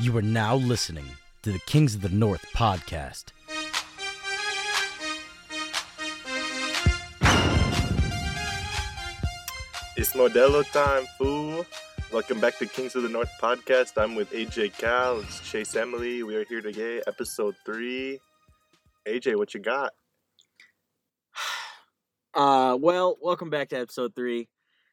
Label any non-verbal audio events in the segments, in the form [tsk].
You are now listening to the Kings of the North podcast. It's Modelo time, fool. Welcome back to Kings of the North podcast. I'm with AJ Cal. It's Chase Emily. We are here today, episode three. AJ, what you got? [sighs] Uh, well, welcome back to episode three.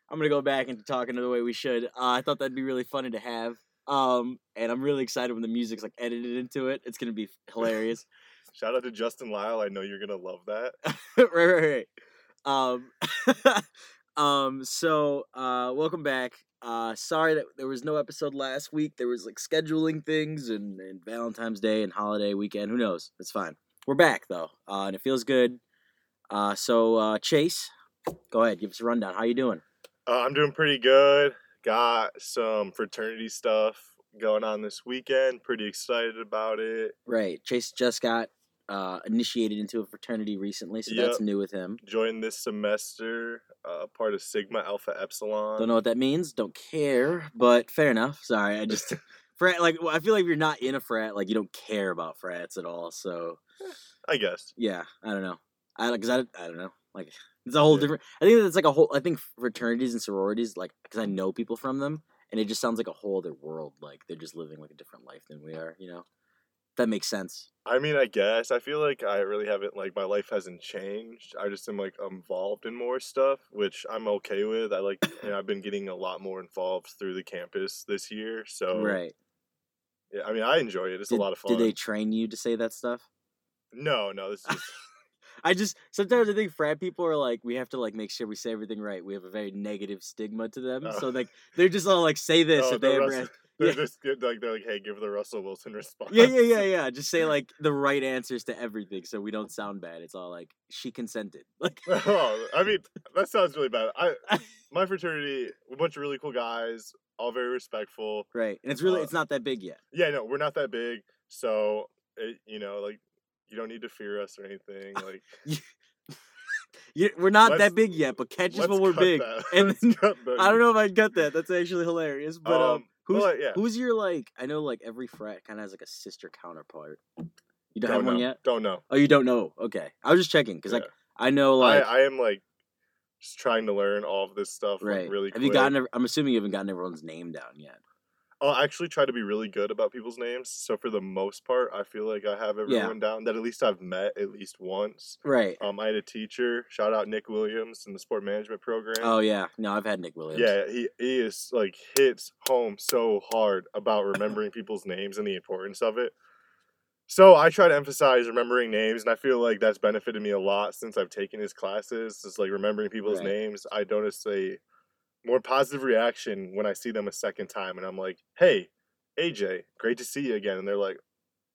I'm gonna go back into talking the way we should. Uh, I thought that'd be really funny to have. Um, and I'm really excited when the music's like edited into it. It's gonna be hilarious. [laughs] Shout out to Justin Lyle. I know you're gonna love that. [laughs] right, right, right. Um, [laughs] um. So, uh, welcome back. Uh, sorry that there was no episode last week. There was like scheduling things and, and Valentine's Day and holiday weekend. Who knows? It's fine. We're back though, uh, and it feels good. Uh, so uh, Chase, go ahead, give us a rundown. How you doing? Uh, I'm doing pretty good. Got some fraternity stuff going on this weekend. Pretty excited about it. Right, Chase just got uh, initiated into a fraternity recently, so that's new with him. Joined this semester, uh, part of Sigma Alpha Epsilon. Don't know what that means. Don't care, but fair enough. Sorry, I just [laughs] frat like well, I feel like if you're not in a frat, like you don't care about frats at all. So I guess. yeah, I don't know. I because I, I don't know. Like it's a whole Yeah. different. I think that's like a whole. I think fraternities and sororities, like because I know people from them, and it just sounds like a whole other world. Like they're just living like a different life than we are. You know, that makes sense. I mean, I guess I feel like I really haven't like my life hasn't changed. I just am like involved in more stuff, which I'm okay with. I like, you [coughs] know, I've been getting a lot more involved through the campus this year. So right. yeah, I mean, I enjoy it. It's Did, a lot of fun. did they train you to say that stuff? No, no, this is just, I just sometimes I think frat people are like we have to like make sure we say everything right. We have a very negative stigma to them, Oh. so like they're just all like say this oh, if the they ever Russell- ask. [laughs] they're yeah. just good, like they're like, hey, give the Russell Wilson response. Yeah, yeah, yeah, yeah. Just say [laughs] like the right answers to everything, so we don't sound bad. It's all like she consented. [laughs] Like oh, I mean, that sounds really bad. I my fraternity, a bunch of really cool guys, all very respectful. right, and it's really Uh, it's not that big yet. Yeah, no, we're not that big, so it, you know, like you don't need to fear us or anything. [laughs] Like You, [laughs] we're not that big yet, but catch us when we're big. that. [laughs] And then-. I don't know if I got that. That's actually hilarious. But um, Um, who's but, yeah. who's your like? I know like every frat kind of has like a sister counterpart. You don't, Don't have one yet. Don't know. Oh, you don't know? Okay, I was just checking because like Yeah. I know like I, I am like just trying to learn all of this stuff like, right. really have quick. you gotten? I'm assuming you haven't gotten everyone's name down yet. I'll actually try to be really good about people's names. So for the most part, I feel like I have Yeah. everyone down that at least I've met at least once. Right. Um, I had a teacher. Shout out Nick Williams in the sport management program. Oh yeah. No, I've had Nick Williams. Yeah, he, he is like hits home so hard about remembering people's names and the importance of it. So I try to emphasize remembering names, and I feel like that's benefited me a lot since I've taken his classes. Just like remembering people's Right. names, I notice a more positive reaction when I see them a second time, and I'm like, "Hey, AJ, great to see you again." And they're like,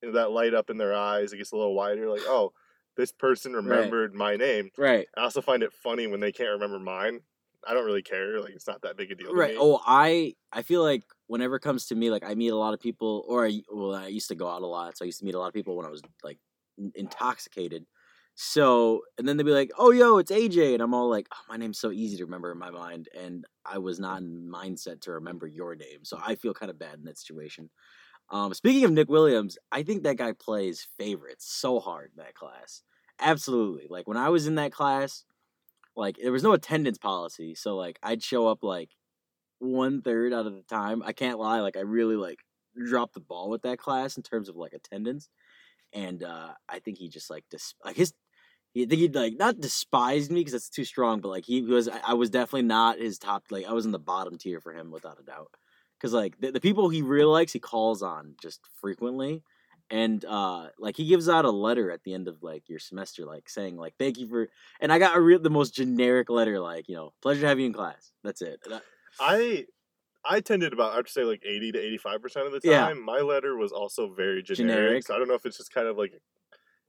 you know, that light up in their eyes, it gets a little wider. Like, oh, this person remembered my name. Right. I also find it funny when they can't remember mine. I don't really care. Like, it's not that big a deal. to Right. Oh, I I feel like whenever it comes to me, like I meet a lot of people, or I well, I used to go out a lot, so I used to meet a lot of people when I was like intoxicated. So, and then they'd be like, "Oh, yo, it's AJ," and I'm all like, oh, "My name's so easy to remember in my mind," and I was not in mindset to remember your name, so I feel kind of bad in that situation. Um, speaking of Nick Williams, I think that guy plays favorites so hard in that class. Absolutely. Like when I was in that class, like there was no attendance policy, so like I'd show up like one third out of the time. I can't lie, like I really like dropped the ball with that class in terms of like attendance, and uh I think he just like dis- like his. I think he'd like not despised me because that's too strong, but like he was, I I was definitely not his top. Like I was in the bottom tier for him without a doubt. Because like the, the people he really likes, he calls on just frequently, and uh like he gives out a letter at the end of like your semester, like saying like thank you for. And I got a real the most generic letter, like you know pleasure to have you in class. That's it. I I tended about I'd say like eighty to eighty five percent of the Yeah. time. My letter was also very generic. Generic. So I don't know if it's just kind of like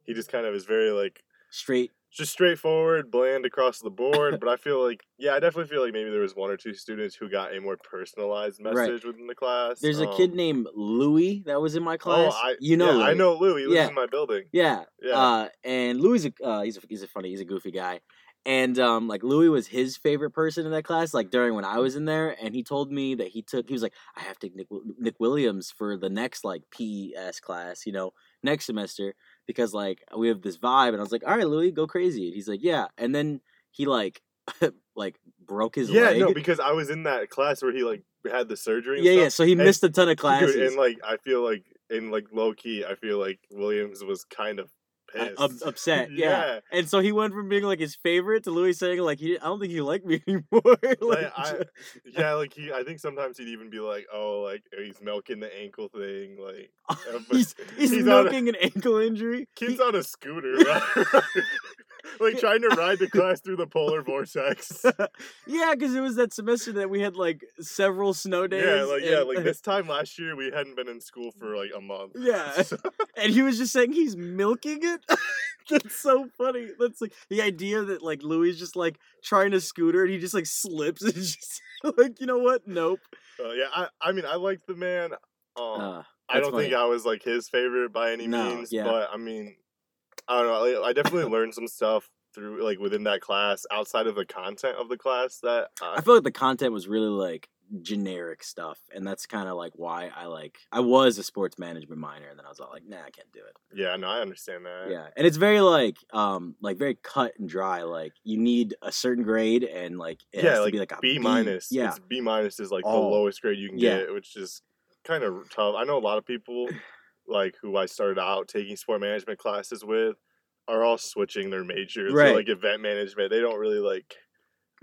he just kind of is very like straight just straightforward, bland across the board. [coughs] but I feel like yeah, I definitely feel like maybe there was one or two students who got a more personalized Right. message within the class. There's a kid Um, named Louis that was in my class. Oh, I, you know, yeah, I know Louis. He lives Yeah. in my building. Yeah. Yeah. Uh, and Louis, is a, uh, he's a, he's a funny, he's a goofy guy. And um, like Louis was his favorite person in that class. Like during when I was in there, and he told me that he took. He was like, I have to take Nick, Nick Williams for the next like PES class, you know, next semester because like we have this vibe. And I was like, all right, Louis, go crazy. And he's like, yeah. And then he like [laughs] like broke his leg. yeah, leg. no, because I was in that class where he like had the surgery. And yeah, yeah. So he And- missed a ton of [laughs] Dude, classes. and like I feel like in like low key, I feel like Williams was kind of pissed. up- upset, [laughs] yeah. yeah. And so he went from being like his favorite to Louis saying like he I don't think he liked me [laughs] anymore. [laughs] like, Like, I, yeah, like he. I think sometimes he'd even be like, "Oh, like he's milking the ankle thing." Like uh, he's he's, he's on a- milking an ankle injury. kid's He- on a scooter, right? Like trying to ride the class through the polar [laughs] vortex. yeah, because it was that semester that we had like several snow days. Yeah, like yeah, like [laughs] this time last year we hadn't been in school for like a month. Yeah. [laughs] So- and he was just saying he's milking it. That's so funny. That's like the idea that like Louis just like trying to scooter and he just like slips and just like you know what? Nope. uh, yeah, I, I mean, I like the man. Um, Uh, I don't think. I was like his favorite by any No, means, yeah. but I mean, I don't know. I definitely learned some stuff through like within that class outside of the content of the class that uh, I feel like the content was really like generic stuff, and that's kind of like why I like I was a sports management minor, and then I was all like, nah, I can't do it. yeah, no, I understand that. Yeah, and it's very like um like very cut and dry. Like you need a certain grade, and like it yeah, has to like be like a B minus. Yeah, it's B minus is like Oh. the lowest grade you can Yeah. get, which is kind of tough. I know a lot of people [laughs] like who I started out taking sport management classes with are all switching their majors Right. to like event management. They don't really like.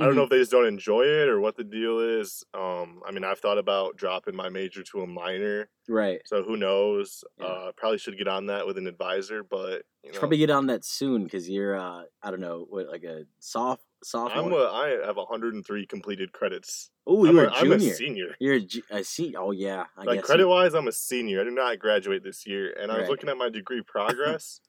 I don't know if they just don't enjoy it or what the deal is. Um, I mean, I've thought about dropping my major to a minor, right. so who knows? Yeah. Uh, probably should get on that with an advisor, but you know, Probably get on that soon because you're uh I don't know what like a soft I'm sophomore. a, I have 103 completed credits. Oh, I'm you're a, a I'm a senior. You're a, ju- a se- Oh yeah, I like credit you- wise, I'm a senior. I did not graduate this year, and I was Right. looking at my degree [laughs] progress.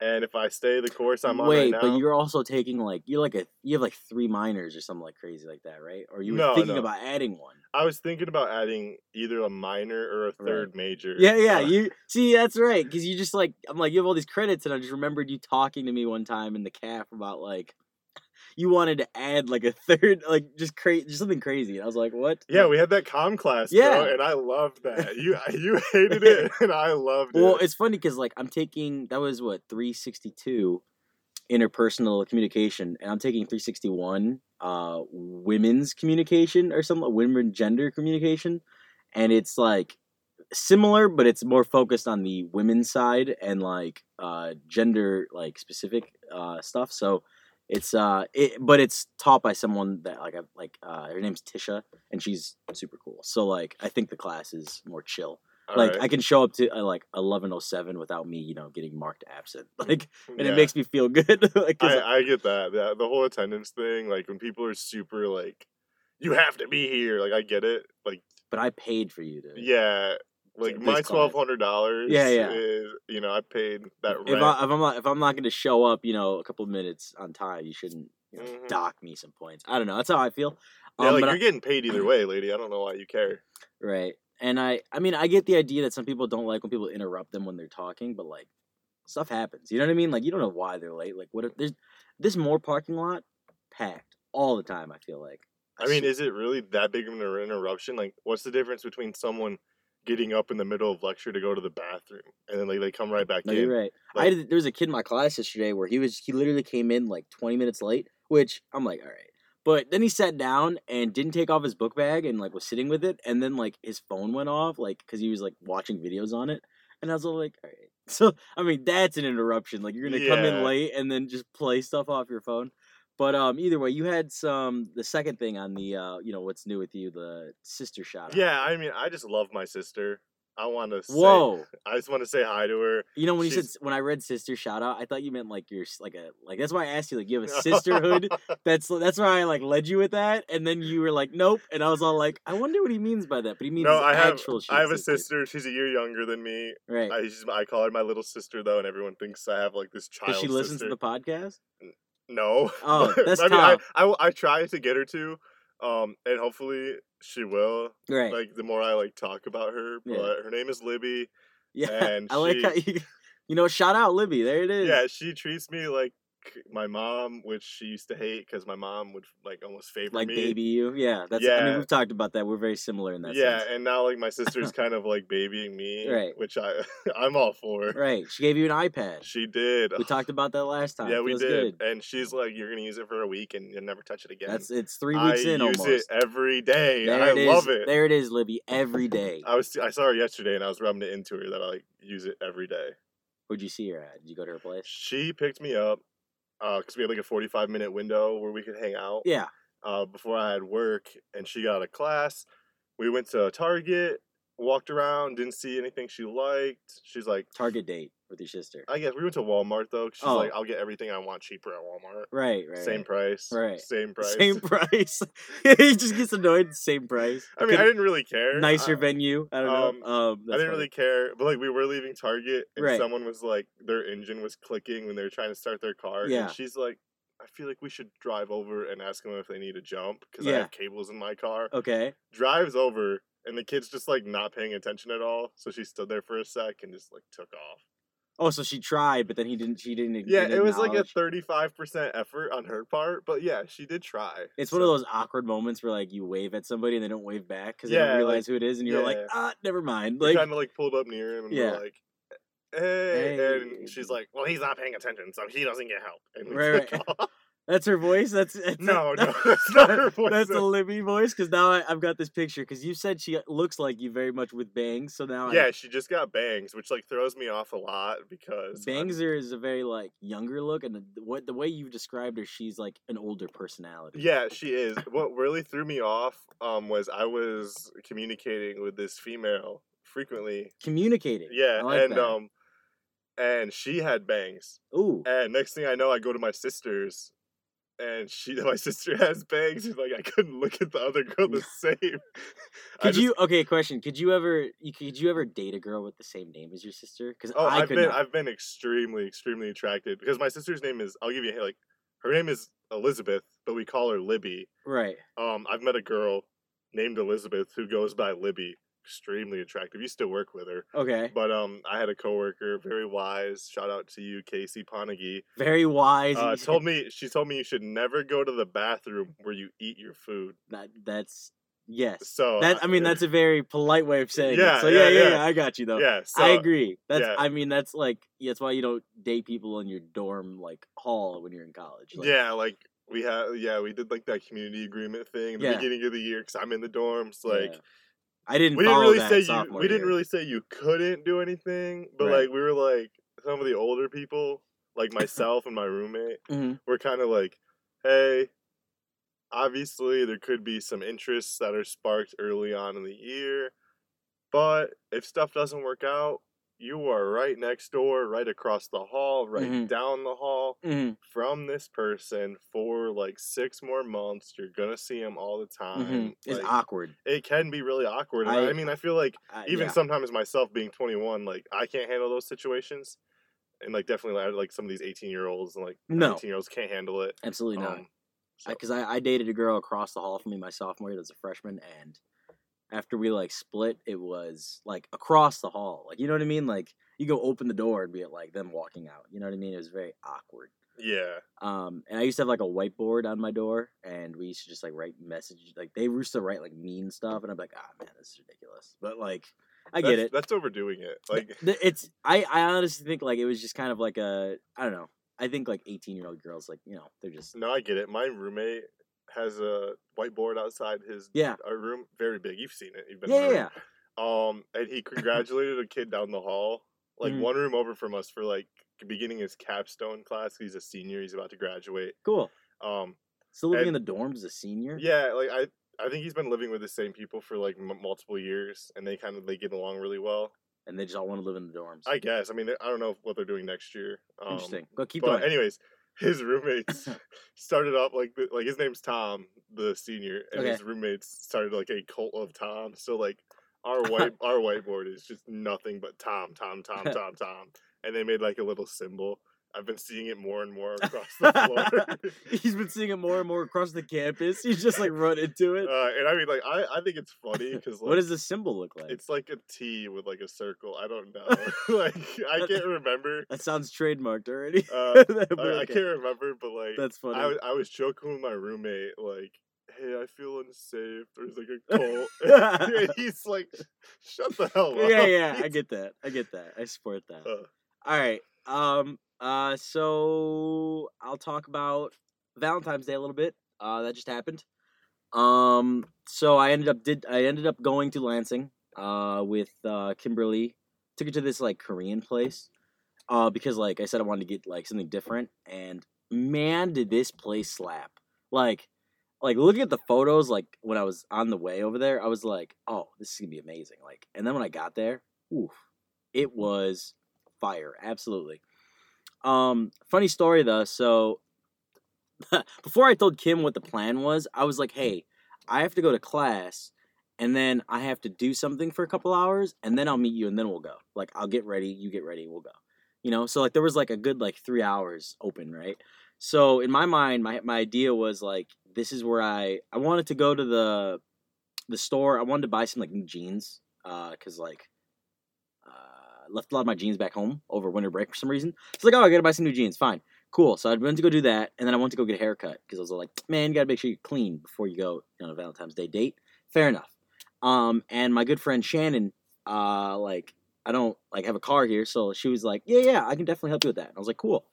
and if I stay the course I'm on Wait, right now, but you're also taking like you're like a you have like three minors or something like crazy like that, right? Or you were No, thinking no. about adding one. I was thinking about adding either a minor or a Right. third major. Yeah, yeah. Uh, You see, that's right. Because you just like I'm like you have all these credits, and I just remembered you talking to me one time in the calf about like you wanted to add like a third, like just crazy, just something crazy. And I was like, what? yeah, we had that com class, Yeah. bro, and I loved that. [laughs] You you hated it, [laughs] and I loved it. Well, it's funny because like I'm taking that was what 362 interpersonal communication, and I'm taking 361 uh women's communication or something, women gender communication, and it's like similar, but it's more focused on the women's side and like uh gender like specific uh stuff. So it's uh it but it's taught by someone that like I like uh her name's Tisha and she's super cool. So like I think the class is more chill All like right. I can show up to uh, like eleven oh seven without me, you know, getting marked absent. [laughs] Like, and Yeah. it makes me feel [laughs] good. like, I, I get that. that. The whole attendance thing, like when people are super like, you have to be here. Like I get it. Like but I paid for you to. yeah, like my twelve hundred dollars. Yeah, yeah. Is you know I paid that If, rent. I, if I'm not if I'm not going to show up, you know, a couple minutes on time, you shouldn't you know, Mhm. dock me some points. I don't know. That's how I feel. yeah, Um, like you're I- getting paid either way, lady. I don't know why you care. [clears throat] right. And I I mean I get the idea that some people don't like when people interrupt them when they're talking, but like stuff happens. You know what I mean? Like you don't know why they're late. Like what if there's this more parking lot packed all the time. I feel like. I mean, is it really that big of an interruption? Like, what's the difference between someone getting up in the middle of lecture to go to the bathroom and then like they come right back No, in? you're right. I had, there was a kid in my class yesterday where he was he literally came in like 20 minutes late, which I'm like, all right. But then he sat down and didn't take off his book bag and like was sitting with it, and then like his phone went off, like because he was like watching videos on it, and I was all like, all right. [laughs] So I mean, that's an interruption. Like you're gonna come in late and then just play stuff off your phone. But um, either way, you had some the second thing on the uh, you know, what's new with you, the sister shout out. Yeah, I mean, I just love my sister. I want to. Say, Whoa. [laughs] I just want to say hi to her. You know when you said when I read sister shout out, I thought you meant like you're like a like that's why I asked you like you have a sisterhood. [laughs] that's that's why I like led you with that, and then you were like nope, and I was all like I wonder what he means by that, but he means no, I have. I have a sister. sister. She's a year younger than me. Right? I, I call her my little sister though, and everyone thinks I have like this child. Does she listen sister. to the podcast? No. [laughs] Oh, that's I mean, I, tough. I, will- I try to get her to, um, and hopefully she will. Right? Like the more I like talk about her, Yeah. but her name is Libby. yeah. and [laughs] I like how you. You know, shout out Libby. There it is. Yeah, she treats me like my mom, which she used to hate because my mom would like almost favor like me. baby you. Yeah, that's. Yeah. I mean, we've talked about that. We're very similar in that yeah, sense. and now like my sister's [laughs] kind of like babying me, Right. which I [laughs] I'm all for. Right. She gave you an iPad. She did. We talked about that last time. Yeah, we did. Good. And she's like, "You're gonna use it for a week and you'll never touch it again." That's it's three weeks in. I in use almost. it every day. there I it love it. There it is, Libby. Every [laughs] day. I was I saw her yesterday and I was rubbing it into her that I like use it every day. Where'd you see her at? Did you go to her place? She picked me up because we had like a 45 minute window where we could hang out. Yeah. uh, before I had work, and she got a class. We went to Target, walked around, didn't see anything she liked. She's like, Target date with your sister. I guess we went to Walmart though. She's Oh. like, I'll get everything I want cheaper at Walmart. Right, right. Same price. Right. Same price. Same price. [laughs] [laughs] he just gets annoyed. Same price. I mean, I didn't really care. nicer I, venue. I don't know. um, Um, I didn't really care, but like we were leaving Target, and Right. someone was like, their engine was clicking when they were trying to start their car, Yeah. and she's like. I feel like we should drive over and ask them if they need a jump because I have cables in my car. Okay. drives over and the kid's just like not paying attention at all. So she stood there for a sec and just like took off. Oh, so she tried, but then he didn't. She didn't. Yeah, it was like a thirty-five percent effort on her part, but yeah, she did try. It's one of those awkward moments where like you wave at somebody and they don't wave back because they don't like- realize who it is, and you're like, ah, never mind. Like, kind of like pulled up near him and Yeah. we're like, "Hey,", Hey. and she's like, "Well, he's not paying attention, so he doesn't get help." And Right, right. That's her voice. That's, that's No, [laughs] no, that's not her voice. That's the Libby voice. Because now I, I've got this picture. Because you said she looks like you very much with bangs. So now Yeah, she just got bangs, which like throws me off a lot I, because bangs are is a very like younger look, and the, what the way you've described her, she's like an older personality. Yeah, she is. What really threw me off um, was I was communicating with this female frequently. communicating. Yeah, I like and that. um, and she had bangs. Ooh, And next thing I know, I go to my sister's, and she, [laughs] my sister has bangs. And like I couldn't look at the other girl the same. [laughs] Could just- you? Okay, question. Could you ever? You, could you ever date a girl with the same name as your sister? Because Oh, I I've been not. I've been extremely extremely attracted because my sister's name is I'll give you like her name is Elizabeth, but we call her Libby. Right. Um, I've met a girl named Elizabeth who goes by Libby. Extremely attractive. You still work with her, Okay. but um, I had a coworker, very wise. Shout out to you, Casey Ponagi. Very wise. Uh, told me she told me you should never go to the bathroom where you eat your food. that. That's yes. So That I mean, that's a very polite way of saying Yeah, it. So yeah, yeah, yeah, yeah. I got you though. yeah. So, I agree. That's yeah. I mean that's like that's why you don't date people in your dorm like hall when you're in college. Like, yeah, like we had yeah we did like that community agreement thing in the beginning of the year because I'm in the dorms. Like. I didn't. we didn't really that say you we didn't really say you couldn't do anything, but Right. like we were like some of the older people, like myself and my roommate, Mhm. were kind of like, hey. Obviously, there could be some interests that are sparked early on in the year, but if stuff doesn't work out, you are right next door, right across the hall, right Mhm. down the hall Mhm, from this person for like six more months. You're gonna see him all the time. mhm. It's Like, awkward. it can be really awkward. I, I- mean, I feel like I- even yeah. sometimes myself being 21, like I can't handle those situations, and like definitely like, like some of these 18 year olds and like No. 19 year olds can't handle it. absolutely not. Um, so- because I, I dated a girl across the hall from me my sophomore year that's a freshman and after we like split it was like across the hall like you know what i mean like you go open the door and be like them walking out you know what i mean it was very awkward yeah, um and i used to have like a whiteboard on my door and we used to just like write messages like they used to write like mean stuff and i'm like ah man this is ridiculous but like i get it That's overdoing it. Like, it's I I honestly think like it was just kind of like a I don't know. I think like 18 year old girls like you know they're just no, I get it. My roommate has a whiteboard outside his yeah our room, very big. You've seen it. You've been yeah yeah. Um, and he congratulated a kid down the hall, like Mhm. one room over from us, for like beginning his capstone class. He's a senior. He's about to graduate. cool. Um, Still living in the dorms as a senior. yeah, like I, I think he's been living with the same people for like m- multiple years, and they kind of they get along really well. and they just all want to live in the dorms. I guess. I mean, I don't know what they're doing next year. Um, Interesting. Go keep but going. anyways, his roommates [laughs] started up like like his name's Tom, the senior, and Okay. his roommates started like a cult of Tom. So like our [laughs] white our whiteboard is just nothing but Tom, Tom, Tom, Tom, Tom, and they made like a little symbol I've been seeing it more and more [laughs] across the floor. [laughs] He's been seeing it more and more across the campus. He's just like run into it. uh, and I mean, like, I, I think it's funny [laughs] because like, what does the symbol look like? it's like a T with like a circle. I don't know. like I can't remember. That sounds trademarked already. Uh, I, I can't remember, but like That's funny. I, was- I was joking with my roommate, like, "Hey, I feel unsafe. There's like a cult." and he's like, "Shut the hell up." yeah, yeah, I get that. I get that. I support that. Uh. All right. Um. Uh. So I'll talk about Valentine's Day a little bit. Uh. That just happened. Um. So I ended up did I ended up going to Lansing. Uh. With uh Kimberly. Took her to this like Korean place. Uh. Because like I said, I wanted to get like something different, and man, did this place slap! Like. Like looking at the photos, like when I was on the way over there, I was like, "Oh, this is gonna be amazing!" Like, and then when I got there, oof, it was fire absolutely um funny story though so [laughs] before i told kim what the plan was i was like hey i have to go to class and then i have to do something for a couple hours and then i'll meet you and then we'll go. Like i'll get ready you get ready we'll go. You know so like there was like a good like three hours open right? So in my mind my, my idea was like this is where i i wanted to go to the the store. I wanted to buy some like new jeans uh because like left a lot of my jeans back home over winter break for some reason. It's like, oh, I gotta buy some new jeans. Fine, cool. So I went to go do that, and then I went to go get a haircut because I was like, man, you gotta make sure you're clean before you go on a Valentine's Day date. Fair enough. Um, and my good friend Shannon, uh, like, I don't like have a car here, so she was like, yeah, yeah, I can definitely help you with that. And I was like, cool.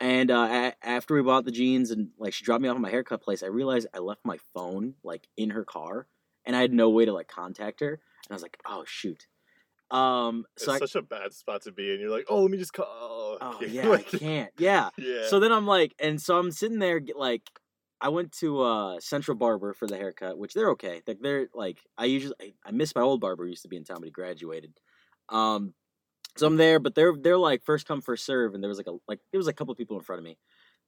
And uh, a- after we bought the jeans and like she dropped me off at my haircut place, I realized I left my phone like in her car, and I had no way to like contact her. And I was like, oh shoot. Um, It's I, such a bad spot to be in. You're like, "Oh, let me just call." [laughs] oh okay." yeah, I can't. Yeah. [laughs] yeah. So then I'm like, and so I'm sitting there, like, I went to uh Central Barber for the haircut, which they're okay. Like they're like, I usually I, I miss my old barber used to be in town, but he graduated. Um, so I'm there, but they're they're like first come first serve, and there was like a like there was a couple people in front of me.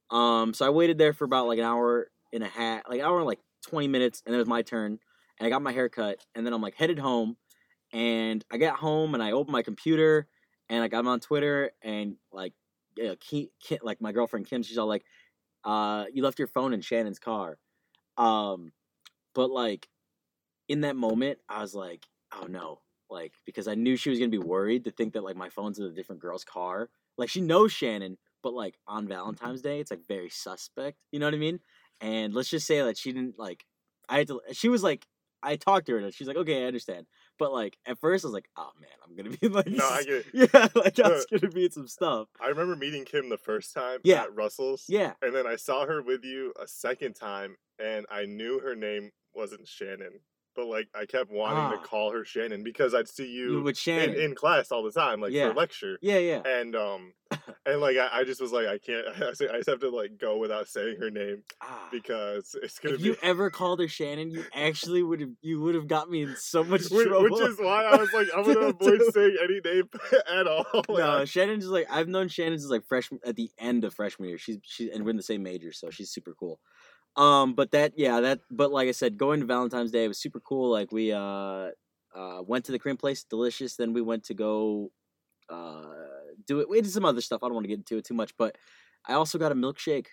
Um, so I waited there for about like an hour and a half, like hour and like 20 minutes, and then it was my turn, and I got my haircut, and then I'm like headed home, and I got home and I opened my computer, and I got on Twitter, and like yeah, Ki, Ki, like my girlfriend Kim, she's all like, uh, "You left your phone in Shannon's car," um, but like in that moment, I was like, "Oh no!" Like because I knew she was gonna be worried to think that like my phone's in a different girl's car. Like she knows Shannon, but like on Valentine's Day, it's like very suspect. You know what I mean? And let's just say that she didn't like. I had to. She was like, I talked to her and she's like, okay, I understand. But like at first, I was like, oh man, I'm gonna be [laughs] like, No, I get it. [laughs] yeah, like I Uh, was gonna be in some stuff. I remember meeting Kim the first time Yeah. at Russell's. Yeah, And then I saw her with you a second time, and I knew her name wasn't Shannon. But like, I kept wanting Ah. to call her Shannon because I'd see you you with in, Shannon. in class all the time, like Yeah. for lecture. yeah, yeah. And um, [laughs] and like I, I just was like, I can't. [laughs] I like, just have to like go without saying her name Ah. because it's gonna If be. you ever called her Shannon, you actually would have you would have got me in so [laughs] much Which, trouble. which is why I was like, I'm gonna avoid saying any name at all. No, I- Shannon's like I've known Shannon since like freshman at the end of freshman year. She's she and we're in the same major, so she's super cool. Um, but that yeah, that but like I said, going to Valentine's Day was super cool. Like we uh uh went to the Korean place, delicious. Then we went to go uh do it. We did some other stuff. I don't want to get into it too much, but I also got a milkshake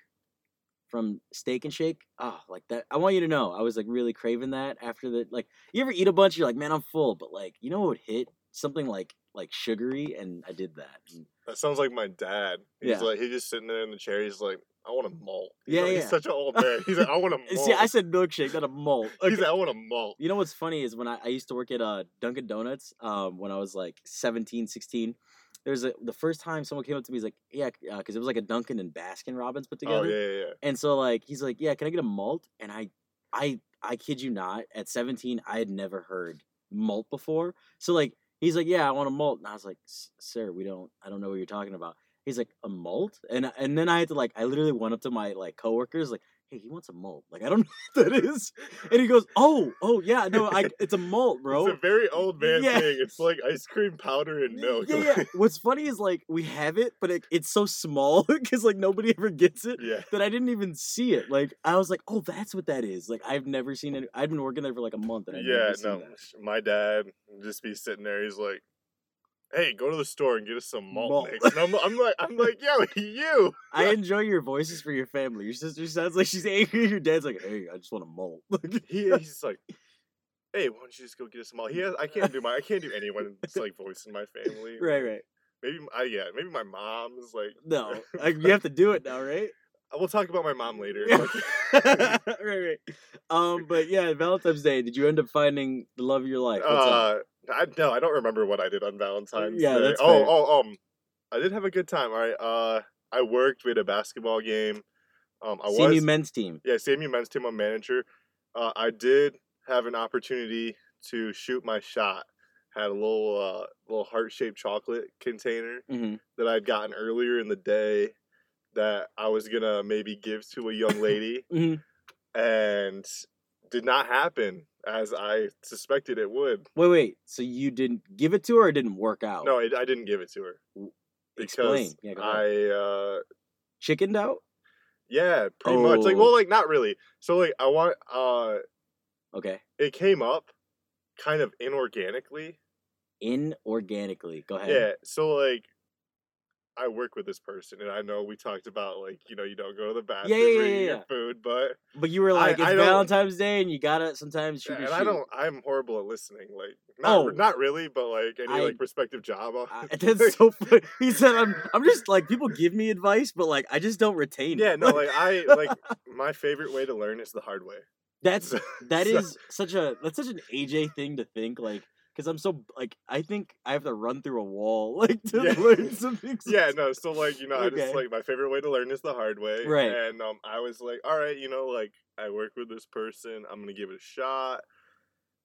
from Steak and Shake. Oh, like that. I want you to know, I was like really craving that after the like. You ever eat a bunch? You're like, man, I'm full. But like, you know what would hit something like like sugary, and I did that. That sounds like my dad. He's Yeah. like he's just sitting there in the chair. He's like, I want a malt. He's Yeah, like- yeah. He's such an old man. [laughs] He's like, I want a malt. [laughs] See, I said milkshake, not a malt. He's like, I want a malt. You know what's funny is when I, I used to work at uh, Dunkin' Donuts um, when I was like 17, 16. There's a the first time someone came up to me, he's like, yeah, because it was like a Dunkin' and Baskin Robbins put together. Oh yeah, yeah, yeah. And so like he's like, yeah, can I get a malt? And I, I, I kid you not, at 17, I had never heard malt before. So like he's like, yeah, I want a malt, and I was like, sir, we don't, I don't know what you're talking about. He's like, a malt, and and then I had to like, I literally went up to my like coworkers like. Hey, he wants a malt. Like I don't [laughs] know what that is, and he goes, "Oh, oh yeah, no, I, [laughs] it's a malt, bro." It's a very old man Yeah. thing. It's like ice cream powder and milk. Yeah, [laughs] yeah. What's funny is like we have it, but it, it's so small because like nobody ever gets it yeah. that I didn't even see it. Like I was like, oh, that's what that is. Like I've never seen it. I've been working there for like a month and I've Yeah, no. My dad just be sitting there. He's like, "Hey, go to the store and get us some malt, Malt. mix." And I'm, I'm like, I'm like, yo, [laughs] you. I enjoy your voices for your family. Your sister sounds like she's angry. Your dad's like, "Hey, I just want a malt." [laughs] He, he's like, "Hey, why don't you just go get us some malt?" He has, I can't do my, I can't do anyone's like voice in my [laughs] family. right, right. Maybe, I yeah, maybe my mom's like. No, like, you have to do it now, right? We'll talk about my mom later. [laughs] right, right. Um, but yeah, Valentine's Day. Did you end up finding the love of your life? What's uh, I no, I don't remember what I did on Valentine's Yeah, Day. that's oh, fair. oh, um, I did have a good time. All right, uh, I worked. We had a basketball game. Um, I CMU was men's team. yeah, CMU men's team. I'm manager. Uh, I did have an opportunity to shoot my shot. Had a little uh, little heart shaped chocolate container hmm that I'd gotten earlier in the day that I was gonna maybe give to a young [laughs] lady, hmm and did not happen as I suspected it would. Wait, wait. So you didn't give it to her, or it didn't work out? No, I, I didn't give it to her because Explain. Yeah. I uh chickened out. yeah, pretty much like Oh. well like not really. So like I want uh Okay. it came up kind of inorganically. Inorganically. Go ahead. Yeah, so like I work with this person and I know we talked about like, you know, you don't go to the bathroom yeah, yeah, yeah. your food, but But you were I- like, it's I Valentine's Day, and you gotta sometimes shoot yeah, and I don't I'm horrible at listening. Like not Oh. not really, but like any I- like prospective job. I, [laughs] [laughs] that's so funny. He said, "I'm, I'm just like people give me advice, but like I just don't retain it." yeah, no, like I [laughs] like my favorite way to learn is the hard way. That's that So- is such a that's such an AJ thing to think like because I'm so like I think I have to run through a wall [laughs] like to Yeah. learn [laughs] something. yeah, no, so like, you know, I Okay. just like my favorite way to learn is the hard way. Right. And um I was like, all right, you know, like I work with this person, I'm gonna give it a shot.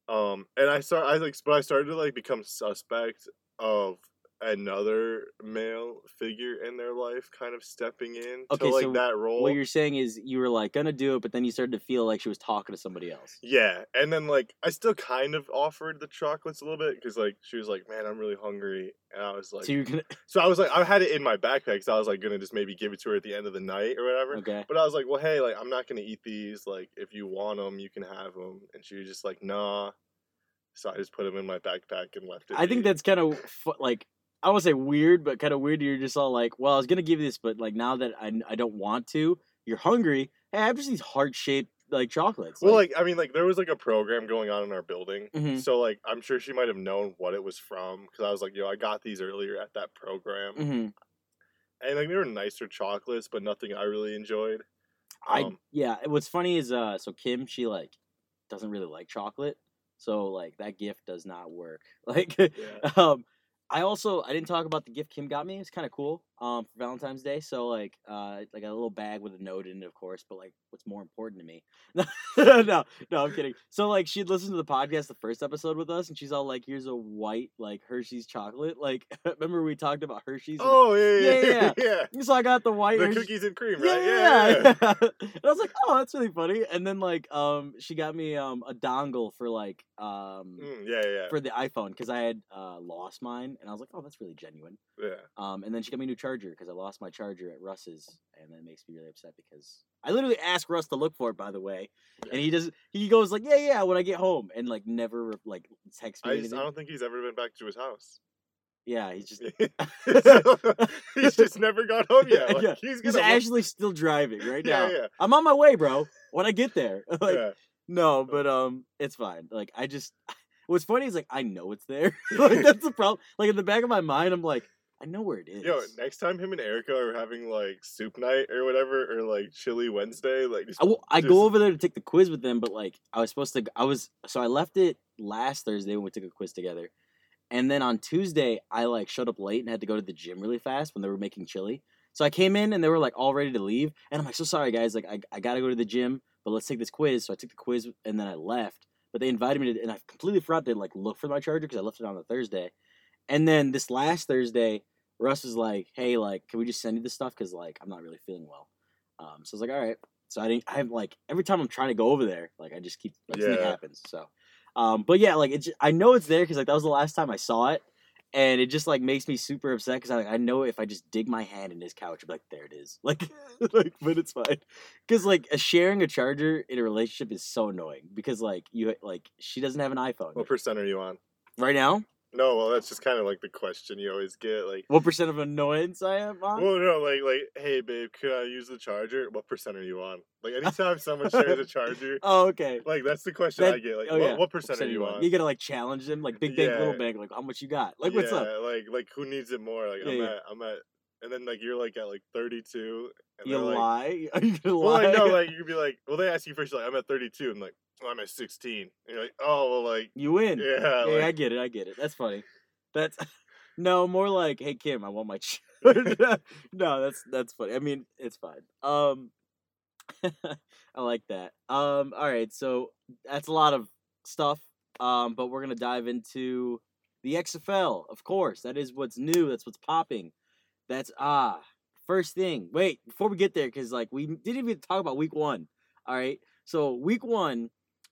Um and I start I like but I started to like become suspect of another male figure in their life kind of stepping in Okay, to like so that role. What you're saying is you were like gonna do it, but then you started to feel like she was talking to somebody else. Yeah, and then like I still kind of offered the chocolates a little bit because like she was like, "Man, I'm really hungry," and I was like, so you're gonna [laughs] so I was like, I had it in my backpack, so I was like gonna just maybe give it to her at the end of the night or whatever. okay. But I was like, well, hey, like I'm not gonna eat these. Like if you want them, you can have them. And she was just like, nah. So I just put them in my backpack and left it. I think that's kind of like I would say weird, but kind of weird. You're just all like, well, I was gonna give you this, but like now that I I don't want to, you're hungry. Hey, I have just these heart shaped like chocolates. Well, like I mean, like there was like a program going on in our building, Mhm. so like I'm sure she might have known what it was from because I was like, yo, I got these earlier at that program. Mhm. and like they were nicer chocolates, but nothing I really enjoyed. I Um, yeah. What's funny is uh, so Kim she like doesn't really like chocolate, so like that gift does not work. [laughs] Like, Yeah. um, I also I didn't talk about the gift Kim got me. It's kind of cool. Um, for Valentine's Day, so like uh, like a little bag with a note in it, of course. But like, what's more important to me? [laughs] no, no, I'm kidding. So like, she'd listened to the podcast, the first episode with us, and she's all like, "Here's a white like Hershey's chocolate." Like, [laughs] remember we talked about Hershey's? and- Oh yeah, yeah, Yeah, yeah. so I got the white The Hershey- cookies and cream, yeah, right? yeah, yeah. yeah. [laughs] and I was like, oh, that's really funny. And then like, um, she got me um a dongle for like um Mm, yeah, yeah, for the iPhone because I had uh lost mine, and I was like, oh, that's really genuine. yeah. Um, and then she got me a new charger because I lost my charger at Russ's, and that makes me really upset because I literally asked Russ to look for it, by the way, and he does. He goes like, yeah, yeah, when I get home, and like never like text me. I, just, I don't think he's ever been back to his house. Yeah, he's just. [laughs] [laughs] [laughs] he's just never got home yet. Like, Yeah, He's He's actually still driving right now. yeah, yeah, I'm on my way, bro. When I get there, like, yeah. No, but um, it's fine. Like I just, what's funny is like I know it's there. like that's the problem. Like in the back of my mind, I'm like, I know where it is. Yo, next time him and Erica are having like soup night or whatever, or like chili Wednesday, like just I, will, I just- go over there to take the quiz with them, but like I was supposed to. I was so I left it last Thursday when we took a quiz together, and then on Tuesday I like showed up late and had to go to the gym really fast when they were making chili. So I came in and they were like all ready to leave, and I'm like, so sorry guys, like I, I gotta go to the gym, but let's take this quiz. So I took the quiz and then I left. But they invited me to, and I completely forgot to like look for my charger because I left it on the Thursday. And then this last Thursday, Russ was like, "Hey, like, can we just send you this stuff? Because like I'm not really feeling well." Um, so I was like, "All right." So I didn't. I have like every time I'm trying to go over there, like I just keep like something Yeah. happens. So, um, but yeah, like it's I know it's there because like that was the last time I saw it, and it just like makes me super upset because I I know if I just dig my hand in his couch, I'd be like, "There it is." [laughs] Like, like, but it's fine because like a sharing a charger in a relationship is so annoying because like you like she doesn't have an iPhone What percent are you on? right now. No, well, that's just kind of like the question you always get. Like, What percent of annoyance I am on? well, no, like, like, hey, babe, could I use the charger? What percent are you on? Like, [laughs] anytime someone shares a charger, oh, okay. like, that's the question That- I get. Like, oh, what, yeah. what percent are you on? You gotta like challenge them, like big bank, little Yeah. bank, like how much you got? Like what's up? Like, like, who needs it more? Like, Yeah, I'm yeah. at, I'm at, and then like you're like at like 32. And You they're like, lie? [laughs] Are you gonna Well, lie? like, no, like you could be like, well, they ask you first, like, I'm at 32, and like, I'm at 16. You're like, oh, well, like, you win. yeah, Yeah, I get it. I get it. That's funny. That's [laughs] no more like, hey Kim, I want my [laughs] [laughs] no, that's that's funny. I mean, it's fine. Um, I like that. Um, all right, so that's a lot of stuff. Um, but we're gonna dive into the XFL, of course. That is what's new. That's what's popping. That's ah first thing. Wait, before we get there, because like we didn't even talk about week one. All right, so week one,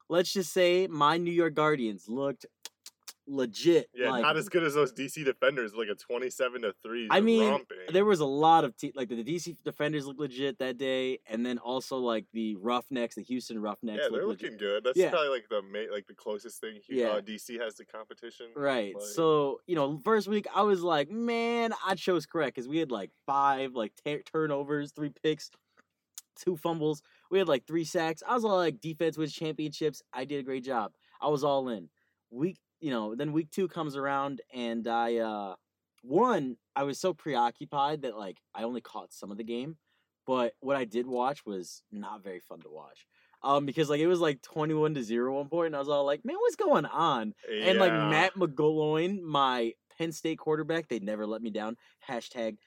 let's just say my New York Guardians looked [tsk] legit. yeah, like, not as good as those DC defenders, like a 27 to 3. I mean, romping. there was a lot of te- like the, DC defenders looked legit that day, and then also like the Roughnecks, the Houston Roughnecks. yeah, they're looking legit. good. That's Yeah. probably like the ma- like the closest thing Yeah. uh, DC has to competition. Right. Like- so you know, first week I was like, man, I chose correct because we had like five like turnovers, three picks, two fumbles. We had like three sacks. I was all like, defense wins championships. I did a great job. I was all in. Week, you know, then week two comes around and I uh one, I was so preoccupied that like I only caught some of the game, but what I did watch was not very fun to watch. Um, because like it was like twenty one to zero one point, and I was all like, "Man, what's going on?" And like Matt McGloin, my Penn State quarterback, they never let me down. Hashtag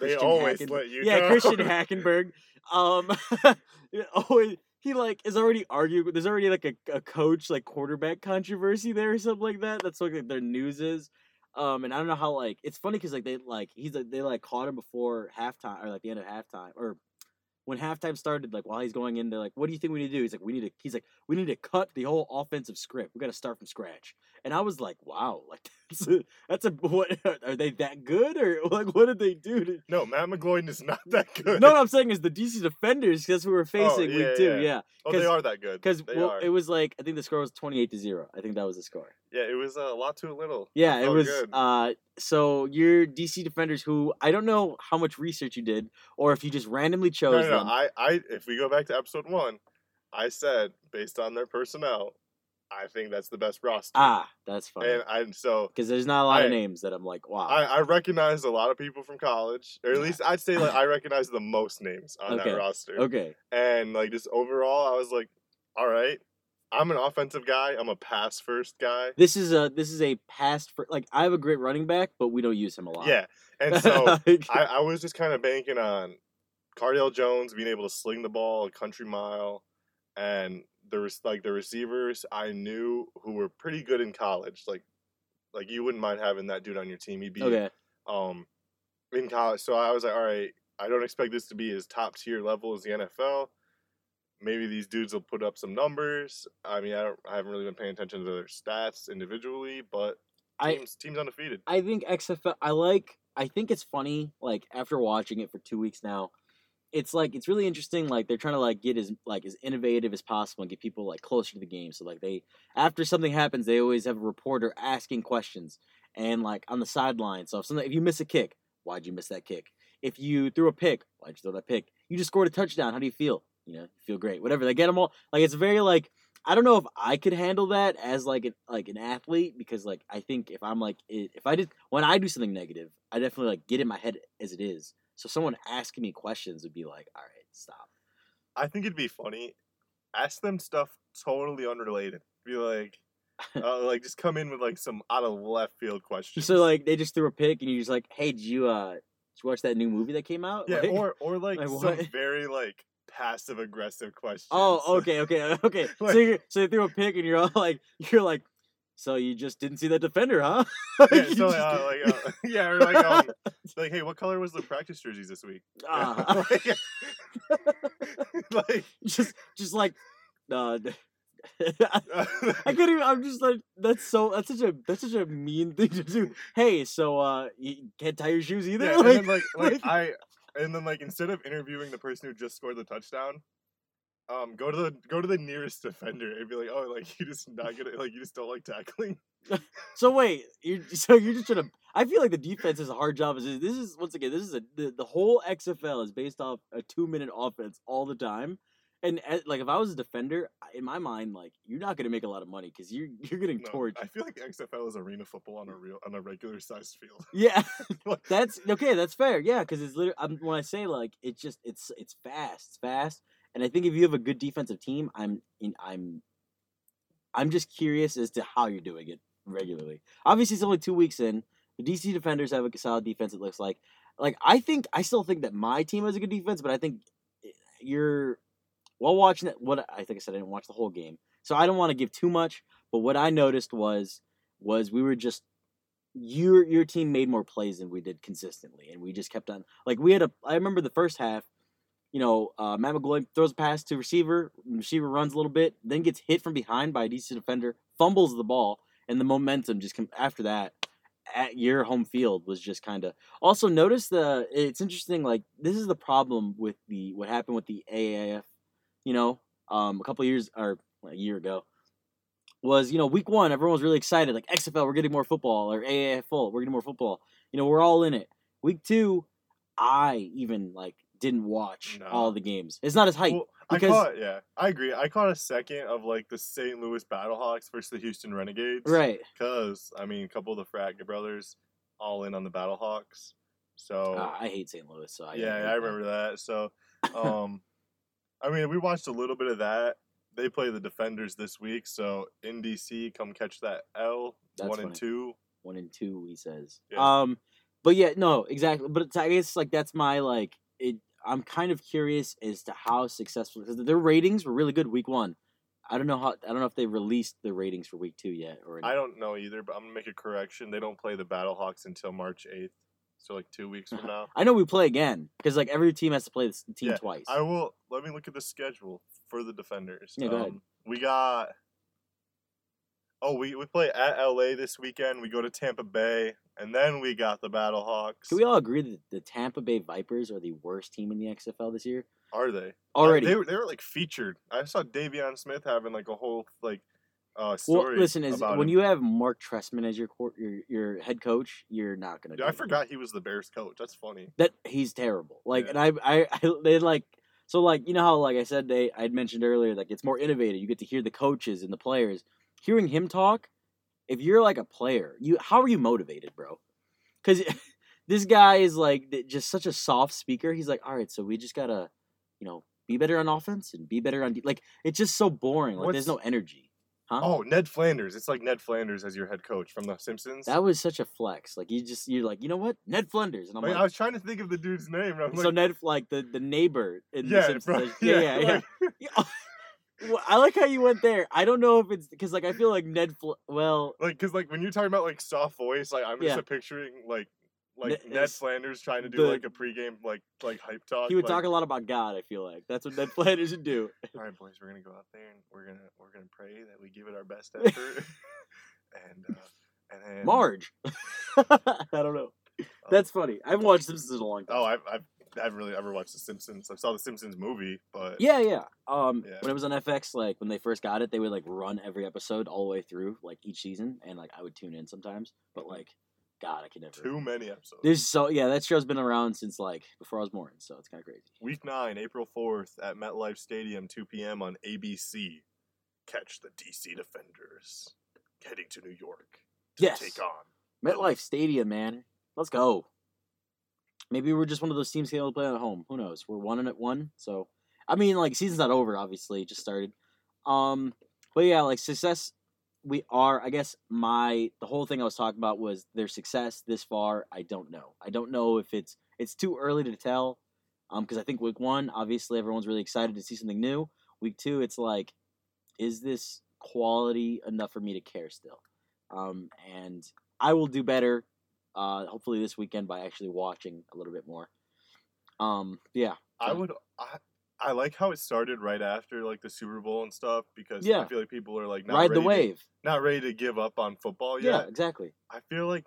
they always Hacken- let you yeah, down. Christian [laughs] Hackenberg. Um, [laughs] always he like is already arguing. There's already like a, a coach like quarterback controversy there or something like that. That's what like, their news is. Um, and I don't know how like it's funny because like they like he's like they like caught him before halftime or like the end of halftime or when halftime started, like while he's going in, they're like, "What do you think we need to do?" He's like, "We need to." He's like, "We need to cut the whole offensive script. We got to start from scratch." And I was like, "Wow, like [laughs] that's a, that's a [laughs] what? Are they that good or [laughs] like what did they do?" To... No, Matt McGloin is not that good. No, what I'm saying is the DC defenders because oh, we were facing yeah, week two, yeah. yeah. oh, they are that good. Because well, are. it was like I think the score was 28 to zero. I think that was the score. Yeah, it was a lot too little. Yeah, it was. good. Uh, so your DC defenders, who I don't know how much research you did, or if you just randomly No, chose no, no. them. I, I, if we go back to episode one, I said based on their personnel, I think that's the best roster. ah, that's funny. and I so Because there's not a lot of names that I'm like, wow. I, I recognize a lot of people from college, or at Yeah. least I'd say like I recognize the most names on Okay, that roster. okay. And like just overall, I was like, all right, I'm an offensive guy. I'm a pass first guy. This is a this is a pass for like I have a great running back, but we don't use him a lot. Yeah, and [laughs] so Like, I, I was just kind of banking on Cardale Jones being able to sling the ball a country mile, and there was like the receivers I knew who were pretty good in college. Like, like you wouldn't mind having that dude on your team. He'd be okay. um in college. So I was like, all right, I don't expect this to be as top tier level as the NFL. Maybe these dudes will put up some numbers. I mean, I don't. I haven't really been paying attention to their stats individually, but I teams teams undefeated. I think XFL. I like. I think it's funny. Like after watching it for two weeks now, it's like it's really interesting. Like they're trying to like get as like as innovative as possible and get people like closer to the game. So like they after something happens, they always have a reporter asking questions and like on the sideline. So if something if you miss a kick, why'd you miss that kick? If you threw a pick, why'd you throw that pick? You just scored a touchdown. How do you feel? You know, you feel great. Whatever. They get them all. Like it's very like I don't know if I could handle that as like an like an athlete because like I think if I'm like if I did when I do something negative, I definitely like get in my head as it is. So someone asking me questions would be like, all right, stop. I think it'd be funny. Ask them stuff totally unrelated. Be like, [laughs] uh, like just come in with like some out of left field questions. So like they just threw a pick and you're just like, hey, did you uh did you watch that new movie that came out? yeah, Like- or or like, [laughs] like some very like passive aggressive questions. Oh, okay, okay, [laughs] okay. [laughs] so Like- you so they threw a pick and you're all [laughs] like you're like, so you just didn't see that defender, huh? yeah, so just- uh, like uh, yeah, or like um, like hey, what color was the practice jerseys this week? Ah. like, just just like uh, uh, I couldn't even. I'm just like that's so that's such a that's such a mean thing to do. Hey, so uh, you can't tie your shoes either. yeah, and like, then like like like- I and then like instead of interviewing the person who just scored the touchdown, um, go to the go to the nearest defender and be like, oh, like you just not gonna like you just don't like tackling. [laughs] So wait, you're, [laughs] so you're just trying to. I feel like the defense is a hard job. Is- This is once again, this is a the, the whole XFL is based off a two minute offense all the time. And like if I was a defender, in my mind, like you're not gonna make a lot of money because you're you're getting No, torched. I feel like XFL is arena football on a real on a regular sized field. Yeah, [laughs] [laughs] that's okay. That's fair. Yeah, because it's literally um, when I say like it's just it's it's fast, it's fast, and I think if you have a good defensive team, I'm in, I'm I'm just curious as to how you're doing it regularly. Obviously, it's only two weeks in. The DC defenders have a solid defense. It looks like. Like I think I still think that my team has a good defense, but I think eh, you're while watching it. What I think I said I didn't watch the whole game, so I don't want to give too much. But what I noticed was was we were just your your team made more plays than we did consistently, and we just kept on like we had a. I remember the first half. You know, uh, Matt McGloin throws a pass to receiver. Receiver runs a little bit, then gets hit from behind by a DC defender, fumbles the ball, and the momentum just come after that. At your home field was just kind of. Also, notice the. It's interesting. Like this is the problem with the what happened with the AAF. You know, um, a couple years or a year ago was you know week one everyone was really excited like XFL we're getting more football or AAF full we're getting more football you know we're all in it week two I even like didn't watch No. all the games it's not as hype well, because- I caught yeah, I agree. I caught a second of like the St. Louis Battlehawks versus the Houston Renegades. right Because I mean, a couple of the Fragga brothers all in on the Battlehawks. So Uh, I hate St. Louis so I yeah, I that. remember that. So, [laughs] um, I mean, we watched a little bit of that. They play the Defenders this week, so in DC, come catch that L That's one and two. one and two he says Yeah. um but yeah no exactly but it's, I guess like that's my like it I'm kind of curious as to how successful because their ratings were really good week one I don't know how I don't know if they released the ratings for week two yet or I don't know either, but I'm gonna make a correction. They don't play the Battlehawks until March eighth, so like two weeks from [laughs] now. I know we play again because like every team has to play this team Yeah, twice. I will. Let me look at the schedule for the Defenders. Yeah, go ahead. Um, We got. Oh, we, we play at LA this weekend. We go to Tampa Bay, and then we got the Battlehawks. Can we all agree that the Tampa Bay Vipers are the worst team in the XFL this year? Are they Already. Uh, they were they were like featured. I saw De'Veon Smith having like a whole like uh well, listen, is when him. you have Marc Trestman as your court, your your head coach, you're not gonna. Dude, I forgot he was the Bears coach. That's funny. that he's terrible. Like, Yeah. and I, I, I, they like, so like, you know how like I said, they, I had mentioned earlier, like it's more innovative. You get to hear the coaches and the players. Hearing him talk, if you're like a player, you, how are you motivated, bro? Because [laughs] this guy is like just such a soft speaker. He's like, all right, so we just gotta, you know, be better on offense and be better on de-. like. It's just so boring. Like, there's no energy. Huh? Oh, Ned Flanders. It's like Ned Flanders as your head coach from The Simpsons. That was such a flex. Like you just, you're like, you know what, Ned Flanders. and I'm like, like, I was trying to think of the dude's name. So like, Ned, like the the neighbor in The yeah, Simpsons, bro. [laughs] yeah, yeah, yeah. like- [laughs] Yeah, Well, I like how you went there. I don't know if it's because like I feel like Ned. Fl- well, like because like when you're talking about like soft voice like i'm just Yeah. uh, picturing like like Ne- ned flanders trying to do the- like a pregame like like hype talk he would like, talk a lot about God. I feel like that's what Ned Flanders would do. all right boys we're gonna go out there and we're gonna we're gonna pray that we give it our best [laughs] effort and uh and then Marge. [laughs] I don't know. That's funny. I haven't watched Simpsons in a long time. oh I've, I've I haven't really ever watched The Simpsons. I saw The Simpsons movie, but Yeah, yeah. Um, Yeah. when it was on FX, like when they first got it, they would like run every episode all the way through, like each season, and like I would tune in sometimes. But like, God, I can never. too many episodes. There's so yeah, that show's been around since like before I was born, so it's kind of crazy. Week nine, April fourth, at MetLife Stadium, two p.m. on ABC. Catch the DC Defenders heading to New York to Yes, take on. MetLife Stadium, man. Let's go. Maybe we're just one of those teams able to play at home. Who knows? We're one and at one, so I mean, like season's not over. Obviously, it just started. Um, but yeah, like success. We are. I guess my the whole thing I was talking about was their success this far. I don't know. I don't know if it's it's too early to tell. Um, because I think week one, obviously, everyone's really excited to see something new. Week two, it's like, is this quality enough for me to care still? Um, and I will do better. Uh, hopefully this weekend by actually watching a little bit more. Um, yeah, I would. I, I like how it started right after like the Super Bowl and stuff because Yeah. I feel like people are like not ride the ready to- wave. not ready to give up on football yet. Yeah, exactly. I feel like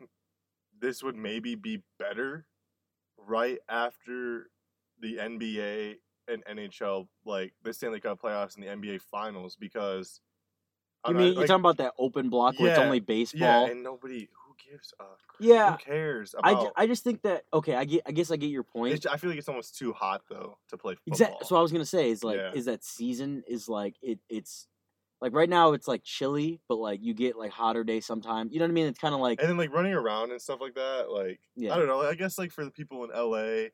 this would maybe be better right after the NBA and NHL like the Stanley Cup playoffs and the NBA Finals because You know, mean you're like- talking about that open block where it's Yeah, only yeah, baseball? and nobody who gives a crap? Yeah, who cares I, about? ju- I just think that okay, I get I guess I get your point. it's, I feel like it's almost too hot though to play football. Exactly. So I was gonna say is like Yeah. is that season is like it it's like right now it's like chilly, but like you get like hotter days sometimes. You know what I mean? It's kind of like and then like running around and stuff like that. Like Yeah. I don't know. I guess like for the people in LA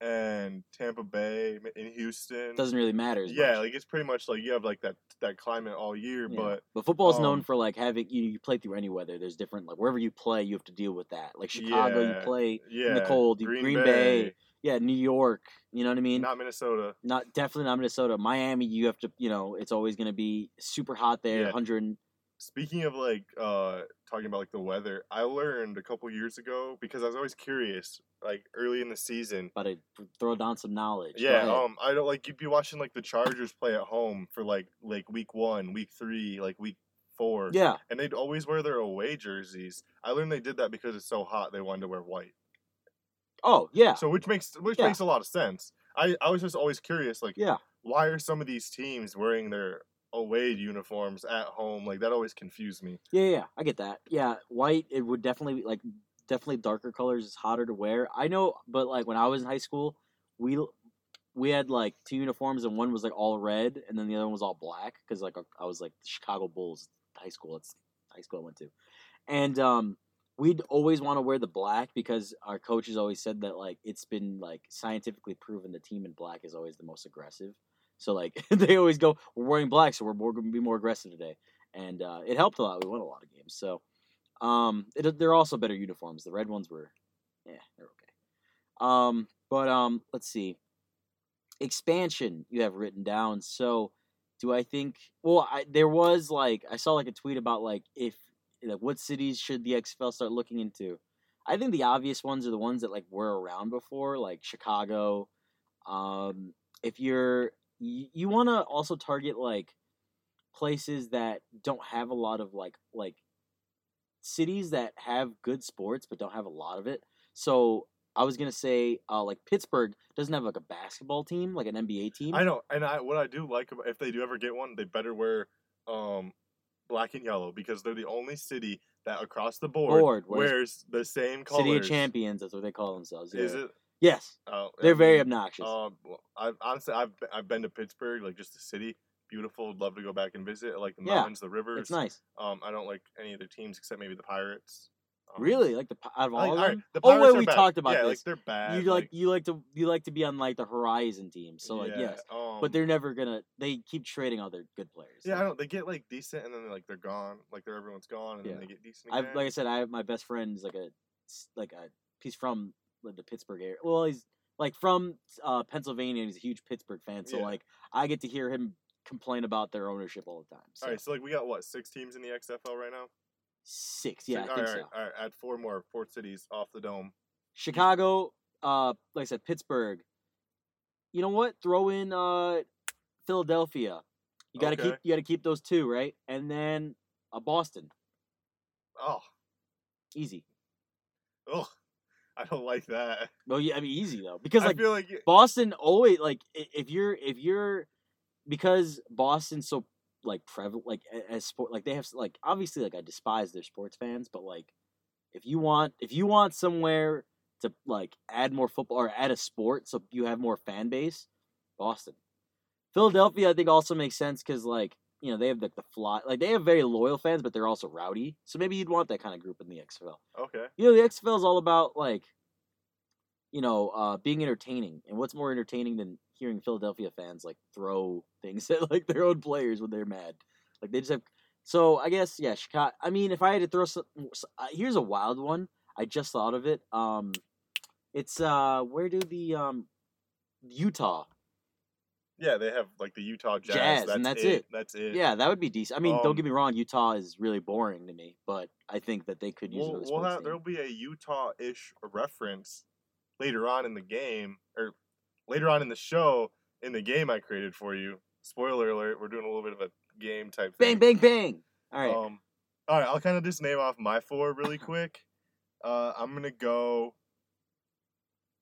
and Tampa Bay in Houston, doesn't really matter. Yeah, much. like it's pretty much like you have like that that climate all year. Yeah. But football is known um, for like having you, you play through any weather. There's different like wherever you play, you have to deal with that. Like Chicago, you play yeah, in the cold. you- Green, Bay, yeah, New York. You know what I mean? not Minnesota. not definitely not Minnesota. Miami, you have to, you know, it's always going to be super hot there. Yeah. 100. Speaking of like uh talking about like the weather, I learned a couple years ago because I was always curious, like early in the season. But I throw down some knowledge. Yeah, um, I don't like you'd be watching like the Chargers play at home for like like week one, week three, like week four. yeah, and they'd always wear their away jerseys. I learned they did that because it's so hot they wanted to wear white. oh yeah, So which makes which Yeah. makes a lot of sense. I I was just always curious, like yeah. why are some of these teams wearing their away uniforms at home? Like that always confused me. Yeah, yeah, I get that. Yeah, white it would definitely like definitely darker colors is hotter to wear. I know, but like when I was in high school, we we had like two uniforms and one was like all red and then the other one was all black because like I was like the Chicago Bulls high school. It's high school I went to, and um we'd always want to wear the black because our coaches always said that like it's been like scientifically proven the team in black is always the most aggressive. So like [laughs] they always go, we're wearing black, so we're going to be more aggressive today, and uh, it helped a lot. We won a lot of games, so um, it, they're also better uniforms. The red ones were, yeah, they're okay. Um, but um, let's see, expansion you have written down. So do I think? Well, I there was like I saw like a tweet about like if like what cities should the XFL start looking into. I think the obvious ones are the ones that like were around before, like Chicago. Um, if you're you, you want to also target like places that don't have a lot of like like cities that have good sports but don't have a lot of it. So I was gonna say uh, like Pittsburgh doesn't have like a basketball team, like an NBA team. I know, and I what I do like about if they do ever get one, they better wear um black and yellow because they're the only city that across the board, Board wears- wears the same colors. City of Champions, that's what they call themselves. Yeah. Is it? Yes, Oh, they're very mean, obnoxious. Um, I've honestly I've I've been to Pittsburgh, like just the city, beautiful. Would love to go back and visit. I like the Yeah, mountains, the rivers. it's nice. Um, I don't like any of the teams except maybe the Pirates. Um, Really, like the Pi- out of I all think- of alright, them. the oh Pirates wait, are we bad. talked about yeah, this. like they're bad. you like you like to you like to be on like the Horizon team. So like yeah, yes, um, but they're never gonna. They keep trading all their good players. yeah, I don't. They get like decent, and then like they're gone. Like they're everyone's gone, and Yeah. then they get decent. I've Again. like I said, I have my best friend is like a s- like a he's from like, the Pittsburgh area. Well, he's like from uh, Pennsylvania. and He's a huge Pittsburgh fan, so Yeah. like I get to hear him complain about their ownership all the time. So all right, so like we got what six teams in the XFL right now? six, yeah, Six- I all think right, so. all right, all right, add four more, four cities off the dome. Chicago, uh, like I said, Pittsburgh. You know what? Throw in uh, Philadelphia. You gotta keep you gotta keep those two, right? And then uh, Boston, Oh, easy. ugh, [laughs] I don't like that. Well, yeah, I mean easy though because I like feel like you- Boston always like if you're if you're because Boston's so like prevalent like as sport like they have like obviously like I despise their sports fans but like if you want if you want somewhere to like add more football or add a sport so you have more fan base Boston Philadelphia I think also makes sense because like you know they have like the fly like they have very loyal fans but they're also rowdy. So maybe you'd want that kind of group in the XFL okay. you know the XFL is all about like you know uh being entertaining. And what's more entertaining than hearing Philadelphia fans like throw things [laughs] at like their own players when they're mad? Like they just have so I guess yeah Chicago I mean if I had to throw some uh, here's a wild one. I just thought of it. Um it's uh where do the um Utah Yeah, they have like the Utah Jazz. Jazz, that's and that's it. it. That's it. yeah that would be decent I mean don't Um, get me wrong Utah is really boring to me but I think that they could use We'll, we'll have there'll be a Utah-ish reference later on in the game, or later on in the show in the game I created for you. Spoiler alert: We're doing a little bit of a game type thing. bang thing. bang bang all right Um, all right, I'll kind of just name off my four really quick. Uh, I'm gonna go.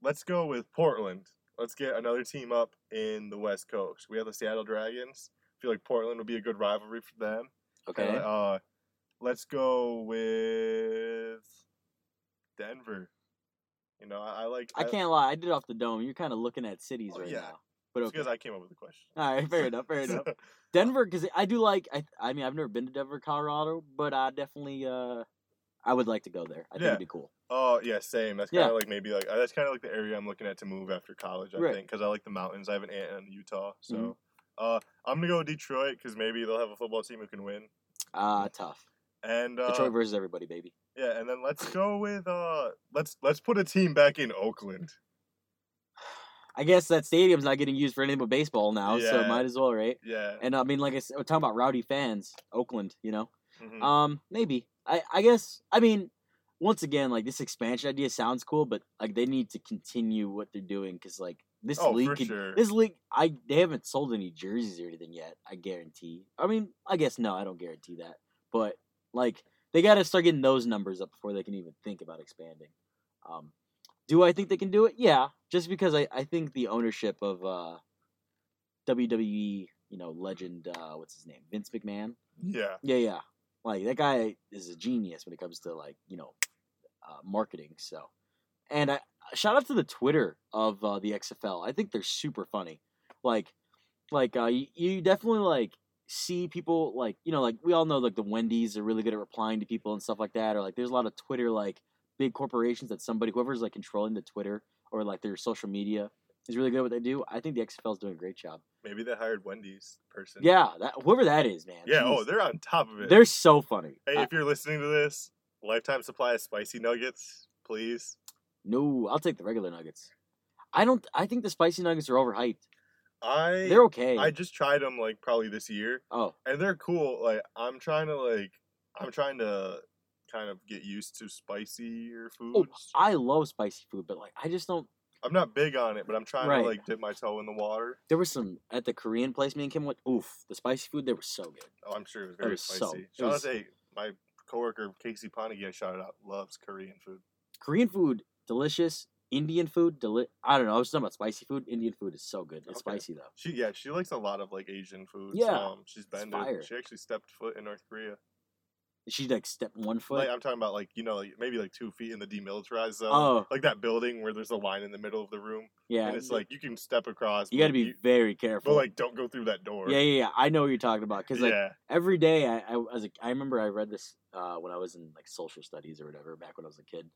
Let's go with Portland. Let's get another team up in the West Coast. We have the Seattle Dragons. I feel like Portland would be a good rivalry for them. Okay. And, uh, let's go with Denver. You know, I, I like. I can't lie. I did off the dome. You're kind of looking at cities Oh, right yeah. now. But okay. because I came up with the question. All right, fair enough. Fair enough. [laughs] Denver, because I do like. I I mean, I've never been to Denver, Colorado, but I definitely uh, I would like to go there. I think Yeah. it'd be cool. Oh yeah, same. That's kind of like maybe like uh, that's kind of like the area I'm looking at to move after college. I Right. think because I like the mountains. I have an aunt in Utah, so Mhm. uh, I'm gonna go with Detroit because maybe they'll have a football team who can win. Ah, tough. And uh, Detroit versus everybody, baby. yeah, and then let's [laughs] go with uh, let's let's put a team back in Oakland. [sighs] I guess that stadium's not getting used for anything but baseball now, so Yeah. might as well, right? Yeah. And I mean, like I said, we're talking about rowdy fans, Oakland. You know, mhm. um, maybe. I I guess. I mean, once again, like this expansion idea sounds cool, but like they need to continue what they're doing because like this oh, league could sure. This league, I they haven't sold any jerseys or anything yet. I guarantee. I mean, I guess no, I don't guarantee that. But like, they got to start getting those numbers up before they can even think about expanding. Um, do I think they can do it? Yeah, just because I, I think the ownership of uh, WWE, you know, legend, uh, what's his name, Vince McMahon. yeah. Yeah, yeah, like that guy is a genius when it comes to like you know, uh, marketing. So, and I shout out to the Twitter of uh, the XFL. I think they're super funny. Like, like uh, you, you definitely like see people like you know like we all know like the Wendy's are really good at replying to people and stuff like that. Or like there's a lot of Twitter like big corporations that somebody whoever's like controlling the Twitter or like their social media is really good at what they do. I think the XFL is doing a great job. Maybe they hired Wendy's person. Yeah, that whoever that is, man. Yeah. Oh, they're on top of it. they're so funny. Hey, Uh, if you're listening to this, lifetime supply of spicy nuggets, please. No, I'll take the regular nuggets. I don't. I think the spicy nuggets are overhyped. I They're okay. I just tried them like probably this year, oh, and they're cool. Like I'm trying to like I'm trying to kind of get used to spicier oh, foods. oh, I love spicy food, but like I just don't. I'm not big on it, but I'm trying Right. to like dip my toe in the water. There was some at the Korean place me and Kim went. Oof, the spicy food they were so good. Oh, I'm sure it was very was so- spicy. it Shout was- out to my coworker Casey I shouted out, loves Korean food. Korean food delicious. Indian food deli. I don't know. I was talking about spicy food. Indian food is so good. It's Okay. spicy though. She yeah, she likes a lot of like Asian food. Yeah, um, she's been to. She actually stepped foot in North Korea. She like stepped one foot. Like I'm talking about like you know like maybe like two feet in the demilitarized zone. Oh. like that building where there's a line in the middle of the room, yeah, and it's like you can step across. you got to be you- very careful. but like don't go through that door. yeah, yeah, yeah. I know what you're talking about because like yeah, every day I, I was like, I remember I read this uh, when I was in like social studies or whatever back when I was a kid,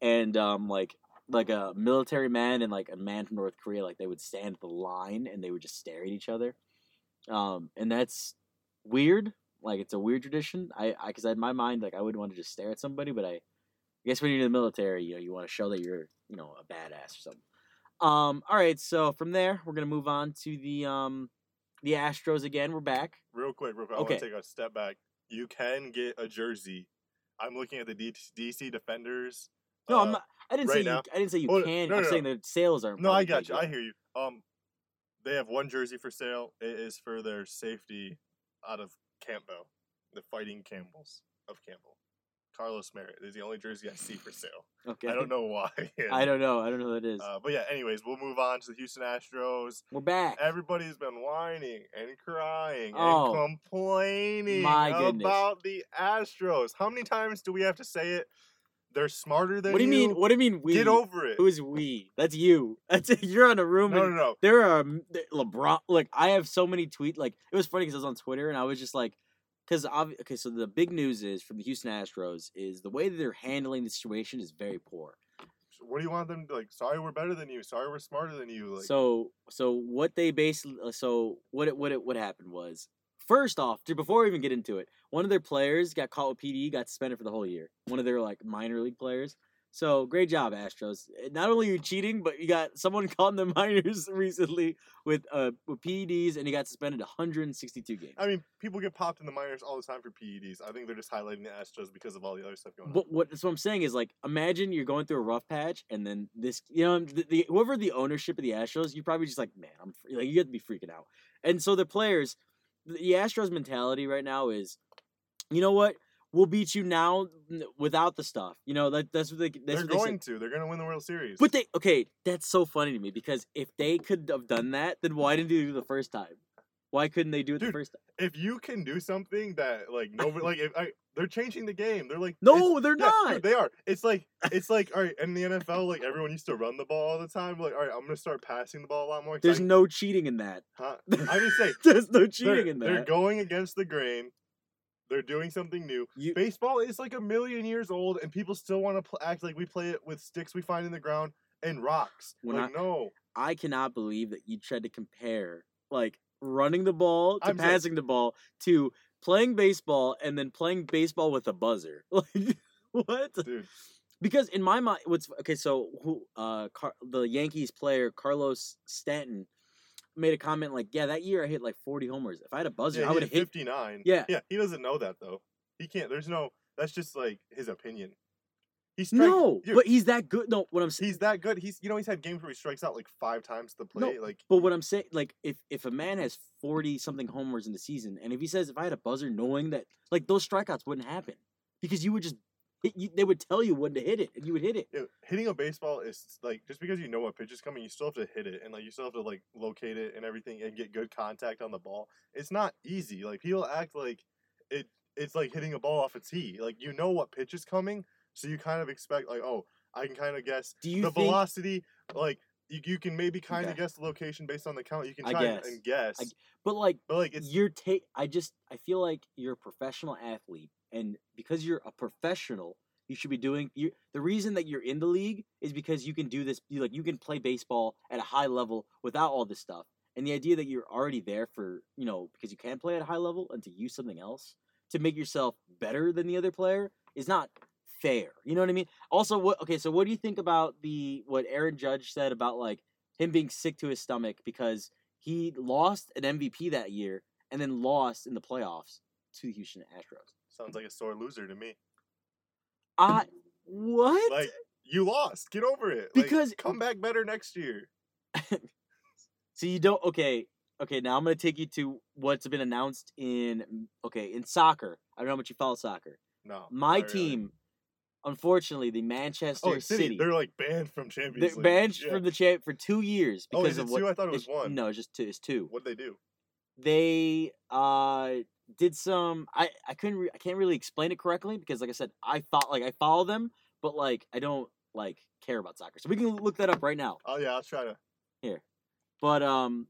and um like like a military man and like a man from North Korea like they would stand at the line and they would just stare at each other, um and that's weird. Like it's a weird tradition. I I because in my mind like I wouldn't want to just stare at somebody, but I, I guess when you're in the military, you know, you want to show that you're you know a badass or something. Um. All right. So from there, we're gonna move on to the um the Astros again. We're back. real quick, real quick. I Okay. want to take a step back. You can get a jersey. I'm looking at the D- DC Defenders. No, I'm uh, not. I didn't right say you. now- I didn't say you can. no, no, I'm no, saying the sales aren't. No, I got you. I hear you. Um, they have one jersey for sale. It is for their safety out of Campbell, the Fighting Campbells of Campbell. Carlos Merritt is the only jersey I see for sale. Okay. I don't know why. [laughs] I don't know. I don't know who that is. Uh, but yeah, anyways, we'll move on to the Houston Astros. We're back. Everybody's been whining and crying Oh, and complaining my goodness. about the Astros. How many times do we have to say it? They're smarter than What do you mean? What do you mean? We. Get over it. Who's we? That's you. [laughs] That's you're on a room. no, and no, no. There are LeBron. Like I have so many tweets. Like it was funny because I was on Twitter and I was just like, because okay, so the big news is from the Houston Astros is the way that they're handling the situation is very poor. What do you want them to like? Sorry, we're better than you. Sorry, we're smarter than you. Like, so so what they basically so what it, what it, what happened was first off dude, before we even get into it one of their players got caught with PD got suspended for the whole year one of their like minor league players so great job Astros Eh, not only are you cheating but you got [laughs] someone caught in the [laughs] minors recently with uh with PEDs and he got suspended 162 games I mean, people get popped in the minors all the time for PEDs. I think they're just highlighting the Astros because of all the other stuff going on. But what that's what I'm saying is like imagine you're going through a rough patch and then this you know the, the whoever the ownership of the Astros you probably just like man I'm free. like you have to be freaking out and so the players the Astros mentality right now is you know what we'll beat you now without the stuff. You know, that, that's what they. That's They're what they said. going to. They're going to win the World Series. But they okay, that's so funny to me because if they could have done that, then why didn't they do it the first time? Why couldn't they do it the first time? if you can do something that like nobody like if I they're changing the game. They're like No, they're yeah, not. dude, they are. It's like [laughs] it's like all right. In the NFL, like everyone used to run the ball all the time. Like all right, I'm gonna start passing the ball a lot more. There's I- no cheating in that. huh? [laughs] I just say There's no cheating in that. they're going against the grain. They're doing something new. You- Baseball is like a million years old, and people still want to pl- act like we play it with sticks we find in the ground and rocks. Like no, I cannot believe that you tried to compare like running the ball to I'm passing the ball to playing baseball and then playing baseball with a buzzer. [laughs] Like what? dude. Because in my mind, what's okay? So who? Uh, Car- the Yankees player Carlos Stanton made a comment like, "Yeah, that year I hit like 40 homers. If I had a buzzer, Yeah, I would hit have hit." 59. Yeah. yeah. He doesn't know that though. He can't. There's no. That's just like his opinion. He strike, No, dude, but he's that good. No, what I'm saying. he's that good. He's you know he's had games where he strikes out like five times the No, plate. like But what I'm saying, like, if if a man has forty something homers in the season, and if he says, if I had a buzzer, knowing that, like, those strikeouts wouldn't happen because you would just, hit, you, they would tell you when to hit it, and you would hit it. know, hitting a baseball is like just because you know what pitch is coming, you still have to hit it and like you still have to like locate it and everything and get good contact on the ball. It's not easy. Like people act like it. It's like hitting a ball off a tee. Like you know what pitch is coming, so you kind of expect like oh I can kind of guess Do you the think? velocity. Like you, you can maybe kind of Okay. guess the location based on the count. You can I try and- guess. and guess, I but like, but like it's you're take. I just, I feel like you're a professional athlete, and because you're a professional, you should be doing. You the reason that you're in the league is because you can do this. You like, you can play baseball at a high level without all this stuff. And the idea that you're already there for, you know, because you can play at a high level and to use something else to make yourself better than the other player is not fair. You know what I mean? Also, what okay, so what do you think about the what Aaron Judge said about like him being sick to his stomach because he lost an MVP that year and then lost in the playoffs to the Houston Astros? sounds like a sore loser to me. I what? Like you lost. Get over it. Like, Because- come back better next year. [laughs] So you don't okay, okay, now I'm gonna take you to what's been announced in okay, in soccer. I don't know how much you follow soccer. No, My team, unfortunately, the Manchester Oh, City. City, They're like banned from Champions they're League. banned Yeah. from the champ for two years Oh, because is it of what two? I thought it was one. No, it's just two. It's two. What'd they do? They uh did some. I I couldn't. Re- I can't really explain it correctly because, like I said, I thought like I follow them, but like I don't like care about soccer. So we can look that up right now. Oh yeah, I'll try to. Here, but um,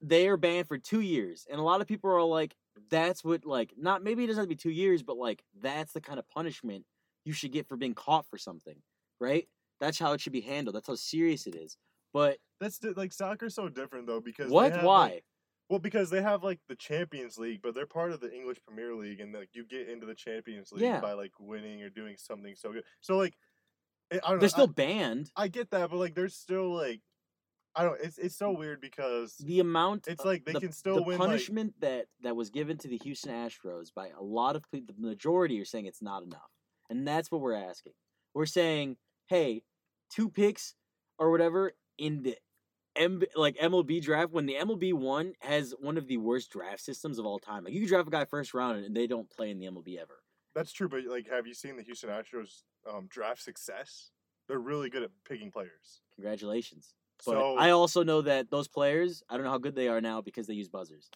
they are banned for two years, and a lot of people are like, "That's what like not maybe it doesn't have to be two years, but like that's the kind of punishment you should get for being caught for something, right? That's how it should be handled. That's how serious it is." But That's di- like soccer's so different though because what? have, Why? like- well, because they have like the Champions League, but they're part of the English Premier League, and like you get into the Champions League Yeah. by like winning or doing something so good. So like, I I don't know. They're still I, banned. I get that, but like, they're still like, I don't. It's it's so weird because The amount it's like they the, can still the win. Like, punishment that that was given to the Houston Astros by a lot of people, the majority are saying it's not enough, and that's what we're asking. We're saying, hey, two picks or whatever in the M like MLB draft when the MLB one has one of the worst draft systems of all time. Like you can draft a guy first round and they don't play in the MLB ever. that's true, but like, have you seen the Houston Astros um, draft success? They're really good at picking players. Congratulations. But So I also know that those players, I don't know how good they are now because they use buzzers.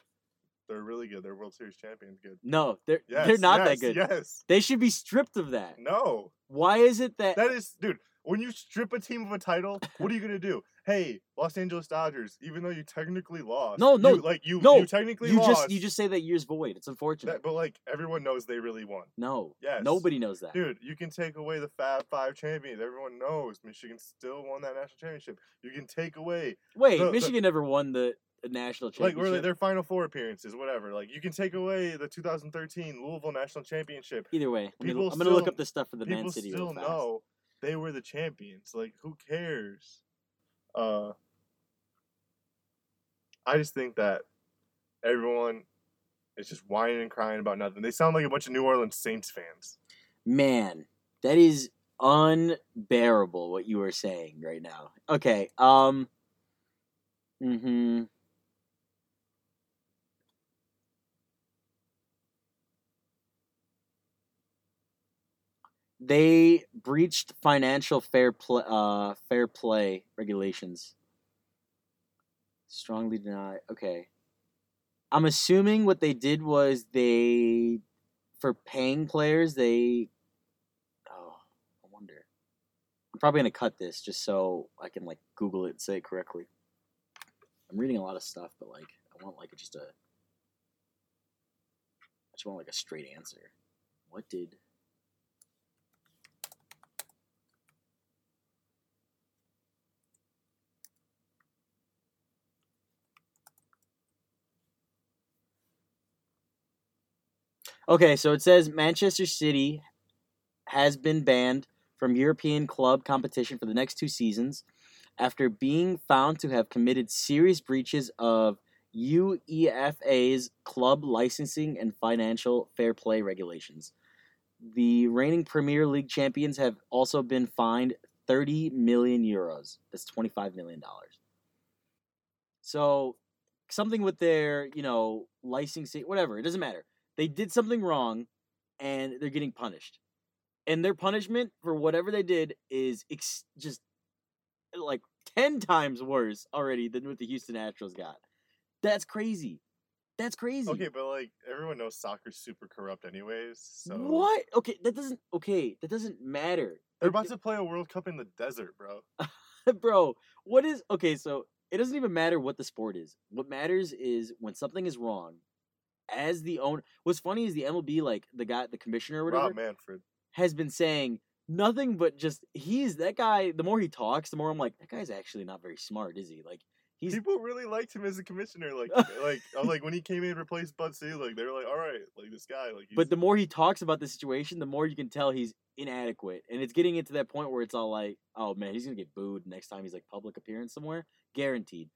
They're really good. They're World Series champions. Good. No, they're Yes, they're not yes, that good. Yes. They should be stripped of that. No. Why is it that, That is, dude. When you strip a team of a title, what are you gonna do? [laughs] Hey, Los Angeles Dodgers, even though you technically lost. No, no, you, like you, no, you technically you lost. just you just say that year's void? It's unfortunate. that, but like everyone knows they really won, no, Yes. nobody knows that. dude. You can take away the Fab Five champions. Everyone knows Michigan still won that national championship. You can take away Wait, the- the- Michigan never won the, national championship like really their Final Four appearances, whatever. Like you can take away the 2013 Louisville national championship. Either way, I'm gonna, People I'm gonna look up the stuff for the Man People City still know they were the champions. Like, who cares? Uh, I just think that everyone is just whining and crying about nothing. They sound like a bunch of New Orleans Saints fans. Man, that is unbearable what you are saying right now. Okay, um, mm-hmm. They breached financial fair play uh fair play regulations. Strongly deny. Okay. I'm assuming what they did was they for paying players they oh, I wonder. I'm probably to cut this just so I can like google it and say it correctly. I'm reading a lot of stuff but like I want like just a I just want like a straight answer. What did Okay, so it says Manchester City has been banned from European club competition for the next two seasons after being found to have committed serious breaches of UEFA's club licensing and financial fair play regulations. The reigning Premier League champions have also been fined 30 million euros. That's 25 million dollars. So, something with their, you know, licensing, whatever, it doesn't matter they did something wrong and they're getting punished. And their punishment for whatever they did is ex- just eh, like 10 times worse already than what the Houston Astros got. That's crazy. That's crazy. Okay, but like everyone knows soccer's super corrupt anyways. So What? Okay, that doesn't okay, that doesn't matter. They're about to play a World Cup in the desert, bro. [laughs] Bro, what is okay, so it doesn't even matter what the sport is. What matters is when something is wrong as the owner. What's funny is the MLB, like the guy, the commissioner or whatever, Rob Manfred. has been saying nothing but just he's that guy. The more he talks, the more I'm like, that guy's actually not very smart, is he? Like he's People really liked him as a commissioner. Like, [laughs] like, I'm like when he came in and replaced Bud Selig, they were like, "All right, like this guy." Like, he's, but the more he talks about the situation, the more you can tell he's inadequate, and it's getting into that point where it's all like, oh man, he's gonna get booed next time he's like public appearance somewhere, guaranteed.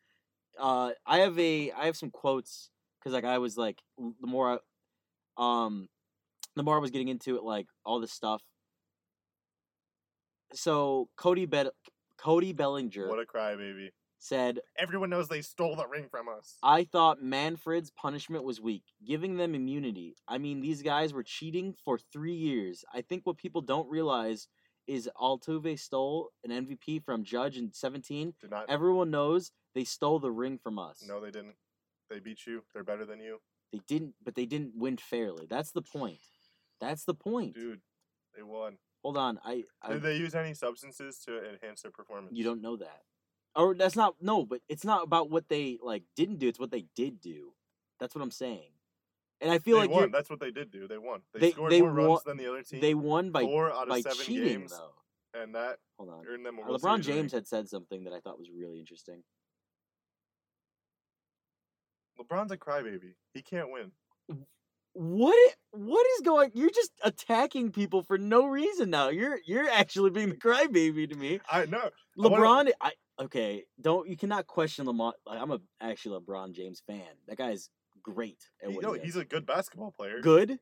Uh, I have a I have some quotes because like I was like the more I, um the more I was getting into it like all this stuff. So Cody Bet Cody Bellinger what a crybaby. said, Everyone knows they stole the ring from us. "I thought Manfred's punishment was weak, giving them immunity. I mean, these guys were cheating for three years. I think what people don't realize." Is Altuve stole an MVP from Judge in 17? Did not. Everyone knows they stole the ring from us. No, they didn't. They beat you. They're better than you, They didn't, but they didn't win fairly. That's the point. That's the point. dude. They won. Hold on, I, I Did they use any substances to enhance their performance? you don't know that, or that's not no, but it's not about what they like didn't do. It's what they did do. That's what I'm saying. And I feel they like won. That's what they did do. They won. They, They- scored they more runs won- than the other team. they won by four out of by seven cheating games, though. and that Hold on, earned them a Uh, LeBron. James had said something that I thought was really interesting. LeBron's a crybaby. He can't win. What what is going? You're just attacking people for no reason now. You're you're actually being the crybaby to me. I know. LeBron, I okay. Don't you cannot question. Like, I'm a actually LeBron James fan. That guy's great at what no, he he's a good basketball player. good.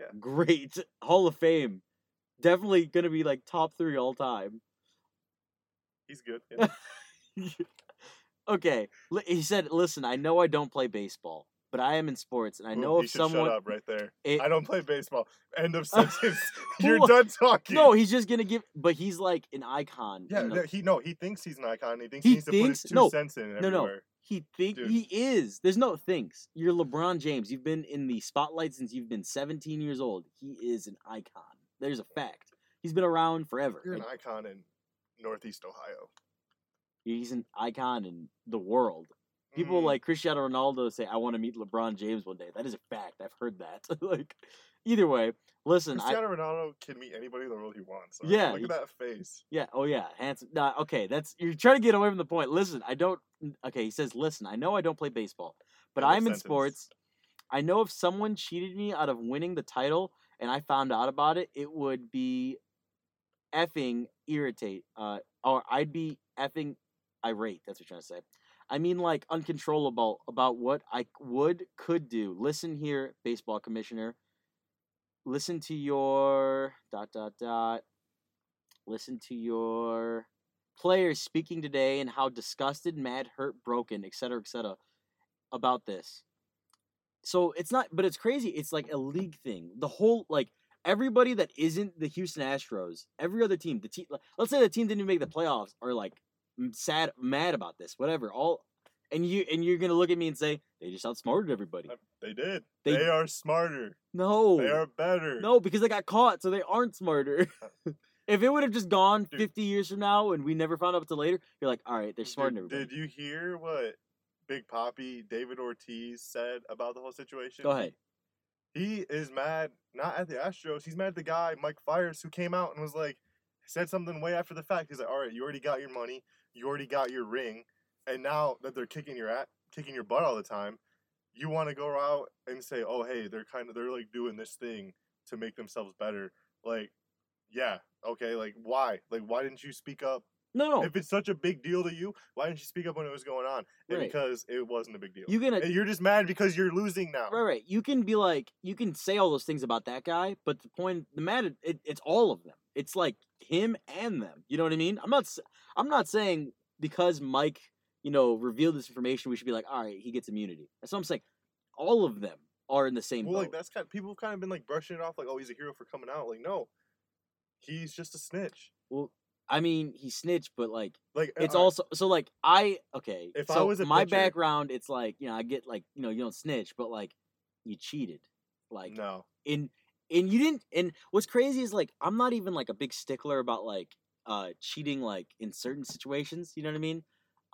Yeah. Great Hall of Fame. Definitely gonna be like top three all time. He's good. yeah. [laughs] okay, he said, "Listen, I know I don't play baseball, but I am in sports, and I know he if someone." shut up right there. it- I don't play baseball. End of [laughs] sentence. [laughs] You're done talking. no, he's just gonna give. But he's like an icon. Yeah, the- he no, he thinks he's an icon. He thinks He he, needs to put thinks- his two no, cents in no, no. He think Dude. he is. There's no thinks. You're LeBron James. You've been in the spotlight since you've been 17 years old. He is an icon. There's a fact. He's been around forever. You're an icon in Northeast Ohio. He's an icon in the world. People Mm, like Cristiano Ronaldo say, "I want to meet LeBron James one day." That is a fact. I've heard that. [laughs] like, either way, listen. I, Cristiano Ronaldo can meet anybody in the world he wants. Like, Yeah, look at that face. Yeah. Oh yeah. Handsome. Nah, okay. That's you're trying to get away from the point. Listen, I don't. Okay. He says, "Listen, I know I don't play baseball, but I'm in sports. I know if someone cheated me out of winning the title and I found out about it, it would be effing irritate. Uh, or I'd be effing irate. That's what you're trying to say. I mean, like uncontrollable about what I would could do. Listen here, baseball commissioner. Listen to your dot dot dot. Listen to your players speaking today and how disgusted, mad, hurt, broken, etc., etc. about this. So it's not, but it's crazy. It's like a league thing. The whole like everybody that isn't the Houston Astros, every other team, the team, let's say the team didn't even make the playoffs, are like sad, mad about this, whatever. All and you and you're gonna look at me and say they just outsmarted everybody. They did. They- They, are smarter. No, They are better. no, because they got caught, so they aren't smarter. [laughs] [laughs] if it would have just gone Dude. 50 years from now and we never found out until later, you're like, all right, they're smart Did, everybody. did you hear what Big Poppy David Ortiz said about the whole situation? Go ahead. He is mad not at the Astros. He's mad at the guy Mike Fiers who came out and was like said something way after the fact. He's like, "All right, you already got your money. You already got your ring, and now that they're kicking your at kicking your butt all the time, you want to go out and say, "Oh, hey, they're kind of they're like doing this thing to make themselves better." Like, yeah, okay, like why? Like why didn't you speak up No, no, if it's such a big deal to you, why didn't you speak up when it was going on? And Right. because it wasn't a big deal. you can and you're just mad because you're losing now. Right, right. You can be like, you can say all those things about that guy, but the point, the matter, it, it's all of them. It's like him and them. You know what I mean? I'm not, I'm not saying because Mike, you know, revealed this information, we should be like, all right, he gets immunity. That's what I'm saying. All of them are in the same Well, boat. like that's kind of people have kind of been like brushing it off, like, oh, he's a hero for coming out. Like, no, he's just a snitch. well, I mean, he snitched, but like, Like, it's uh, also so like I okay. If I was my pitcher- background, it's like you know, I get like you know, you don't snitch, but like, you cheated, like no. in and you didn't and what's crazy is like i'm not even like a big stickler about like uh cheating like in certain situations you know what i mean?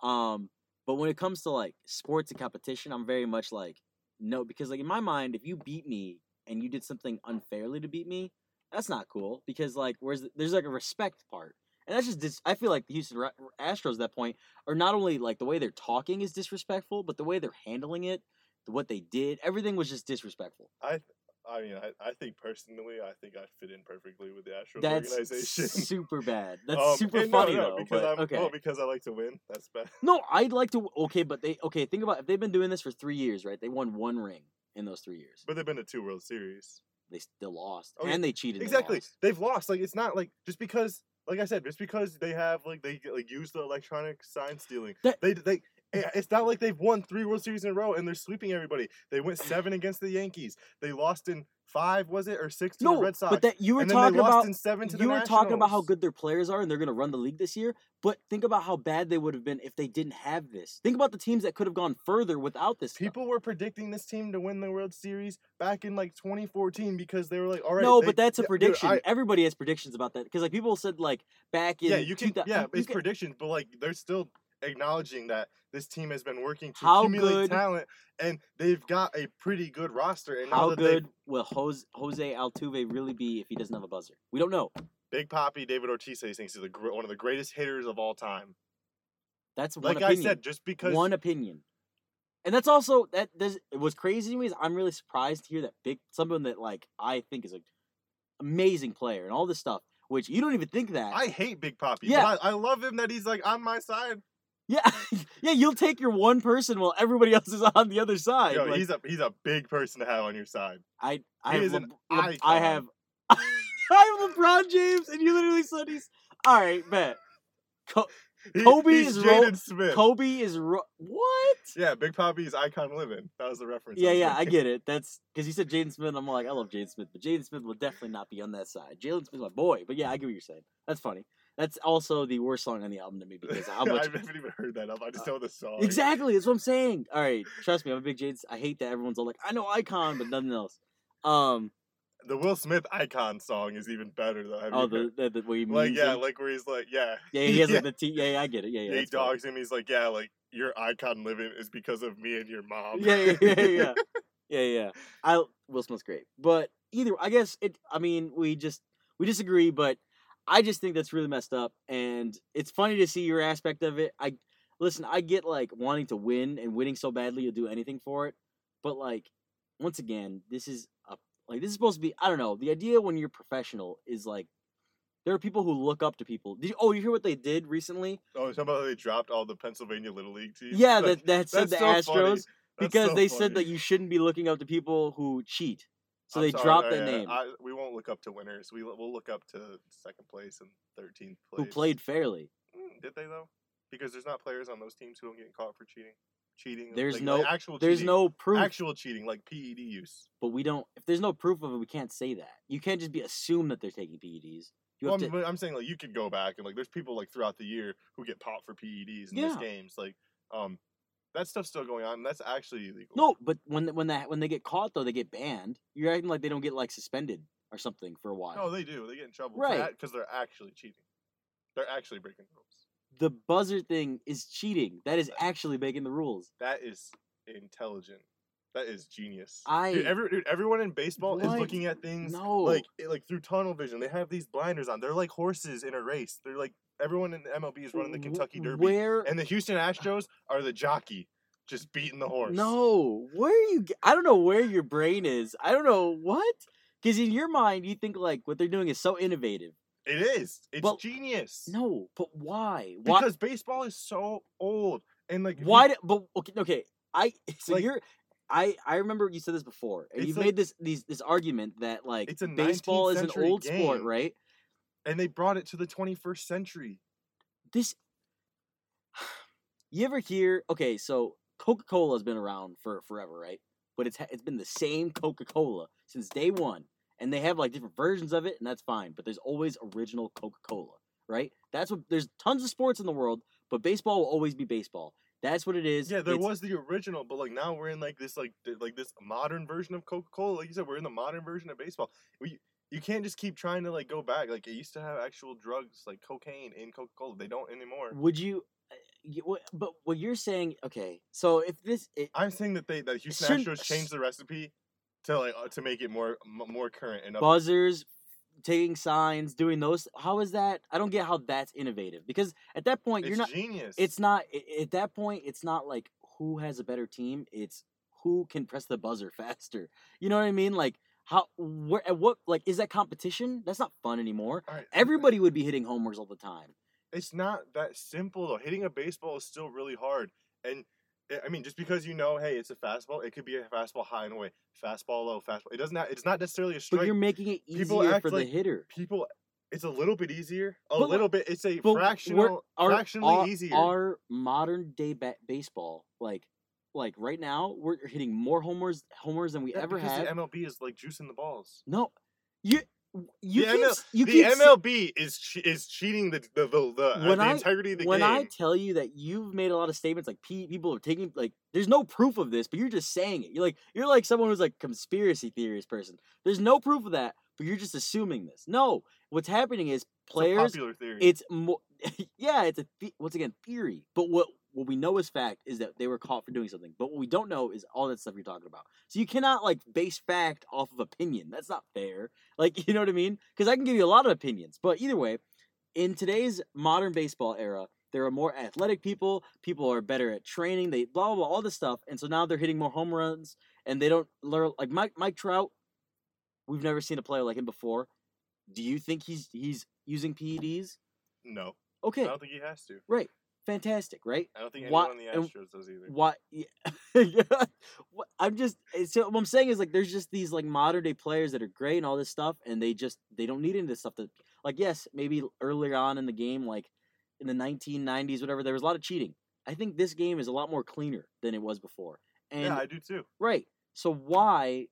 Um but when it comes to like sports and competition i'm very much like no because like in my mind if you beat me and you did something unfairly to beat me that's not cool because like where's the, there's like a respect part. And that's just dis- i feel like the houston astros at that point are not only like the way they're talking is disrespectful but the way they're handling it what they did everything was just disrespectful. I mean, I, I think personally, I think I fit in perfectly with the Astros That's organization. [laughs] super bad. That's Um, super and no, funny no, though. because but, I'm okay. well, because I like to win. That's bad. [laughs] no, I'd like to. Okay, but they okay. Think about if they've been doing this for three years, right? They won one ring in those three years. But they've been to two World Series. They still lost, Okay, and they cheated. they Exactly. lost. They've lost. Like it's not like just because like I said, just because they have like they like use the electronic sign stealing. That- they they it's not like they've won three World Series in a row and they're sweeping everybody. They went seven against the Yankees. They lost in five, was it, or six to No, the Red Sox. but that you were talking about. in seven to the You were talking about how good their players are, and they're going to run the league this year. But think about how bad they would have been if they didn't have this. Think about the teams that could have gone further without this. stuff. People were predicting this team to win the World Series back in like 2014 because they were like, all right. no, they- but that's a yeah, dude, prediction. I- Everybody has predictions about that because like people said like back in yeah, you can. 2000 Yeah, you it's can- predictions, but like they're still acknowledging that this team has been working to How accumulate good- talent, and they've got a pretty good roster. And How good will Jose, Jose Altuve really be if he doesn't have a buzzer? We don't know. Big Poppy David Ortiz he thinks he's the, one of the greatest hitters of all time. That's one Like I opinion. said, just because one opinion. And that's also that there's it was crazy to me is I'm really surprised to hear that big someone that like I think is an amazing player and all this stuff, which you don't even think that. I hate Big Poppy, Yeah. but I, I love him that he's like on my side. Yeah, [laughs] yeah, you'll take your one person while everybody [laughs] else is on the other side. Yo, Like, he's a he's a big person to have on your side. I I he have Le- Le- I have [laughs] I have LeBron James, and you literally said he's all right. Bet Co- He- Kobe is ro- Jaden Smith. Kobe is ro- what? Yeah, Big Poppy's icon living. That was the reference. I Yeah, was yeah, I get it. That's because you said Jaden Smith. I'm like, I love Jaden Smith, but Jaden Smith will definitely not be on that side. Jalen Smith's my boy, but yeah, I get what you're saying. That's funny. That's also the worst song on the album to me because [laughs] how I haven't even heard that up. I just know the song. exactly, that's what I'm saying. All right, trust me, I'm a big Jaden. I hate that everyone's all like, I know Icon, but nothing else. Um, The Will Smith icon song is even better though. Have oh, you the, the, the where he like yeah, like where he's like yeah, yeah, he [laughs] has yeah. like the T. Yeah, yeah, I get it. Yeah, yeah, Yeah, he that's funny. dogs him. He's like, yeah, like your icon living is because of me and your mom. yeah, yeah, yeah, yeah, yeah, [laughs] yeah. I Will Smith's great, but either I guess it. I mean, we just we disagree, but I just think that's really messed up, and it's funny to see your aspect of it. I listen. I get like wanting to win and winning so badly you'll do anything for it, but like once again, this is a like this is supposed to be. I don't know. The idea when you're professional is like. There are people who look up to people. Did you, oh, you hear what they did recently? Oh, talking about how they dropped all the Pennsylvania Little League teams. Yeah, that [laughs] that said the so. Astros because so they said that you shouldn't be looking up to people who cheat. So I'm they sorry, dropped uh, that yeah, name. I, we won't look up to winners. We we'll look up to second place and thirteenth place. who played fairly. Mm, Did they though? Because there's not players on those teams who don't get caught for cheating. cheating? There's Like- no- like actual There's cheating. no proof, actual cheating like PED use. but we don't. If there's no proof of it, we can't say that. You can't just be assume that they're taking PEDs. You Well, to. I'm saying like you could go back and like there's people like throughout the year who get popped for PEDs in these games. Like um, that stuff's still going on. and That's actually illegal. No, but when when that when they get caught though, they get banned. You're acting like they don't get like suspended or something for a while. no, they do. They get in trouble Right. because they're actually cheating. They're actually breaking the rules. the buzzer thing is cheating. That is actually making the rules. That is intelligent. That is genius. I- dude, every, dude, everyone in baseball is looking at things No. like like through tunnel vision. They have these blinders on. They're like horses in a race. They're like everyone in the MLB is running the Kentucky Derby, Where? and the Houston Astros are the jockey, just beating the horse. No, where are you? I don't know where your brain is. I don't know what. Because in your mind, you think like what they're doing is so innovative. it is. It's Well, genius. No, but why? Why? because baseball is so old and like if you- Why? Do, but okay, okay. I [laughs] so Like- you're. I I remember you said this before, and you've like- made this these this argument that like It's a baseball is an old sport, right? And they brought it to the 21st century. This. [sighs] You ever hear? Okay, so Coca Cola has been around for forever, right? But it's it's been the same Coca Cola since day one, and they have like different versions of it, and that's fine. But there's always original Coca Cola, right? That's what. There's tons of sports in the world, but baseball will always be baseball. That's what it is. Yeah, there It's- was the original, but like now we're in like this like like this modern version of Coca Cola. Like you said, we're in the modern version of baseball. We you can't just keep trying to like go back. Like it used to have actual drugs like cocaine in Coca Cola. They don't anymore. Would you? uh, But what you're saying, okay? So if this, it, I'm saying that they that Houston Shouldn't- Astros changed the recipe to like uh, to make it more m- more current and up. buzzers, taking signs, doing those, how is that? I don't get how that's innovative because at that point you're not. genius. It's not at that point. It's not like who has a better team. It's who can press the buzzer [laughs] faster. You know what I mean? Like how where at what like is that competition? That's not fun anymore. Right, Everybody would be [laughs] hitting homers all the time. it's not that simple though. Hitting a baseball is still really hard. And I- I mean, just because you know, hey, it's a fastball, it could be a fastball high and away, fastball low, fastball. It doesn't. Have, it's not necessarily a But strike. you're making it people easier act for the like hitter. People, it's a little bit easier. A But, little bit. It's a But fractional, our- fractionally our, easier. Our modern day ba- baseball, like like right now, we're hitting more homers homers than we Yeah, ever because have. the MLB is like juicing the balls. no, you you the keep, ML you the MLB is che- is cheating the the the, the, uh, When the I- integrity of the when game. When I tell you that you've made a lot of statements like people are taking like there's no proof of this, but you're just saying it. You're like you're like someone who's like conspiracy theorist person. There's no proof of that, but you're just assuming this. No, what's happening is It's a players. popular theory. It's more, [laughs] yeah, it's a the- once again theory. But what what we know is fact is that they were caught for doing something. But what we don't know is all that stuff you're talking about. So you cannot like base fact off of opinion. That's not fair. [laughs] Like you know what I mean? Because I can give you a lot of opinions. But either way, in today's modern baseball era, there are more athletic people. People are better at training. They blah blah, blah all this stuff, and so now they're hitting more home runs. And they don't learn like Mike Mike Trout. We've never seen a player like him before. Do you think he's he's using PEDs? no, Okay, I don't think he has to. right, fantastic, right? I don't think Why- anyone on the Astros does either. Why? [laughs] Yeah. What- I'm just eh, so what I'm saying is like there's just these like modern day players that are great and all this stuff, and they just they don't need any of this stuff. That like yes, maybe earlier on in the game, like in the 1990s, whatever, there was a lot of cheating. I think this game is a lot more cleaner than it was before. And yeah, I do too. right, so why?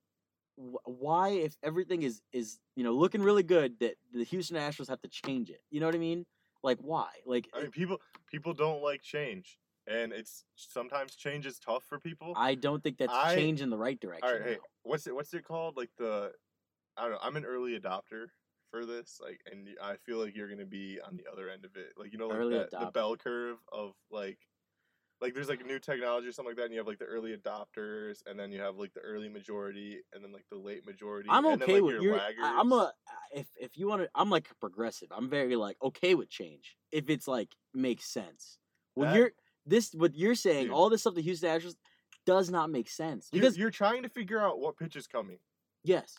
Why, if everything is is you know looking really good, that the Houston Astros have to change it? You know what I mean? Like why? Like I mean, people people don't like change, and it's sometimes change is tough for people. I don't think that's I- change in the right direction. All right, hey, what's it? What's it called? Like the, I don't know. I'm an early adopter for this, like, and I feel like you're gonna be on the other end of it. Like, you know, like Early that, the bell curve of like, like there's like a new technology or something like that, and you have like the early adopters, and then you have like the early majority, and then like the late majority. I'm and then, okay like, with your you. I'm a if if you want to. I'm like a progressive. I'm very like okay with change if it's like makes sense. Well, That- you're this what you're saying. Dude. All this stuff the Houston Astros does not make sense You're- because you're trying to figure out what pitch is coming. yes,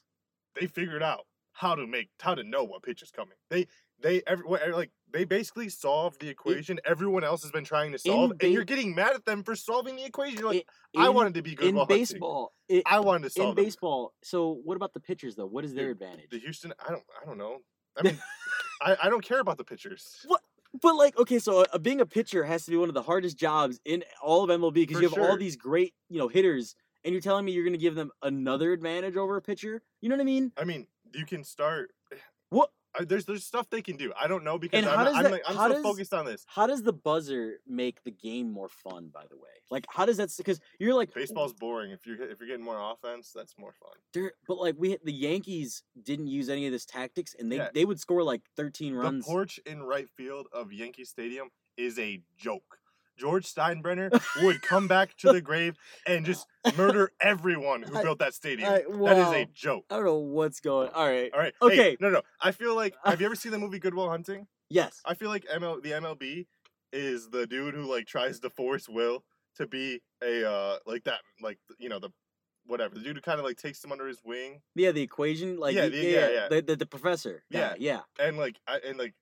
they figured out how to make how to know what pitch is coming. They they every like they basically solved the equation everyone else has been trying to solve, and you're getting mad at them for solving the equation. You're like, in, I wanted to be good in baseball. It, I wanted to solve in them. baseball. So what about the pitchers though? What is their Dude, advantage? The Houston, I don't I don't know. [laughs] I mean, I, I don't care about the pitchers. What? But like, okay, so uh, being a pitcher has to be one of the hardest jobs in all of MLB because you have all these great, you know, hitters, and you're telling me you're going to give them another advantage over a pitcher. You know what I mean? I mean, you can start. What? I, there's there's stuff they can do. I don't know because And I'm, I'm that- like I'm so does- focused on this. How does the buzzer make the game more fun? By the way, like, how does that? Because you're like Baseball's boring. If you're if you're getting more offense, that's more fun. But like we, the Yankees didn't use any of this tactics, and they Yeah. they would score like 13 runs. The porch in right field of Yankee Stadium is a joke. George Steinbrenner would come back to the grave and just murder everyone who I- built that stadium. I- That is a joke. I don't know what's going. All right. All right. Okay. Hey, no, no. I feel like. Have you ever seen the movie Goodwill Hunting? Yes. I feel like ML, the MLB is the dude who like tries to force Will to be a uh like that like you know the whatever the dude who kind of like takes him under his wing Yeah, the equation. Like Yeah, the- yeah, yeah, yeah. The, the the professor. Yeah. yeah. and like I, and like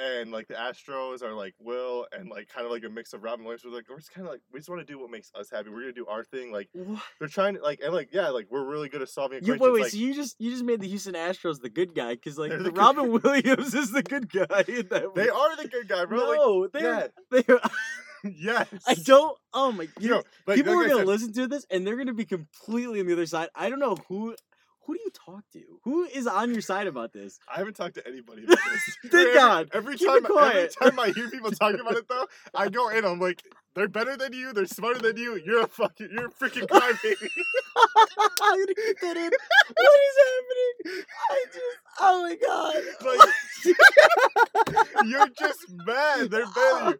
and like the Astros are like Will and like kind of like a mix of Robin Williams. We're like we're just kind of like we just want to do what makes us happy. We're gonna do our thing. Like What? they're trying to like and like yeah like we're really good at solving You, equations. wait, wait. like, so you just you just made the Houston Astros the good guy because like the the good Robin [laughs] Williams is the good guy in that. they are the good guy, bro. No, they're yeah. they're. [laughs] Yes. I don't. Oh my. You know, like, people like are gonna said, listen to this and they're gonna be completely on the other side. I don't know who. Who do you talk to? Who is on your side about this? I haven't talked to anybody about this. [laughs] Thank Every- God. Every Keep time, every time I hear people talking about it, though, [laughs] I go in. I'm like, they're better than you. They're smarter than you. You're a fucking, you're a freaking crybaby. I'm gonna keep that in. What is happening? I just. Oh my god. like, [laughs] you're just mad. They're better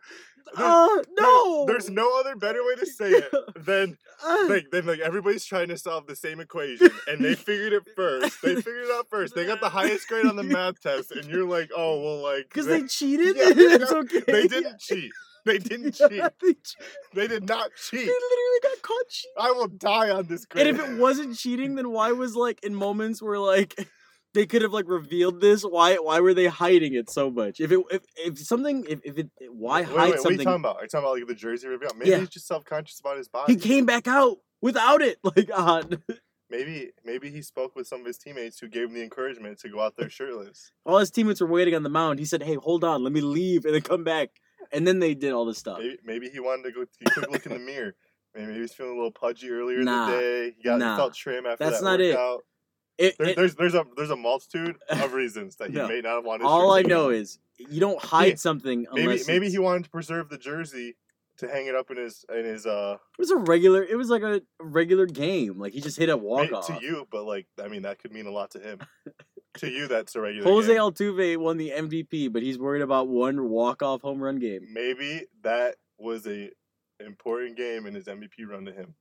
Oh there- no. There's no other better way to say it [laughs] than Uh, like then like everybody's trying to solve the same equation and they figured it first. They figured it out [laughs] first. They got the highest grade on the math test, and you're like, oh well, like Because they cheated. Yeah, [laughs] they okay. they didn't cheat. They didn't Yeah, cheat. they, che- They did not cheat. they literally got caught cheating. I will die on this And if it wasn't cheating, then why was like in moments where like they could have like revealed this? Why why were they hiding it so much? If it if, if something if, if it why Wait, hide wait, wait. What are you talking about? Are you talking about like the jersey reveal? Maybe Yeah. he's just self conscious about his body. He came back out without it. [laughs] Like on Maybe maybe he spoke with some of his teammates who gave him the encouragement to go out there shirtless. all his teammates were waiting on the mound. He said, "Hey, hold on, let me leave and then come back." And then they did all this stuff. Maybe maybe he wanted to go take a look in the mirror. Maybe he was feeling a little pudgy earlier Nah. in the day. He got Nah. he felt trim after That's that not workout. It- There, it- there's there's a there's a multitude of [laughs] reasons that he No. may not have wanted. To. All I know is you don't hide something maybe unless maybe it's- he wanted to preserve the jersey to hang it up in his in his uh It was a regular. It was like a regular game. Like he just hit a walk off. to you, but like I mean that could mean a lot to him. [laughs] to you, that's a regular. Jose game. Altuve won the MVP, but he's worried about one walk off home run game. maybe that was a important game in his MVP run to him.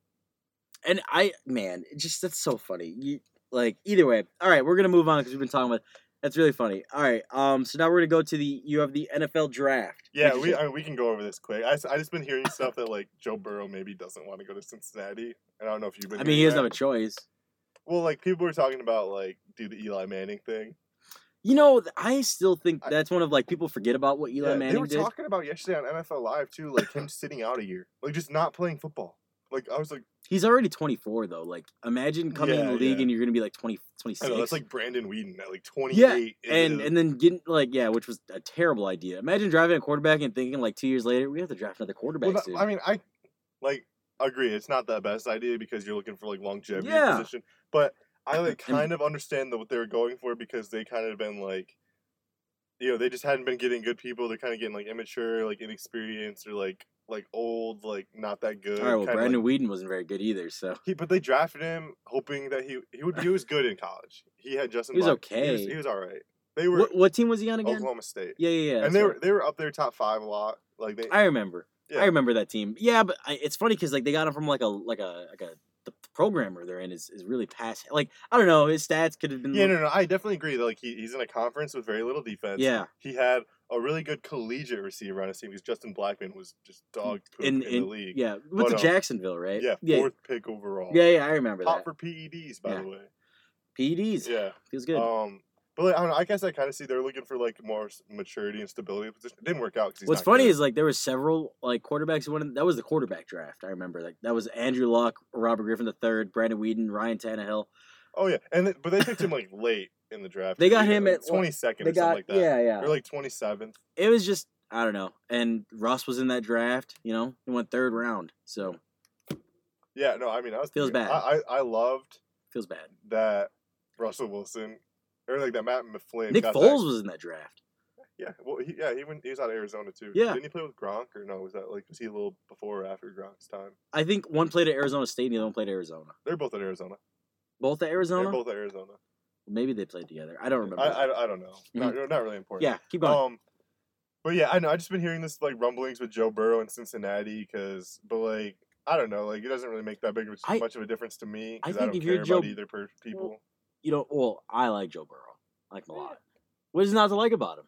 And I, man, it just that's so funny. You like either way. All right, we're gonna move on because we've been talking about. That's really funny. All right, um, so now we're gonna go to the. You have the NFL draft. Yeah, we I mean, we can go over this quick. I, I just been hearing stuff that like Joe Burrow maybe doesn't want to go to Cincinnati, and I don't know if you've been. I mean, he doesn't have a choice. Well, like people were talking about like do the Eli Manning thing. You know, I still think that's one of like people forget about what Eli Yeah, they were did. talking about yesterday on NFL Live too, like him sitting out a year, like just not playing football. Like I was like, He's already 24 though. Like, imagine coming in the league yeah. and you're gonna be like 20, I 26. know that's like Brandon Weeden at like twenty Yeah, eight. and and then getting like yeah, which was a terrible idea. Imagine driving a quarterback and thinking like two years later we have to draft another quarterback well, soon. I mean, I like agree. It's not the best idea because you're looking for like longevity in Yeah. position, but I like And- kind of understand the, what they were going for because they kind of been like, you know, they just hadn't been getting good people. They're kind of getting like immature, like inexperienced, or like like old, like not that good. All right, well, kinda, Brandon like- Weeden wasn't very good either. So he, but they drafted him hoping that he he would he was good in college. He had Justin. He was Black- He was, okay. he was all right. They were what, what team was he on again? Oklahoma State, Yeah, yeah, yeah. and they that's were they were up there top five a lot. Like they, I remember. Yeah. I remember that team. Yeah, but I, it's funny because like they got him from like a like a like a the programmer they're in is, is really past. Like I don't know, his stats could have been. Yeah, no, no, I definitely agree. That, like he, he's in a conference with very little defense. Yeah. he had a really good collegiate receiver on his team because Justin Blackmon was just dog poop in, in, in the league. yeah with But, the um, Jacksonville, right? yeah, yeah, fourth pick overall. yeah, yeah. I remember top that. for PEDs by Yeah. the way. PEDs. Yeah, feels good. um, but like, I don't know. I guess I kind of see they're looking for like more maturity and stability. Position. It didn't work out. What's funny good. is like there were several like quarterbacks who went. That was the quarterback draft. I remember like that was Andrew Luck, Robert Griffin III, Brandon Weeden, Ryan Tannehill. oh yeah, and th- but they picked him like [laughs] late in the draft. They got him at, twenty second They got like that. yeah, yeah. or like twenty seventh. it was just I don't know. And Russ was in that draft. You know, he went third round, so Yeah, no, I mean, I was Feels thinking- bad. I, I I loved feels bad. that Russell Wilson or like that Matt Flynn. Nick Foles that- was in that draft. Yeah, well, he, yeah, he went. He was out of Arizona too. Yeah. didn't he play with Gronk or no? Was that like was he a little before or after Gronk's time? I think one played at Arizona State and the other one played at Arizona. They're both at Arizona. Both at Arizona. They're both at Arizona. Maybe they played together. I don't remember. I. I, I don't know. Not, not really important. yeah, keep going. Um, but yeah, I know. I just been hearing this like rumblings with Joe Burrow in Cincinnati because, but like I don't know, like it doesn't really make that big of a, I- much of a difference to me I because I, think don't care Joe- about either per- people. You know, well, I like Joe Burrow. I like him a lot. What is not to like about him?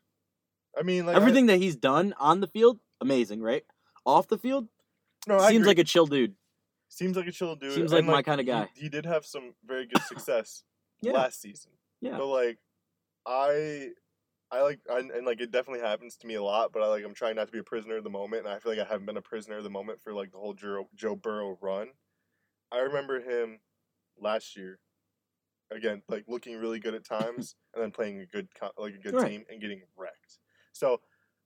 I mean, like I- Everything that he's done on the field, amazing, right? Off the field, no, I seems like a chill dude. seems like a chill dude. seems and, like my kinda he- guy. He, did have some very good success [coughs] Yeah. last season. Yeah. But like, I, I like, I, and like it definitely happens to me a lot. But I like, I'm trying not to be a prisoner of the moment, and I feel like I haven't been a prisoner of the moment for like the whole Joe, Joe Burrow run. I remember him last year, again, like looking really good at times, [laughs] and then playing a good, like a good Right. team and getting wrecked. So,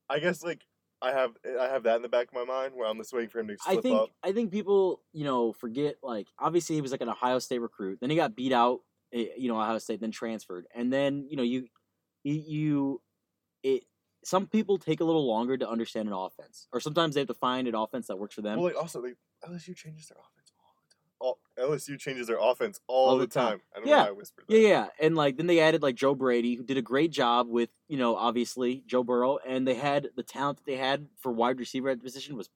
I guess like. I have I have that in the back of my mind where I'm just waiting for him to I think up. I think people, you know, forget like obviously he was like an Ohio State recruit. Then he got beat out, eh, you know, Ohio State, then transferred, and then you know you, you, you it. Some people take a little longer to understand an offense, or sometimes they have to find an offense that works for them. Well, like also, LSU changes their offense all the time. All, LSU changes their offense all, All the the time. time. I don't Yeah. know why I whispered that. Yeah, yeah, and like then they added like Joe Brady, who did a great job with you know obviously Joe Burrow, and they had the talent that they had for wide receiver at the position was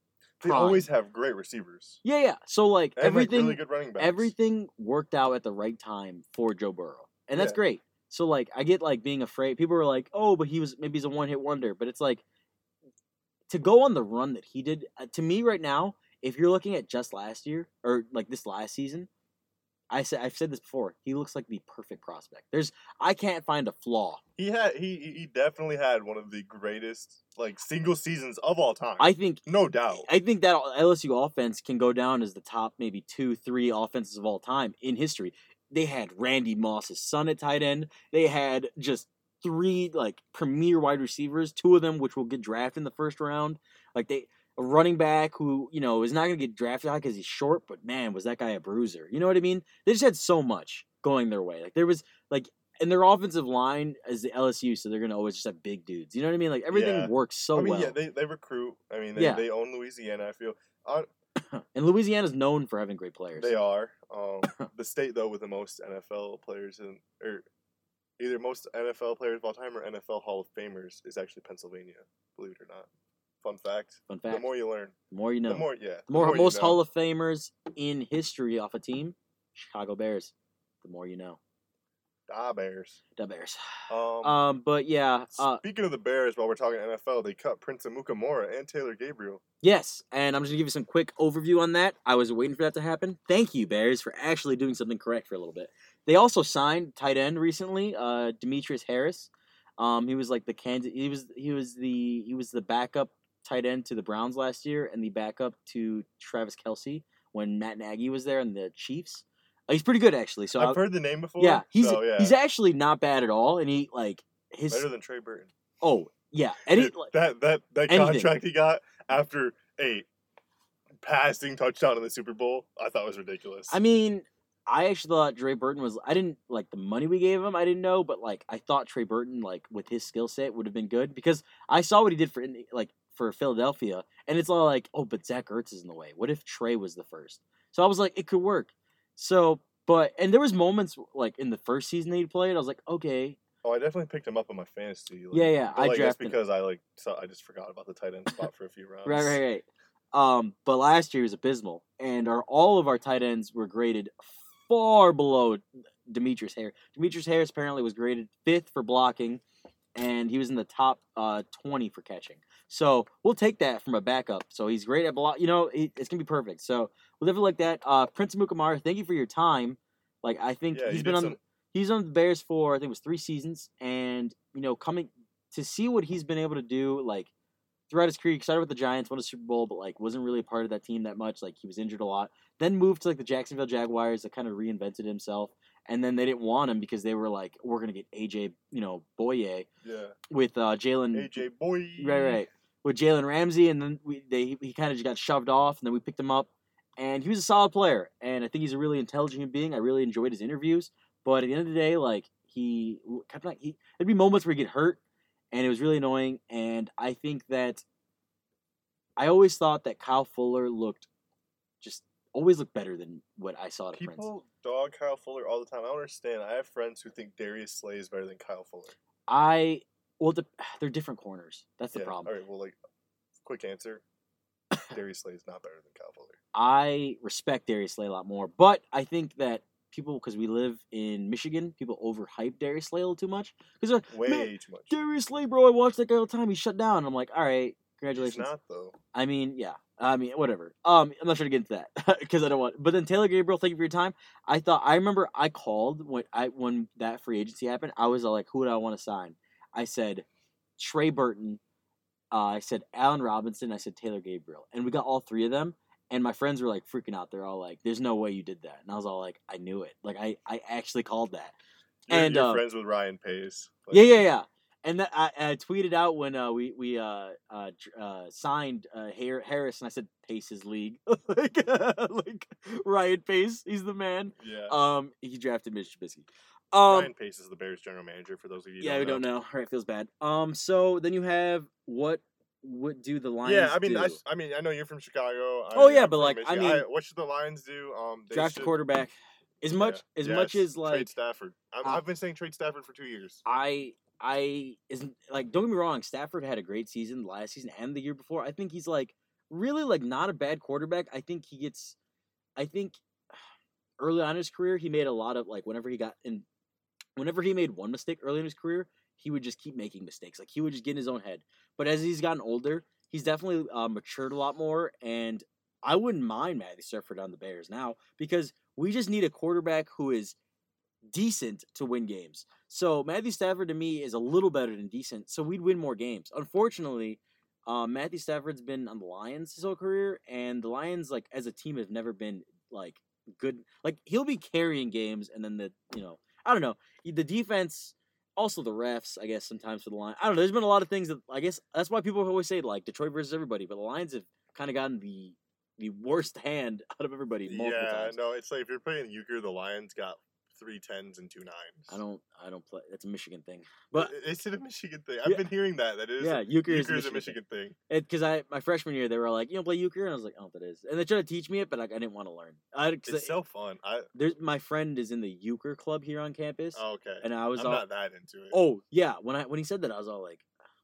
They always have great receivers. yeah, yeah. So like And everything, like really good running backs. everything worked out at the right time for Joe Burrow, and that's Yeah. great. So like I get like being afraid. People are like, oh, but he was maybe he's a one hit wonder, but it's like to go on the run that he did. Uh, to me, right now, if you're looking at just last year or like this last season, I said I've said this before. He looks like the perfect prospect. There's I can't find a flaw. He had he he definitely had one of the greatest like single seasons of all time. I think no doubt. I think that LSU offense can go down as the top maybe two, three offenses of all time in history. They had Randy Moss's son at tight end. They had just three like premier wide receivers, two of them which will get drafted in the first round. Like they a running back who, you know, is not going to get drafted high because he's short, but man, was that guy a bruiser. You know what I mean? They just had so much going their way. Like there was like and their offensive line is the LSU, so they're going to always just have big dudes. You know what I mean? Like everything Yeah. works so I mean, well. yeah, they, they recruit. I mean, they, Yeah. they own Louisiana. I feel uh, [coughs] and Louisiana's known for having great players. they are um, [coughs] the state though with the most NFL players in or either most NFL players of all time or NFL Hall of Famers is actually Pennsylvania. Believe it or not. Fun fact. Fun fact. The more you learn, The more you know. the more yeah. The more, you most know. Hall of Famers in history off a team, Chicago Bears. The more you know. Ah, Bears. The Bears. Um, Um, but yeah, uh, speaking of the Bears, while we're talking NFL, they cut Prince Amukamara and Taylor Gabriel. yes, and I'm just gonna give you some quick overview on that. I was waiting for that to happen. Thank you, Bears, for actually doing something correct for a little bit. They also signed tight end recently, uh, Demetrius Harris. Um, he was like the Kansas. He was he was the he was the backup tight end to the Browns last year, and the backup to Travis Kelce when Matt Nagy was there and the Chiefs. Uh, he's pretty good actually. So I've I- heard the name before. Yeah, he's so, yeah. he's actually not bad at all, and he like his better than Trey Burton. oh yeah, and Dude, like, that that that anything. contract he got after a passing touchdown in the Super Bowl, I thought was ridiculous. I mean, I actually thought Trey Burton was I didn't like the money we gave him. I didn't know, but like I thought Trey Burton like with his skill set would have been good because I saw what he did for like for Philadelphia, and it's all like oh, but Zach Ertz is in the way. What if Trey was the first? So I was like, it could work. So. But and there was moments like in the first season that he played, I was like, okay, oh, I definitely picked him up on my fantasy. Like, Yeah, yeah, I like, that's drafted him. because I like so I just forgot about the tight end spot for a few [laughs] rounds. Right, right, right. Um, but last year was abysmal, and our all of our tight ends were graded far below Demetrius Harris. Demetrius Harris apparently was graded fifth for blocking, and he was in the top uh, twenty for catching. So we'll take that from a backup. So he's great at block. You know, he, it's gonna be perfect. So we'll definitely like that. Uh, Prince Mukamara, thank you for your time. Like I think Yeah, he's he been on some- he's on the Bears for I think it was three seasons, and you know coming to see what he's been able to do like throughout his career. He started with the Giants, won a Super Bowl, but like wasn't really a part of that team that much. Like he was injured a lot. Then moved to like the Jacksonville Jaguars that kind of reinvented himself. And then they didn't want him because they were like, we're gonna get AJ, you know, Bouye Yeah, with uh Jalen AJ Bouye. Right, right. With Jalen Ramsey, and then we they he kind of just got shoved off, and then we picked him up, and he was a solid player, and I think he's a really intelligent being. I really enjoyed his interviews, but at the end of the day, like he kept like he there'd be moments where he get hurt, and it was really annoying. And I think that I always thought that Kyle Fuller looked just always looked better than what I saw at Prince. People dog Kyle Fuller all the time. I don't understand. I have friends who think Darius Slay is better than Kyle Fuller. I well, the, [sighs] they're different corners. That's the Yeah, problem. All right, well, like, quick answer. [laughs] Darius Slay is not better than Kyle Fuller. I respect Darius Slay a lot more, but I think that people, because we live in Michigan, people overhype Darius Slay a little too much. Because like Way Man, too much. Darius Slay, bro, I watched that guy all the time. He's shut down. I'm like, all right, He's congratulations. not though. I mean, yeah. I mean, whatever. Um, I'm not trying to get into that [laughs] because I don't want. But then Taylor Gabriel, thank you for your time. I thought I remember I called when I when that free agency happened. I was like, who do I want to sign? I said Trey Burton. Uh, I said Allen Robinson. I said Taylor Gabriel, and we got all three of them. And my friends were like freaking out. They're all like, "There's no way you did that." And I was all like, "I knew it. Like I I actually called that." You're, And, you're uh, friends with Ryan Pace. Like, Yeah, yeah, yeah. And that, I, I tweeted out when uh, we we uh, uh, uh, signed uh, Harris, and I said Pace's league, [laughs] like [laughs] like Ryan Pace, he's the man. Yeah. Um, he drafted Mitch Trubisky. Um, Ryan Pace is the Bears general manager. For those of you, who yeah, we don't know. All right, feels bad. Um, so then you have what what do the Lions? Yeah, I mean, do? I, I mean, I know you're from Chicago. I, Oh, yeah, I'm but, like, I Michigan. mean- what should the Lions do? Um, they draft a should- quarterback. As yeah, much as much as like trade Stafford. I'm, uh, I've been saying trade Stafford for two years. I I isn't like don't get me wrong, Stafford had a great season last season and the year before. I think he's like really like not a bad quarterback. I think he gets I think [sighs] early on in his career he made a lot of like whenever he got in whenever he made one mistake early in his career, he would just keep making mistakes. Like he would just get in his own head. But as he's gotten older, he's definitely uh, matured a lot more and I wouldn't mind Matthew Stafford on the Bears now because we just need a quarterback who is decent to win games. So Matthew Stafford to me is a little better than decent. So we'd win more games. Unfortunately, um, Matthew Stafford's been on the Lions his whole career, and the Lions like as a team have never been like good. Like he'll be carrying games, and then the you know I don't know the defense. Also, the refs, I guess, sometimes for the line. I don't know. There's been a lot of things that I guess that's why people always say like Detroit versus everybody, but the Lions have kind of gotten the the worst [laughs] hand out of everybody multiple Yeah, times. no, it's like if you're playing Euchre, the Lions got three tens and two nines. I don't. I don't play. It's a Michigan thing, but is it a Michigan thing? I've Yeah. been hearing that. That is. yeah, euchre is Euchre a is a Michigan, thing. Because I my freshman year they were like, you don't play euchre, and I was like, I don't know what that is, and they tried to teach me it, but like I didn't want to learn. I, It's I- so fun. I there's my friend is in the euchre club here on campus, oh, okay. and I was I'm all, not that into it. oh yeah, when I when he said that, I was all like,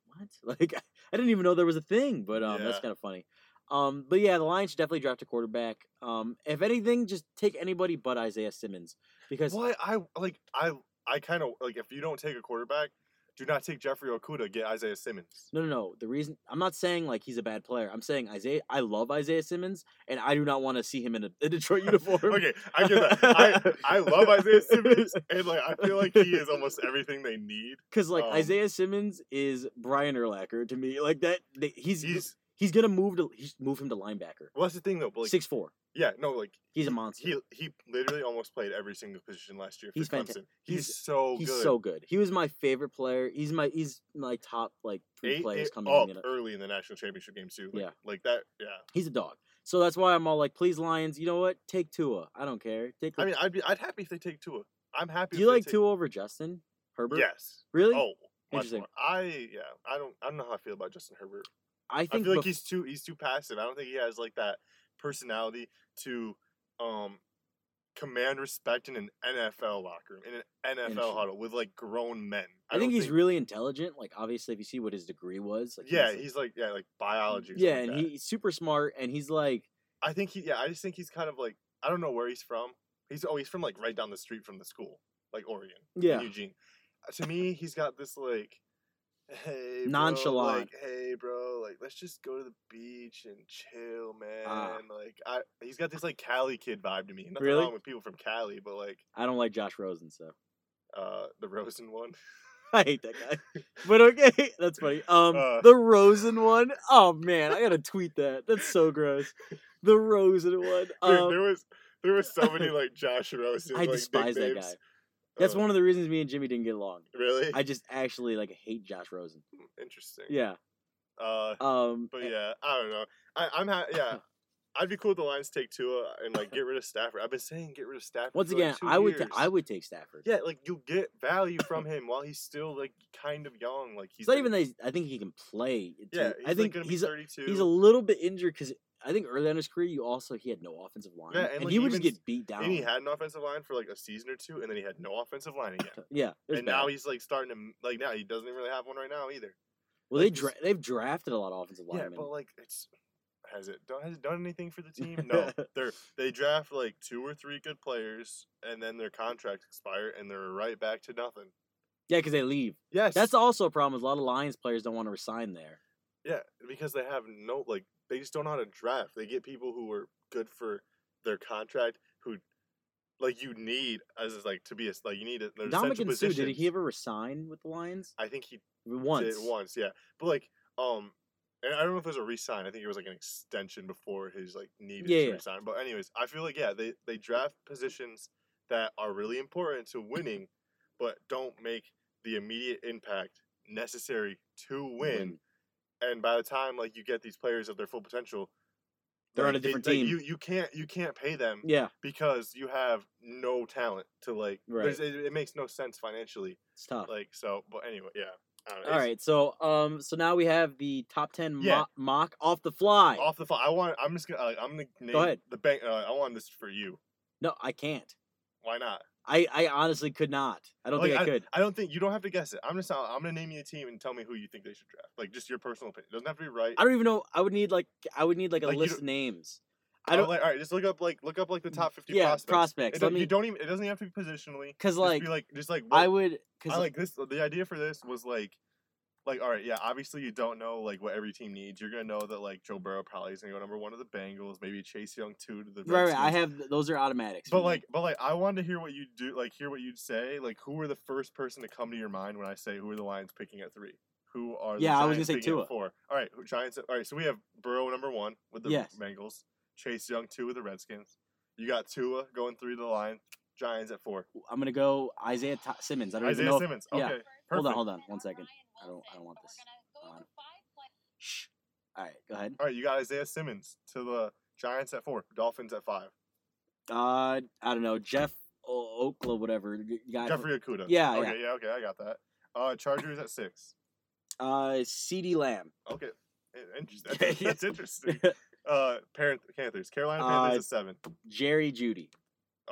what? [laughs] Like I didn't even know there was a thing, but um, that's kind of funny. Um, but yeah, the Lions should definitely draft a quarterback. Um, if anything, just take anybody but Isaiah Simmons because Why I like I I kind of like if you don't take a quarterback, do not take Jeffrey Okudah. Get Isaiah Simmons. No, no, no. The reason I'm not saying like he's a bad player. I'm saying Isaiah. I love Isaiah Simmons, and I do not want to see him in a, a Detroit uniform. okay, I get that. I [laughs] I love Isaiah Simmons, and like I feel like he is almost everything they need. Because like Um, Isaiah Simmons is Brian Urlacher to me. Like that, they, he's he's He's gonna move to he's move him to linebacker. well, that's the thing though. But like, Six four. Yeah, no, like He's a monster. he he literally almost played every single position last year for He's Clemson. He's, he's- so he's good. so good. He was my favorite player. He's my he's my top like three Eight, players eight coming up in. early in the national championship game too. Like, Yeah. like that. Yeah, He's a dog. So that's why I'm all like, please Lions. You know what? Take Tua. I don't care. Take. I mean, I'd be I'd happy if they take Tua. I'm happy. do you like take, Tua over Justin Herbert? Yes. Really? Oh, Interesting. more. I yeah. I don't I don't know how I feel about Justin Herbert. I I think feel like bef- he's too he's too passive. I don't think he has like that personality to um command respect in an NFL locker room, in an NFL huddle with like grown men. I, think don't he's really intelligent. Like obviously, if you see what his degree was, like yeah. he's, He's like yeah, like biology. Yeah, and like he's super smart, and he's like. I think he yeah. I just think he's kind of like I don't know where he's from. He's oh he's from like right down the street from the school, like Oregon, yeah, Eugene. To me, he's got this like. [laughs] Hey, bro, Nonchalant. like, hey, bro, like, let's just go to the beach and chill, man. Ah. Like, I, he's got this like Cali kid vibe to me. Nothing Really? wrong with people from Cali, but like, I don't like Josh Rosen, so uh, the Rosen one. [laughs] I hate that guy. but okay, [laughs] that's funny. Um, Uh. the Rosen one. Oh man, I gotta tweet that. That's so gross. The Rosen one. Dude, Um, there was there was so many like Josh Rosen. I like, despise that guy. That's Uh, one of the reasons me and Jimmy didn't get along. Really I just actually like hate Josh Rosen. interesting. Yeah. Uh, Um, but eh, yeah, I don't know. I, I'm ha- yeah. [laughs] I'd be cool if the Lions take Tua and like get rid of Stafford. I've been saying get rid of Stafford. once like, again, two I would I would take Stafford. Yeah, like you'll get value from [coughs] him while he's still like kind of young. Like he's It's not like- even that he's, I think he can play. too. Yeah, he's I think like he's be a, 32. he's a little bit injured because I think early on in his career, you also he had no offensive line, Yeah, and, and, like, he would just get beat down. and he had an offensive line for like a season or two, and then he had no offensive line again. [laughs] yeah, and bad. now he's like starting to like now he doesn't even really have one right now either. well, they dra- they've drafted a lot of offensive line. Yeah, but like it's has it done has it done anything for the team? No. [laughs] They're they draft like two or three good players and then their contracts expire and they're right back to nothing. yeah, because they leave. Yes. That's also a problem. Is a lot of Lions players don't want to resign there. yeah, because they have no like they just don't know how to draft. They get people who are good for their contract who like you need as is, like to be a like you need a there's Dominic essential and Sue, did he ever resign with the Lions? I think he Once. did once, yeah. But like um and I don't know if it was a resign. I think it was like an extension before his like needed Yeah, to yeah. resign. But anyways, I feel like yeah, they they draft positions that are really important to winning, but don't make the immediate impact necessary to win. Win. And by the time like you get these players at their full potential, They're on a different like, team. You you can't you can't pay them Yeah, because you have no talent to like. Right. It, it makes no sense financially. it's tough. Like so, but anyway, yeah. I don't know, All so um, so now we have the top ten Yeah. mock, mock off the fly. off the phone. I want. I'm just gonna. Uh, I'm gonna name Go ahead. the bank. Uh, I want this for you. No, I can't. Why not? I, I honestly could not. I don't Like, think I, could. I don't think you don't have to guess it. I'm just. I'm gonna name you a team and tell me who you think they should draft. Like just your personal opinion. It doesn't have to be right. I don't even know. I would need like I would need like a Like, list of names. I Oh, don't like, all right, just look up like look up like the top 50 yeah prospects. prospects. It Let me you don't even. It doesn't even have to be positionally. because like be like just like. I what- would I because like this. The idea for this was like, like all right, yeah. Obviously, you don't know like what every team needs. You're gonna know that like Joe Burrow probably is gonna go number one to the Bengals. Maybe Chase Young two to the. right, right, I have those are automatics. But like, but like, I wanted to hear what you do. Like, hear what you'd say. Like, who are the first person to come to your mind when I say who are the Lions picking at three? Who are the Yeah, I was gonna Giants say at four? All right, Giants. All right, so we have Burrow number one with the Yes. Bengals. Chase Young two with the Redskins. You got Tua going through the line. Giants at four. I'm gonna go Isaiah T- Simmons. I don't Isaiah know. Simmons. yeah. Okay, perfect. Hold on, hold on, one second. I don't, I don't want this. on. Shh. All right, go ahead. All right, you got Isaiah Simmons to the Giants at four. Dolphins at five. Uh, I don't know, Jeff o- Okla, whatever. y- Guy Jeffrey Okudah. Yeah, Okay, yeah. okay, I got that. Uh, Chargers at six. Uh, CeeDee Lamb. Okay, I- interesting. That's, [laughs] that's interesting. Uh, Parent Panthers. Carolina Panthers Uh, at seven. Jerry Jeudy.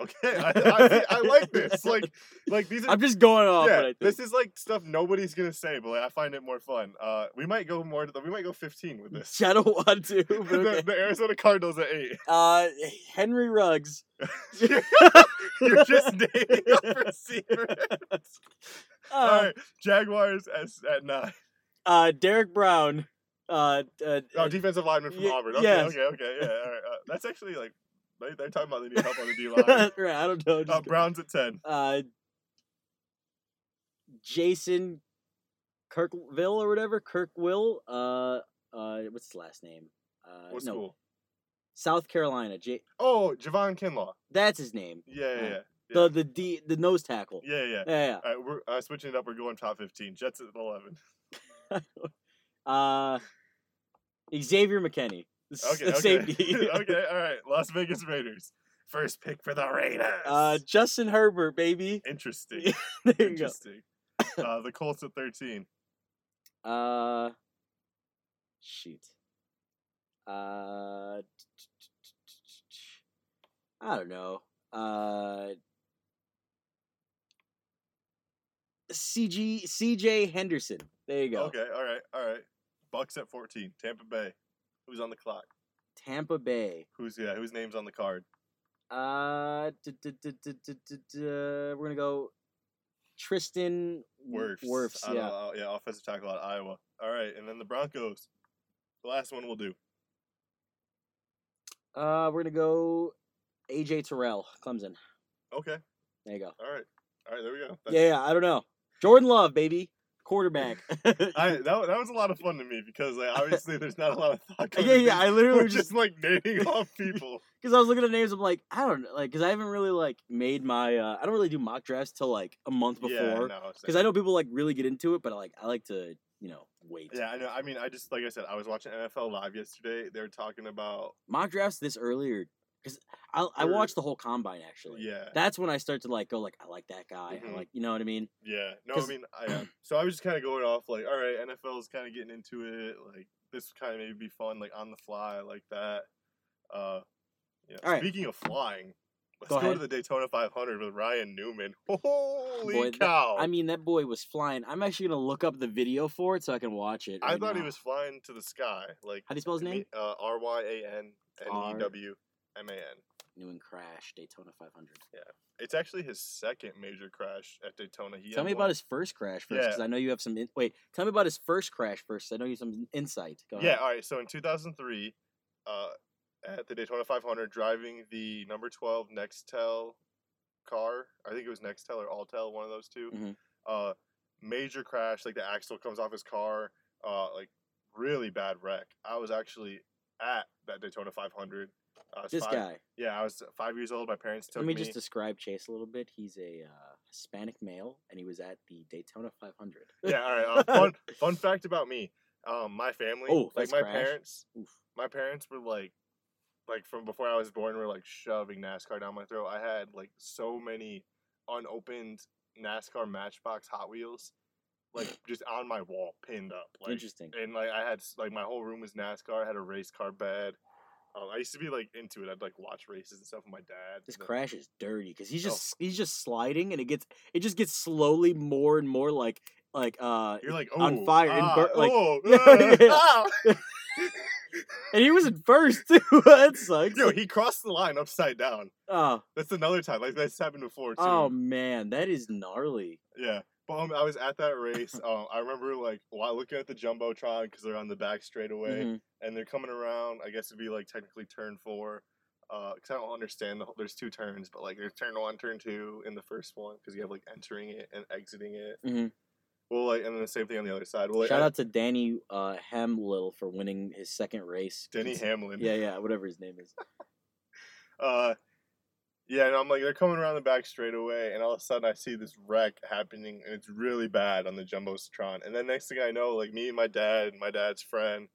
Okay, I, I, I like this. Like, like these [laughs] are. I'm just going off. yeah, what I think. this is like stuff nobody's gonna say, but like, I find it more fun. Uh, we might go more. To the, we might go fifteen with this. I don't want to. but the, okay. the Arizona Cardinals at eight. Uh, Henry Ruggs. [laughs] You're just naming up receiver. [laughs] Uh, All right, Jaguars at, at nine. uh, Derrick Brown. Uh, uh, Oh, defensive lineman from Ye- Auburn. Okay, yes. okay, okay. Yeah, all right. Uh, that's actually like they, they're talking about they need help on the D [laughs] line. right, I don't know. uh, Just, Browns at ten. uh, Jason Kirkville or whatever. Kirkwill. Uh, uh, what's his last name? Uh, What no, school? South Carolina. J- Oh, Javon Kinlaw. that's his name. Yeah, yeah, Uh, yeah. The the D the nose tackle. Yeah, yeah. Yeah, yeah. All right, we're uh, switching it up. We're going top fifteen. Jets at eleven. [laughs] Uh, Xavier McKinney. Okay, okay. safety. [laughs] okay, [laughs] all right. Las Vegas Raiders. First pick for the Raiders. Uh, Justin Herbert, baby. interesting. [laughs] there you go. interesting. uh, the Colts at thirteen. [coughs] Uh, shoot. Uh, I don't know. Uh, CG CJ Henderson. There you go. Okay, all right, all right. Bucks at fourteen. Tampa Bay. Who's on the clock? Tampa Bay. Who's yeah? Whose name's on the card? Uh, we're gonna go Tristan Wirfs. Wirfs. Yeah. yeah, offensive tackle out of Iowa. All right, and then the Broncos. The last one we'll do. Uh, we're gonna go AJ Terrell, Clemson. Okay. There you go. All right. All right. There we go. yeah, yeah, I don't know. Jordan Love, baby. Quarterback. [laughs] [laughs] I that, that was a lot of fun to me because like obviously there's not a lot of thought. yeah, yeah. I literally just just like naming off people. [laughs] because I was looking at names. I'm like, I don't know, like, because I haven't really like made my. uh I don't really do mock drafts till like a month yeah, before. no, Because I know people like really get into it, but I like I like to you know wait. Yeah, I know. I mean, I just like I said, I was watching NFL live yesterday. They were talking about Mock drafts this earlier because I I watched the whole combine actually. yeah, That's when I start to like go like I like that guy. Mhm. I like you know what I mean. yeah. No, I mean, I uh, [clears throat] so I was just kind of going off like, all right, NFL's kind of getting into it. Like this kind of maybe be fun, like on the fly, like that. Uh, yeah. All right. Speaking of flying, let's Go go, to the Daytona 500 with Ryan Newman. [laughs] Holy Boy, that- cow! I mean that boy was flying. I'm actually gonna look up the video for it so I can watch it. I right thought he was flying to the sky. Like How do you spell his name? Uh, R Y A N N E W M A N. Newman crash Daytona 500. Yeah, It's actually his second major crash at Daytona. He Tell me one- about his first crash first, because Yeah. I know you have some. In- Wait, tell me about his first crash first. I know you have some insight. Go Yeah, all right. So in 2003, uh, at the Daytona 500, driving the number 12 Nextel car, I think it was Nextel or Alltel, one of those 2 Mhm. Uh, major crash. Like the axle comes off his car. Uh, like really bad wreck. I was actually at that Daytona 500. This five, guy. Yeah, I was five years old. My parents took Let me me. just describe Chase a little bit. He's a uh, Hispanic male, and he was at the Daytona 500. yeah, all right. Uh, [laughs] fun fun fact about me. Um, my family, Oh, like my crash. parents, Oof. my parents were like like from before I was born were like shoving NASCAR down my throat. I had like so many unopened NASCAR Matchbox Hot Wheels, like [sighs] just on my wall, pinned up. Like, Interesting. And like I had like my whole room was NASCAR. I had a race car bed. Um, I used to be like into it. I'd like watch races and stuff with my dad. This and then- crash is dirty because he's Oh. just he's just sliding, and it gets it just gets slowly more and more like like uh. You're like on "Oh, fire and ah, bur- like- oh, [laughs] [laughs] ah, ah." [laughs] And he was in first too. that sucks. Yo, he crossed the line upside down. oh That's another time. Like that's happened before too. oh man, that is gnarly. Yeah. But um, I was at that race. Um, I remember like while looking at the jumbotron because they're on the back straightaway Mhm. and they're coming around. I guess it'd be like technically turn four. Uh, cause I don't understand the whole, there's two turns, but like there's turn one, turn two in the first one because you have like entering it and exiting it. Mhm. Well, like and then the same thing on the other side. Well, like, Shout I- out to Danny uh, Hamlil for winning his second race. Danny Hamlin. Yeah, yeah, whatever his name is. [laughs] uh yeah and i'm like they're coming around the back straight away and all of a sudden i see this wreck happening and it's really bad on the jumbotron and then next thing i know like me and my dad and my dad's friend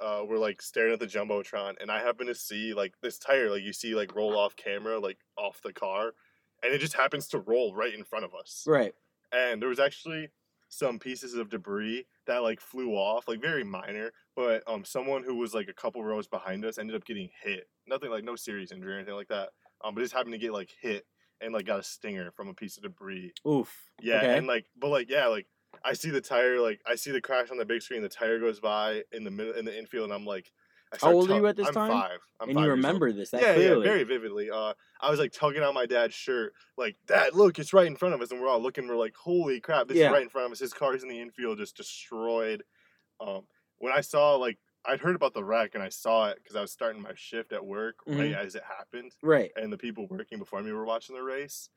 uh we're like staring at the jumbotron and i happen to see like this tire like you see like roll off camera like off the car and it just happens to roll right in front of us. Right. and there was actually some pieces of debris that like flew off like very minor but um someone who was like a couple rows behind us ended up getting hit. Nothing like no serious injury or anything like that um but just happened to get like hit and like got a stinger from a piece of debris Oof. yeah Okay. and like but like yeah like i see the tire like i see the crash on the big screen the tire goes by in the middle in the infield and i'm like I How old are you at this I'm time? five I'm and five you remember this that yeah, clearly. yeah, very vividly. Uh, I was like tugging on my dad's shirt, like, Dad, look, it's right in front of us, and we're all looking. We're like, Holy crap, this Yeah. is right in front of us. His car's in the infield, just destroyed. Um, when I saw like, I'd heard about the wreck, and I saw it because I was starting my shift at work right mm-hmm. as it happened, Right. and the people working before me were watching the race.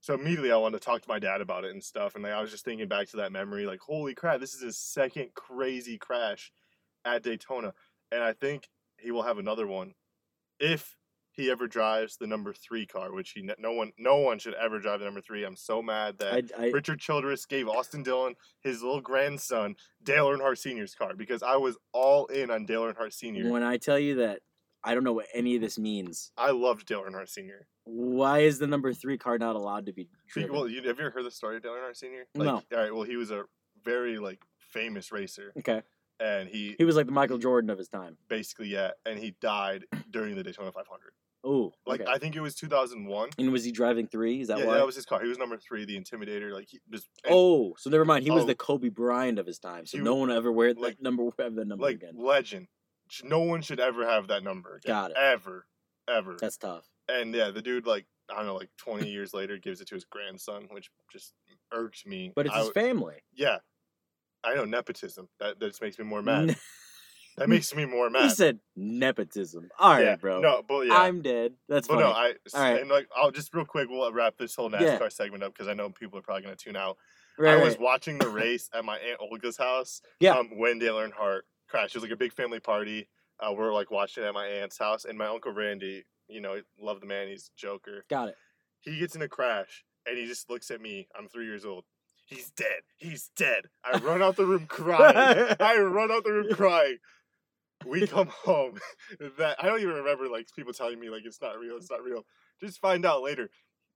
So immediately I wanted to talk to my dad about it and stuff, and like, I was just thinking back to that memory, like, holy crap, this is his second crazy crash at Daytona, and I think he will have another one if he ever drives the number three car, which he no one no one should ever drive the number three. I'm so mad that I, I Richard Childress gave Austin Dillon his little grandson Dale Earnhardt Sr.'s car because I was all in on Dale Earnhardt Sr. when I tell you that I don't know what any of this means. I loved Dale Earnhardt Sr. Why is the number three car not allowed to be driven? Well, you have you ever heard the story of Dale Earnhardt Sr.? Like, No. All right. Well, he was a very like famous racer, okay. and he He was like the Michael Jordan of his time. basically yeah, and he died during the Daytona 500. Oh, Like okay. I think it was 2001. and was he driving three? Is that yeah, why? that was his car. He was number three, the Intimidator. Like he just oh, so never mind. He was Oh. the Kobe Bryant of his time. So He no one ever wear like- that number. [laughs] Have that number like again. legend. No one should ever have that number. Again. Got it. Ever, ever. That's tough. and yeah, the dude like I don't know, like 20 years later gives it to his grandson, which just irks me. But it's I his family. Yeah, I know nepotism. That that just makes me more [laughs] mad. That makes me more he mad. said nepotism. All right, yeah, bro. No, but yeah. I'm dead. That's but funny. no, I All right. and like I'll just real quick we'll wrap this whole NASCAR Yeah. segment up because I know people are probably gonna tune out. Right, I was right. watching the [laughs] race at my aunt Olga's house. Yeah. Um, when Dale Earnhardt crashed, it was like a big family party. Uh, we are like watching it at my aunt's house, and my uncle Randy, you know, love the man. He's a joker. Got it. He gets in a crash, and he just looks at me. I'm three years old. He's dead. He's dead. I run out the room [laughs] crying. I run out the room crying. We come [laughs] home. That I don't even remember like people telling me like it's not real. It's not real. Just find out later.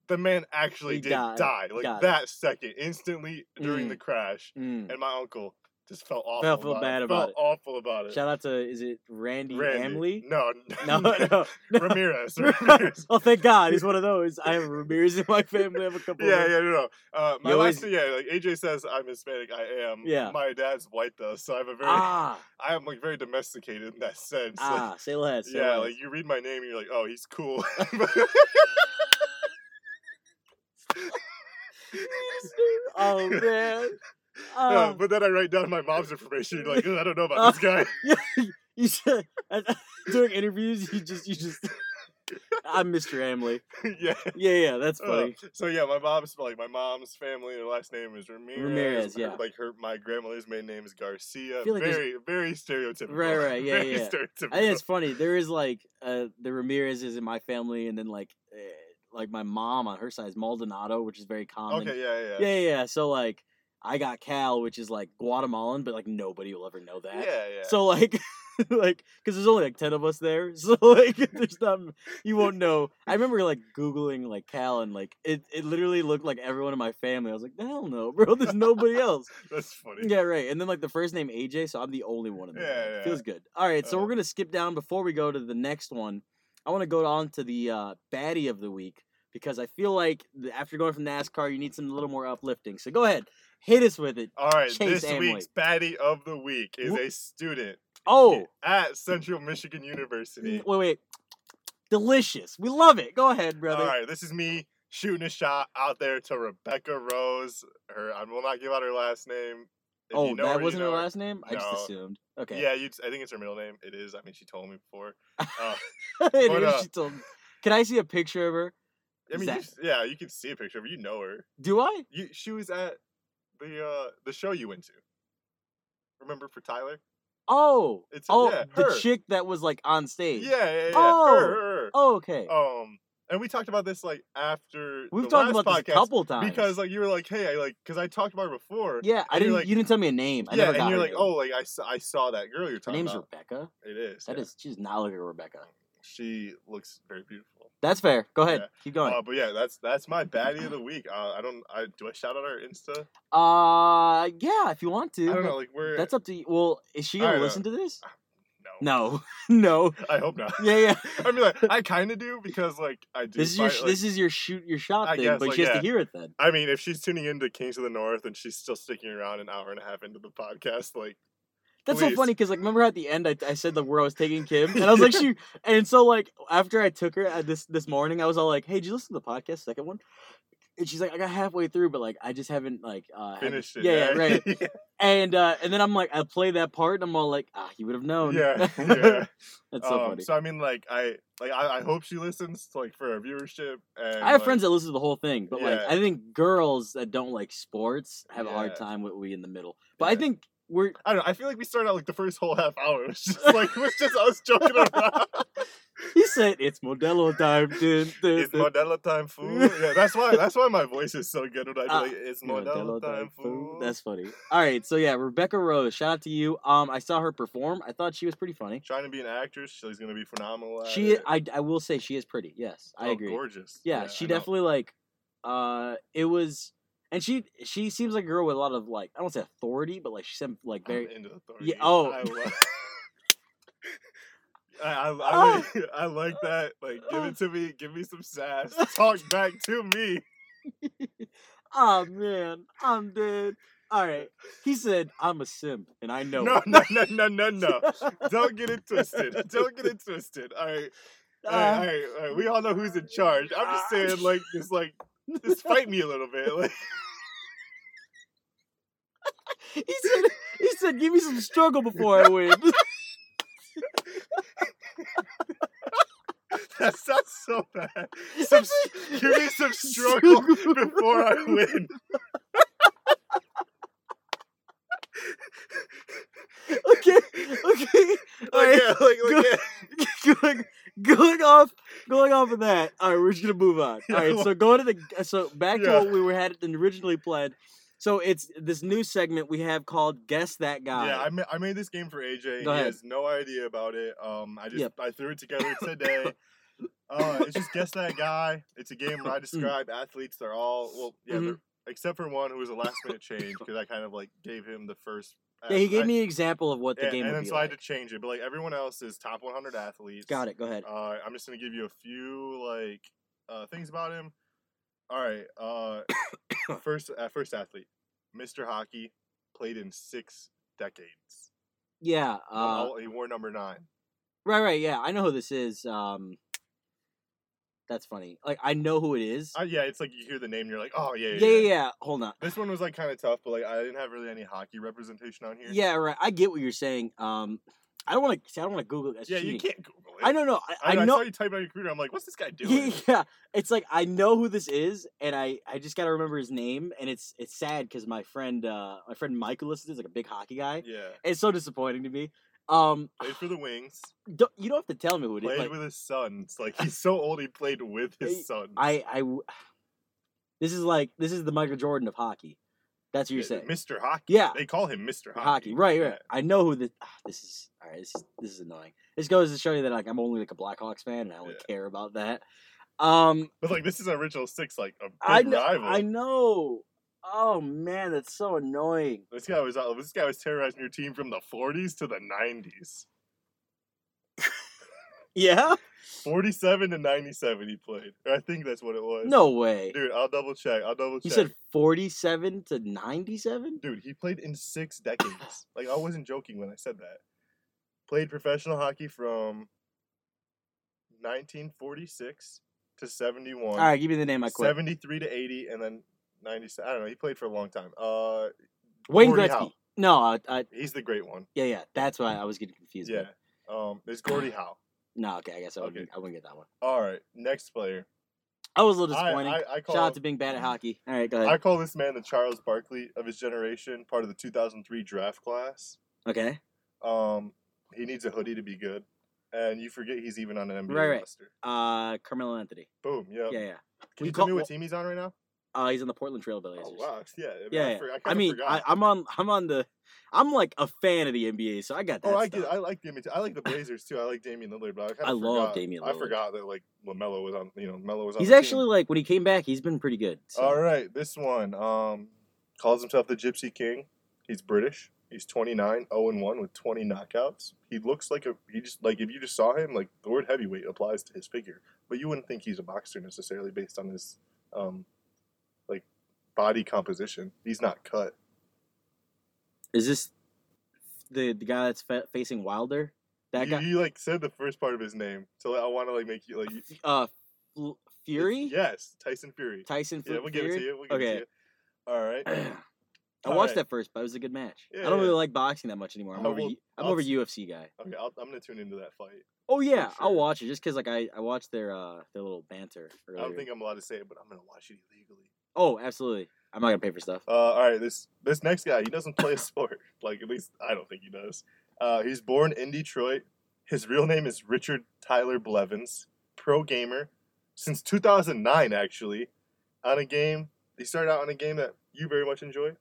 The man actually He did died. die. Like Got it. that second, instantly during Mm. the crash. Mm. And my uncle just felt awful. Felt feel about bad it. about felt it. awful about it. Shout out to is it Randy, Randy. Amley? No, [laughs] No, [laughs] no, no. Ramirez. [laughs] Ramirez. oh, thank God, he's one of those. I have Ramirez in my family. I have a couple. Yeah, of yeah, no, no. Uh, my You last always- yeah, like AJ says, I'm Hispanic. I am. Yeah. My dad's white though, so I have a very, Ah, I am like very domesticated in that sense. Like, ah, say less. say yeah, less. like you read my name, and you're like, oh, he's cool. oh man. Uh, Oh. but then I write down my mom's information. You're like, I don't know about this guy. [laughs] Yeah, you said [laughs] during interviews, you just you just. I'm Mr. Amley. [laughs] yeah. Yeah, yeah, that's Uh, funny. so yeah, my mom's like my mom's family. Their last name is Ramirez. Ramirez, her- yeah. Like her, my grandmother's maiden name is Garcia. like very, very stereotypical. Right, right, yeah, very yeah. Stereotypical. I think it's funny. There is like uh the Ramirez's in my family, and then like uh, like my mom on her side is Maldonado, which is very common. okay, yeah, yeah, Yeah, yeah, yeah. So like, I got Cal, which is like Guatemalan, but like nobody will ever know that. yeah, yeah. So like, [laughs] like, because there's only like ten of us there, [laughs] so like, there's not you won't know. I remember like googling like Cal, and like it, it literally looked like everyone in my family. I was like, hell no, bro, there's nobody else. [laughs] that's funny. Yeah, right. And then like the first name AJ, so I'm the only one in there. Yeah, yeah. Feels good. All right, so Uh, we're gonna skip down before we go to the next one. I want to go on to the uh, baddie of the week because I feel like after going from NASCAR, you need some a little more uplifting. So go ahead, hit us with it. All right, Chase this Amway. week's baddie of the week is a student Oh, at Central Michigan University. Wait, wait. Delicious. We love it. Go ahead, brother. All right, this is me shooting a shot out there to Rebecca Rose. Her, I will not give out her last name. If oh, you know that her, wasn't her know last name. I just assumed. Okay. Yeah, you. I think it's her middle name. It is. I mean, she told me before. Uh, [laughs] It But, uh, she told me. Can I see a picture of her? I mean, that- you, yeah, you can see a picture of her. You know her. Do I? You, she was at the uh the show you went to. Remember for Tyler? Oh, It's oh, yeah, the her. chick that was like on stage. Yeah, yeah, yeah. Oh, her, her. Oh, okay. Um, and we talked about this like after We've talked about this a couple times. because like you were like, hey, I like because I talked about her before. yeah, I didn't. like- you didn't tell me a name. I yeah, never got and you're like, name. oh, like I saw, I saw that girl you're talking. her name's about. Rebecca. It is. That yeah. is, she's not like a Rebecca. She looks very beautiful. That's fair. Go ahead. Yeah. Keep going. Uh, but yeah, that's that's my baddie of the week. Uh, I don't. I do I shout out our Insta? Uh, yeah, if you want to. I don't know. Like we're. That's up to you. Well, is she gonna know. listen to this? no. No, [laughs] no. I hope not. Yeah, yeah. [laughs] I mean, like, I kind of do because like I do. This is your like, this is your shoot your shot I thing, guess, but like, she has yeah. to hear it then. I mean, if she's tuning into Kings of the North and she's still sticking around an hour and a half into the podcast, like That's so funny because like remember at the end I, I said like where I was taking Kim? And I was like she [laughs] and so like after I took her at this this morning I was all like hey did you listen to the podcast second one? And she's like I got halfway through but like I just haven't like uh finished it. yeah, yeah right? [laughs] and uh and then I'm like I play that part and I'm all like ah you would have known. Yeah, [laughs] yeah. that's so Um, funny. So I mean, like I like I, I hope she listens like for our viewership. And I have like, friends that listen to the whole thing but like I think girls that don't like sports have a hard time with we in the middle. But I think we're I don't know. I feel like we started out like the first whole half hour. It was just [laughs] like it was just us joking around. [laughs] he said it's Modelo time dun, it's dun." Modelo time, fool. [laughs] Yeah, that's why. That's why my voice is so good when I Ah, like, "It's Yeah, Modelo Modelo time, fool." That's funny. All right, so yeah, Rebecca Rose. Shout out to you. Um, I saw her perform. I thought she was pretty funny. trying to be an actress. She's gonna be phenomenal. She, it. I, I will say she is pretty. Yes, I Oh, agree. Gorgeous. Yeah, she I know. definitely like. Uh, it was, and she she seems like a girl with a lot of like I don't say authority, but like she said like very. into authority. oh. I, love- [laughs] [laughs] I, I, I, Ah. like, I like that. Like, give it to me. Give me some sass. [laughs] Talk back to me. oh man, I'm dead. All right, he said I'm a simp, and I know. No, no, no, no, no, no. Don't get it twisted. Don't get it twisted. All right. All right, all Uh, right, all right. We all know who's in charge. I'm just Ah. saying, like, just like, just fight me a little bit. Like. [laughs] he said, he said, give me some struggle before I win. [laughs] that sounds so bad. Some, give me some struggle [laughs] before I win yeah, like, like yeah. [laughs] going, going off going off of that. All right, we're just gonna move on. All right, so going to the so back to what we were had originally planned. So it's this new segment we have called Guess That Guy. Yeah, I, ma- I made this game for AJ. He has no idea about it. Um, I just Yep. I threw it together [laughs] today. uh, it's just guess that guy. It's a game where I describe athletes. They're all well, yeah, Mhm. they're, except for one who was a last minute [laughs] change because I kind of like gave him the first. Yeah, he gave I- me an example of what the yeah, game and would then be so I had to change it. But like everyone else is top 100 athletes. Got it. Go ahead. Uh, I'm just gonna give you a few like uh, things about him. All right. Uh, [coughs] first, uh, first athlete, Mr. Hockey, played in six decades. Yeah. Um, Uh, he wore number nine. right. Right. Yeah. I know who this is. Um, that's funny. Like I know who it is. Uh, yeah, it's like you hear the name, and you're like, oh yeah, yeah, yeah, yeah. Hold on. This one was like kind of tough, but like I didn't have really any hockey representation on here. Yeah, right. I get what you're saying. Um, I don't want to. I don't want to Google it. That's yeah, you can't Google it. I don't know. I, I, I I know. saw you type on your computer. I'm like, what's this guy [laughs] doing? Yeah, it's like I know who this is, and I I just gotta remember his name, and it's it's sad because my friend uh my friend Michael is like a big hockey guy. Yeah, It's so disappointing to me. Um, played for the Wings. don't, you don't have to tell me who it is. Played Like, with his son. It's like [laughs] he's so old. He played with his son. I, I, this is like this is the Michael Jordan of hockey. That's what you're saying. Mr. Hockey. Yeah. they call him Mr. Hockey. Hockey, right? Right. Yeah. I know who this. ah, this is all right. This is this is annoying. This goes to show you that like I'm only like a Blackhawks fan, and I only Yeah. care about that. Um, But like this is an original six, like a big I know. rival. I know. Oh man, that's so annoying. This guy was this guy was terrorizing your team from the 40s to the 90s. [laughs] Yeah. 47 to 97 he played. I think that's what it was. No way. Dude, I'll double check. I'll double check. You said 47 to 97? Dude, he played in six decades. like I wasn't joking when I said that. Played professional hockey from 1946 to 71. All right, give me the name. I quit. 73 to 80 and then 97. I don't know. He played for a long time. Uh Wayne Gordie Gretzky. Howe. No, uh, uh, he's the great one. yeah, yeah. That's why I was getting confused. Yeah. with. Um there's Gordie Howe. [sighs] No, okay. I guess I wouldn't, Okay. I wouldn't get that one. All right, next player. I was a little I. I, I call Shout out to being bad at hockey. All right, go ahead. I call this man the Charles Barkley of his generation, part of the 2003 draft class. Okay. Um, he needs a hoodie to be good, and you forget he's even on an NBA Right, right. roster. Uh, Carmelo Anthony. Boom. Yeah. Yeah, yeah. Can We you tell me call- what team he's on right now? Uh, he's on the Portland Trailblazers. Oh wow. Yeah. I mean, Yeah, I, yeah. I, I mean, I. I'm on. I'm on the. I'm like a fan of the NBA, so I got that. Oh, I get. I like the I like the [laughs] Blazers too. I like Damian Lillard, but I kind of I love forgot, Damian I forgot that like Lamelo was on. You know, Melo was on. He's the team. actually like when he came back, he's been pretty good. So. All right, this one um calls himself the Gypsy King. He's British. He's 29, 0 and 1 with 20 knockouts. He looks like a he just like if you just saw him, like the word heavyweight applies to his figure, but you wouldn't think he's a boxer necessarily based on his um body composition. He's not cut. Is this the the guy that's fa- facing Wilder? That you, guy, you like said the first part of his name, so I want to like make you like you- uh, Fury, Yes, Tyson Fury. Tyson Fury. yeah, we'll give it to you. We'll give Okay. it to you. All right. [clears throat] I watched Alright. that first, but it was a good match. Yeah, I don't really like boxing that much anymore. I'm I over. I'm I'll over UFC guy. Okay, I'll, I'm gonna tune into that fight. Oh yeah, I'll watch it just because like I I watched their uh their little banter. I don't think I'm allowed to say it, but I'm gonna watch it illegally. Oh, absolutely. I'm not gonna pay for stuff. Uh, all right, this this next guy, he doesn't play a [laughs] sport. Like at least I don't think he does. Uh, he's born in Detroit. His real name is Richard Tyler Blevins. Pro gamer since 2009, actually. On a game, he started out on a game that you very much enjoy,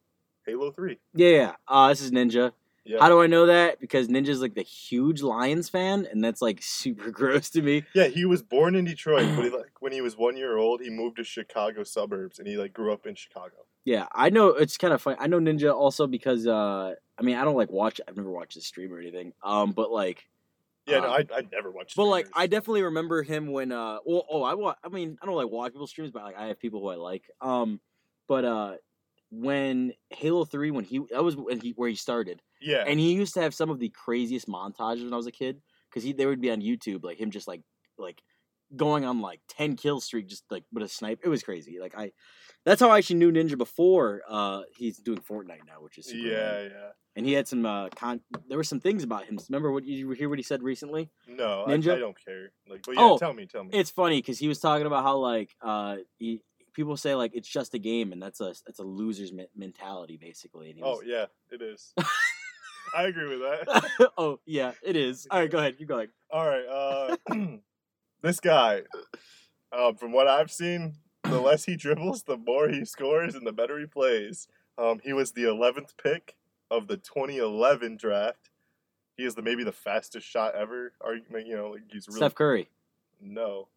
Halo 3. Yeah, yeah. Uh, this is Ninja. Yeah, How do I know that? Because Ninja's like the huge Lions fan, and that's like [laughs] super gross to me. yeah. He was born in Detroit, but he, [clears throat] like when he was one year old, he moved to Chicago suburbs, and he like grew up in Chicago. Yeah, I know it's kind of funny. I know Ninja also because uh, I mean I don't like watch. I've never watched his stream or anything. Um, but like, Yeah, no, Uh, I I never watched. but like. I definitely remember him when uh, well, oh I wa- I mean I don't like watch people's streams, but like I have people who I like. Um, but uh, when Halo Three, when he that was when he where he started, yeah, and he used to have some of the craziest montages when I was a kid because he they would be on YouTube like him just like like going on like 10 kill streak just like with a snipe it was crazy like i that's how i actually knew ninja before uh he's doing fortnite now which is yeah, annoying. yeah. and he had some uh con there were some things about him remember what you hear what he said recently No, Ninja? I, I don't care. Like, but yeah, Oh, tell me, tell me. it's funny because he was talking about how like uh he, people say like it's just a game and that's a that's a loser's me- mentality basically and he oh yeah, it is. [laughs] I agree with that. [laughs] oh yeah, it is. All right, go ahead. Keep going. All right. Uh, [coughs] [clears throat] this guy, um, from what I've seen, the less he dribbles, the more he scores, and the better he plays. Um, he was the 11th pick of the 2011 draft. He is the maybe the fastest shot ever. Argument, you know, like he's really Steph Curry. no.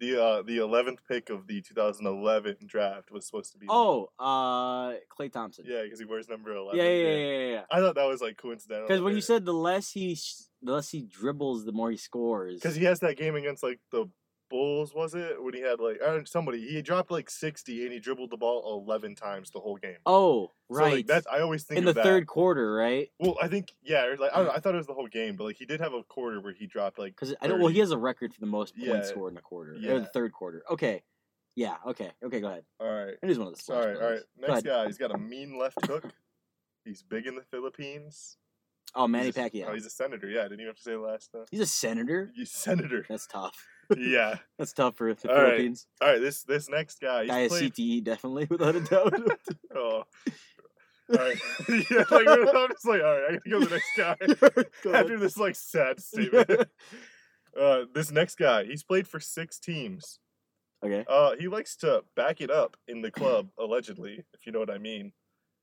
The uh, the 11th pick of the 2011 draft was supposed to be. Oh, uh, Klay Thompson. yeah, because he wears number 11. yeah, yeah, yeah, yeah. yeah. I thought that was like coincidental. Because when you said the less he, sh- the less he dribbles, the more he scores. Because he has that game against like the Bulls, was it? When he had like I don't somebody, he dropped like sixty and he dribbled the ball eleven times the whole game. oh, So, right. like, that's I always think in the that. third quarter, right? Well, I think yeah, like I, don't know, mm. I thought it was the whole game, but like he did have a quarter where he dropped like Because I don't. Well, he has a record for the most points Yeah. scored in a quarter, or Yeah. the third quarter. Okay, yeah, okay, okay. Go ahead. All right, It is one of the. all right, all right. Next guy, he's got a mean left hook. He's big in the Philippines. Oh, Manny He's a- Pacquiao. Oh, he's a senator. Yeah, I didn't even have to say the last time. He's a senator. He's senator. That's tough. Yeah. [laughs] That's tough for the All right. Philippines. All right. This this next guy, he's Guy has played. CTE, definitely, [laughs] without a doubt. [laughs] Oh. All right. yeah, like, I'm just like, all right, I gotta go to the next guy. After this like sad statement, uh, this next guy, he's played for six teams. okay. Uh, he likes to back it up in the club, allegedly, if you know what I mean.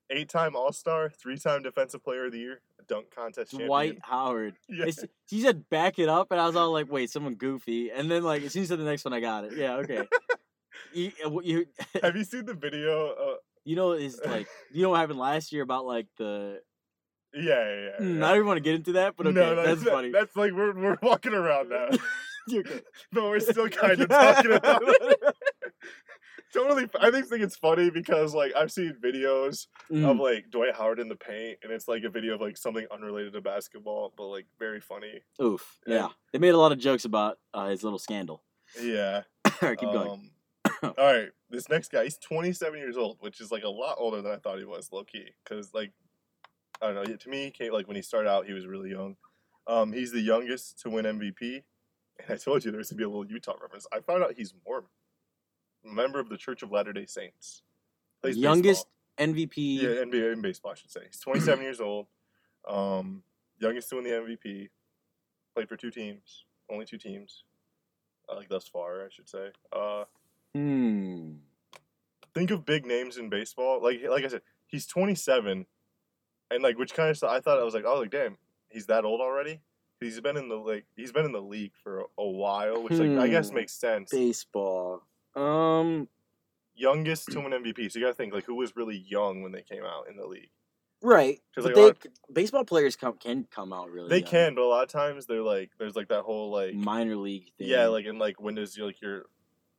Eight-time All-Star, three-time Defensive Player of the Year, dunk contest champion. Dwight Howard. [laughs] Yeah. It's- he said back it up, and I was all like, wait, someone goofy. And then, like, as soon as said the next one, I got it. Yeah, okay. [laughs] you, uh, [laughs] you, Have you seen the video? Uh, you know, is like, you know what happened last year about, like, the. yeah, yeah, yeah. Yeah. I don't even want to get into that, but okay, no, that's that- funny. That's like we're we're walking around now, Okay. but we're still kind of talking about it. Totally, I think think it's funny because like I've seen videos of Mm, like Dwight Howard in the paint, and it's like a video of like something unrelated to basketball, but like very funny. oof. and- Yeah. They made a lot of jokes about uh, his little scandal. Yeah. [laughs] all right, keep going. Um, [coughs] all right, this next guy, he's 27 years old, which is like a lot older than I thought he was, low key. Because like, I don't know. To me, came like when he started out, he was really young. Um, he's the youngest to win MVP, and I told you there was gonna be a little Utah reference. I found out he's Mormon, member of the Church of Latter Day Saints. Plays Youngest baseball. MVP. yeah, NBA in baseball, I should say. He's 27 [clears throat] years old. Um, youngest to win the MVP. Played for two teams, only two teams, uh, like thus far, I should say. Uh, Hmm. think of big names in baseball. Like like I said, he's 27, and like which kind of I thought I was like, oh, like damn, he's that old already. He's been in the like he's been in the league for a, a while, which like I guess Hmm. makes sense. Baseball. Um. Youngest to win MVP, so you gotta think like who was really young when they came out in the league. Right. 'Cause, But like, they, baseball players come can come out really. They young. can, but a lot of times they're like there's like that whole like minor league thing. yeah, like in like when does your like your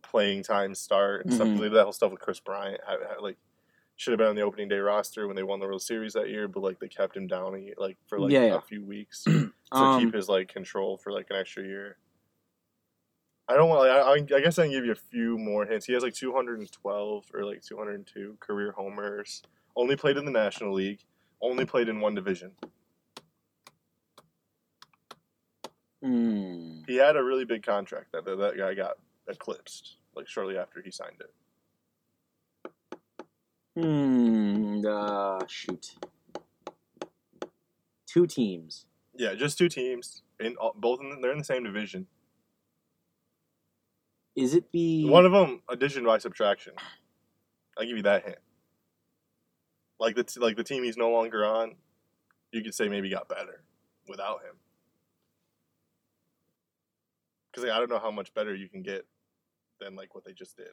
playing time start and stuff. Mhm. They did that whole stuff with Kris Bryant. Like should have been on the opening day roster when they won the World Series that year, but like they kept him down like for like Yeah, a few weeks [clears throat] to um, keep his like control for like an extra year. I don't want. Like, I, I guess I can give you a few more hints. He has like 212 or like 202 career homers. Only played in the National League. Only played in one division. hmm. He had a really big contract that that, that guy got eclipsed like shortly after he signed it. Hmm. Uh, shoot. Two teams. Yeah, just two teams in all, both in the, they're in the same division. Is it the One of them addition by subtraction. I'll give you that hint. Like the t- like the team he's no longer on, you could say maybe got better without him. Because like, I don't know how much better you can get than like what they just did.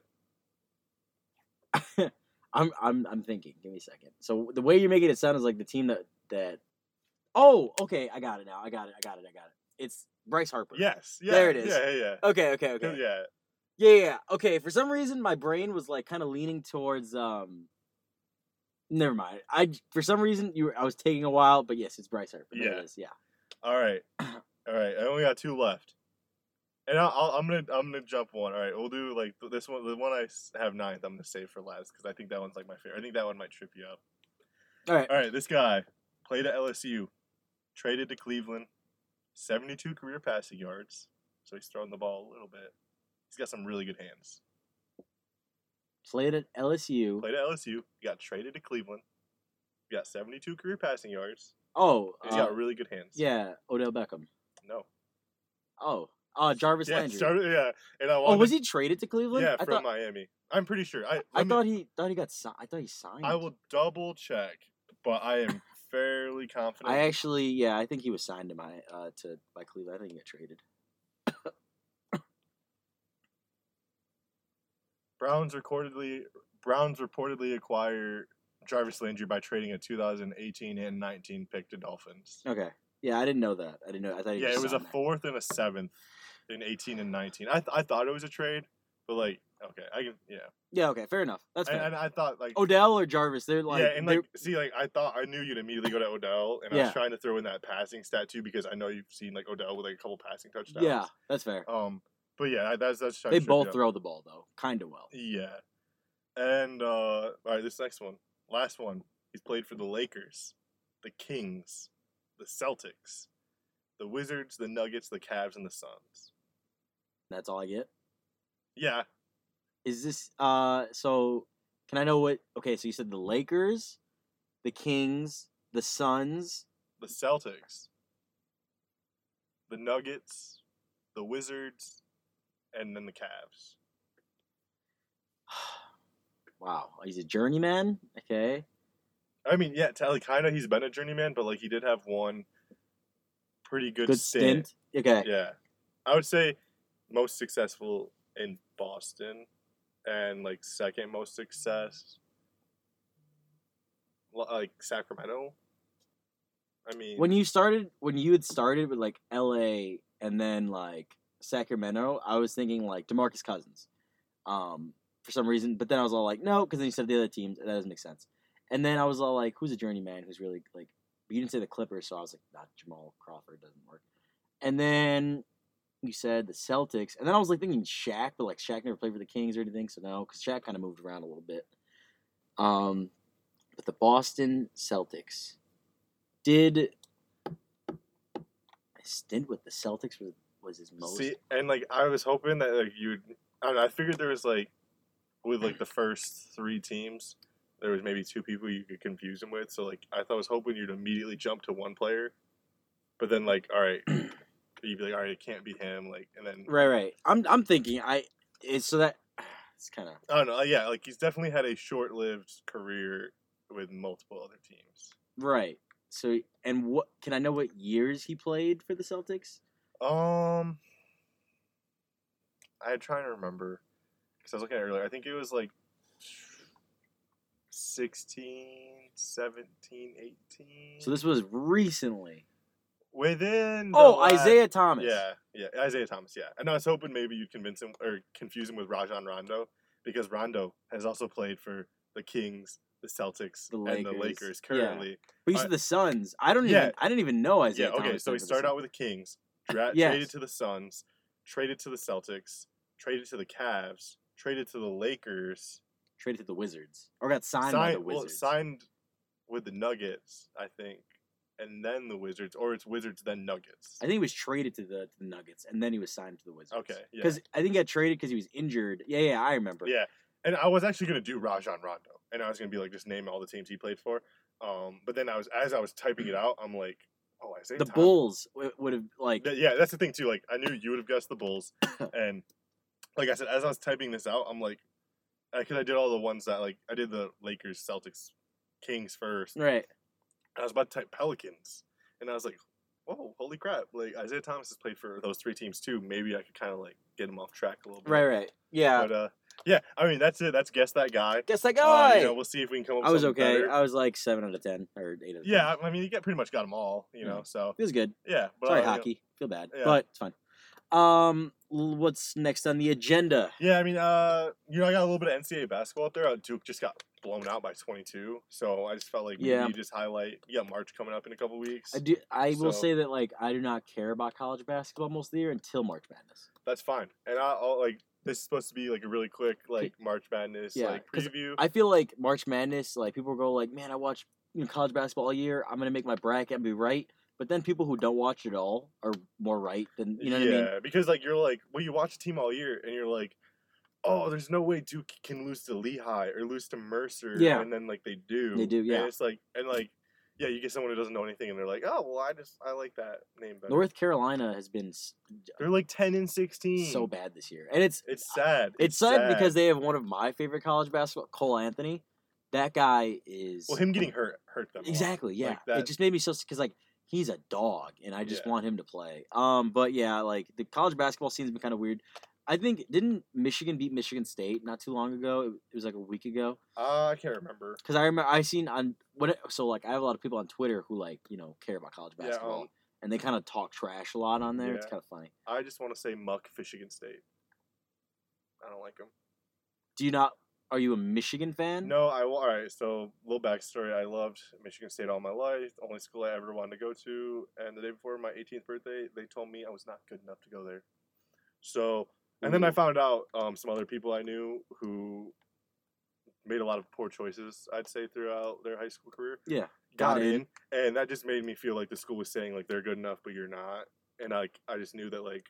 [laughs] I'm I'm I'm thinking. Give me a second. So the way you're making it sound is like the team that that. Oh, okay. I got it now. I got it. I got it. I got it. It's Bryce Harper. Yes, yeah, There it is. Yeah, yeah, Okay. Okay. Okay. yeah. Yeah, yeah. Okay, for some reason my brain was like kind of leaning towards um never mind. I for some reason you were, I was taking a while, but yes, it's Bryce Harper. There Yeah. it is. Yeah. All right, [clears throat] all right. I only got two left, and I'll, I'm gonna I'm gonna jump one. All right, we'll do like this one. The one I have ninth, I'm gonna save for last because I think that one's like my favorite. I think that one might trip you up. All right. All right, this guy played at LSU, traded to Cleveland, 72 career passing yards, so he's throwing the ball a little bit. He's got some really good hands. Played at LSU. Played at LSU, he got traded to Cleveland, he got 72 career passing yards, Oh, He's uh, got really good hands. yeah, Odell Beckham. No. Oh, uh, Jarvis Yeah, Landry. started, yeah. And I oh, was he traded to Cleveland? Yeah, I from thought, Miami. I'm pretty sure. I I me- thought he thought he got signed. I thought he signed. I will double check, but I am [laughs] fairly confident. I actually, yeah, I think he was signed to my uh to by Cleveland. I think he got traded. Browns recordedly Browns reportedly acquire Jarvis Landry by trading a 2018 and 19 pick to Dolphins. Okay, yeah, I didn't know that. I didn't know. I thought Yeah, it was a fourth and a seventh in 18 and 19. I th- I thought it was a trade, but like okay, I can yeah. Yeah, okay, fair enough. That's And, fair. and I thought like Odell or Jarvis, they're like, yeah, and like see like I thought I knew you'd immediately go to Odell, and I was trying to throw in that passing stat too because I know you've seen like Odell with like a couple passing touchdowns. yeah, that's fair. Um, but yeah, that's that's. They both throw the ball though, kind of well. Yeah. And uh all right, this next one. Last one. He's played for the Lakers, the Kings, the Celtics, the Wizards, the Nuggets, the Cavs, and the Suns. That's all I get. Yeah. Is this uh? So can I know what? Okay, so you said the Lakers, the Kings, the Suns. The Celtics, the Nuggets, the Wizards, and then the Cavs. [sighs] Wow, he's a journeyman. Okay, I mean, yeah, tell kind of he's been a journeyman, but like he did have one pretty good, good stint. stint. Okay, Yeah. I would say most successful in Boston and like second most success like Sacramento. I mean, when you started, when you had started with like L.A. and then like Sacramento, I was thinking like Demarcus Cousins, um, for some reason. But then I was all like, no, because then you said the other teams, that doesn't make sense. And then I was all like, who's a journeyman who's really like? You didn't say the Clippers, so I was like, not Jamal Crawford doesn't work. And then you said the Celtics, and then I was like thinking Shaq, but like Shaq never played for the Kings or anything, so no, because Shaq kind of moved around a little bit. Um, but the Boston Celtics did a stint with the Celtics was was his most. see, and like I was hoping that like you'd. I don't know. I figured there was like with like the first three teams, there was maybe two people you could confuse him with. So like I thought I was hoping you'd immediately jump to one player, but then like all right, [clears throat] you'd be like all right, it can't be him. Like and then right, right. I'm I'm thinking I it's so that [sighs] it's kind of I don't know. Uh, yeah, like he's definitely had a short-lived career with multiple other teams. right. So and what can I know what years he played for the Celtics? Um, I trying to remember because I was looking at it earlier. I think it was like 16, 17, 18. So this was recently. within. Oh, last- Isaiah Thomas. Yeah, yeah, Isaiah Thomas. Yeah, and I was hoping maybe you'd convince him or confuse him with Rajon Rondo because Rondo has also played for the Kings, the Celtics, The and the Lakers. Lakers Yeah. currently. But you I- said the Suns. I don't Yeah. even I didn't even know Isaiah. Yeah, okay. Thomas. So he started out with the Kings, dra- [laughs] Yes. traded to the Suns, traded to the Celtics, traded to the Cavs, traded to the Lakers, traded to the Wizards or got signed, by the signed, well, Wizards. signed with the Nuggets, I think, and then the Wizards, or it's Wizards then Nuggets. I think he was traded to the, to the Nuggets and then he was signed to the Wizards. Okay, yeah. Because I think he got traded because he was injured. Yeah, yeah, I remember. Yeah, and I was actually gonna do Rajon Rondo, and I was gonna be like just name all the teams he played for. Um, but then I was as I was typing it [clears throat] out, I'm like, oh, The. Bulls would have like yeah, that's the thing too. Like I knew you would have guessed the Bulls, [coughs] and like I said, as I was typing this out, I'm like, because I did all the ones that like I did the Lakers, Celtics, Kings first. right. I was about to type Pelicans, and I was like, whoa, holy crap! Like Isaiah Thomas has played for those three teams too. Maybe I could kind of like get him off track a little bit. Right, right. Yeah. But uh, yeah, I mean that's it. That's guess that guy. Guess that Uh, guy. you know, we'll see if we can come up. with I was okay. better. I was like seven out of ten or eight out of yeah, I I mean you get pretty much got them all. You Yeah. know, so It was good. yeah. But Sorry, uh, you know- hockey. Feel bad. yeah. But it's fine. Um what's next on the agenda? Yeah, I mean, uh, you know, I got a little bit of NCAA basketball out there. Uh, Duke just got blown out by 22, so I just felt like Yeah. maybe just highlight. You got March coming up in a couple weeks. I do I will say that like I do not care about college basketball most of the year until March Madness. That's fine. And I, I'll like this is supposed to be like a really quick like March Madness Yeah, like preview. I feel like March Madness, like people go like, Man, I watch you know, college basketball all year, I'm gonna make my bracket and be right. But then people who don't watch it all are more right than you know yeah, what I mean? Yeah, because like you're like, well, you watch a team all year, and you're like, oh, there's no way Duke can lose to Lehigh or lose to Mercer. Yeah. and then like they do. They do, And yeah. it's like and like yeah, you get someone who doesn't know anything, and they're like, "Oh, well, I just I like that name better." North Carolina has been s- They're like ten and sixteen. so bad this year, and it's It's sad. it's sad, because they have one of my favorite college basketball, Cole Anthony. That guy is well, him getting hurt hurt them a lot. exactly yeah. Like it just made me so because like he's a dog, and I just Yeah. want him to play. Um, but yeah, like the college basketball scene's been kind of weird. I think didn't Michigan beat Michigan State not too long ago? It, it was like a week ago. Uh, I can't remember. Because I remember I seen on what so like I have a lot of people on Twitter who like you know care about college basketball, um, and they kind of talk trash a lot on there. It's kind of funny. I just want to say Muck Michigan State. I don't like them. Do you not? Are you a Michigan fan? No, I will. all right. So little backstory: I loved Michigan State all my life. Only school I ever wanted to go to. And the day before my 18th birthday, they told me I was not good enough to go there. So, and then I found out um, some other people I knew who made a lot of poor choices. I'd say throughout their high school career. Yeah, got, got in. in. and that just made me feel like the school was saying like they're good enough, but you're not. And like I just knew that like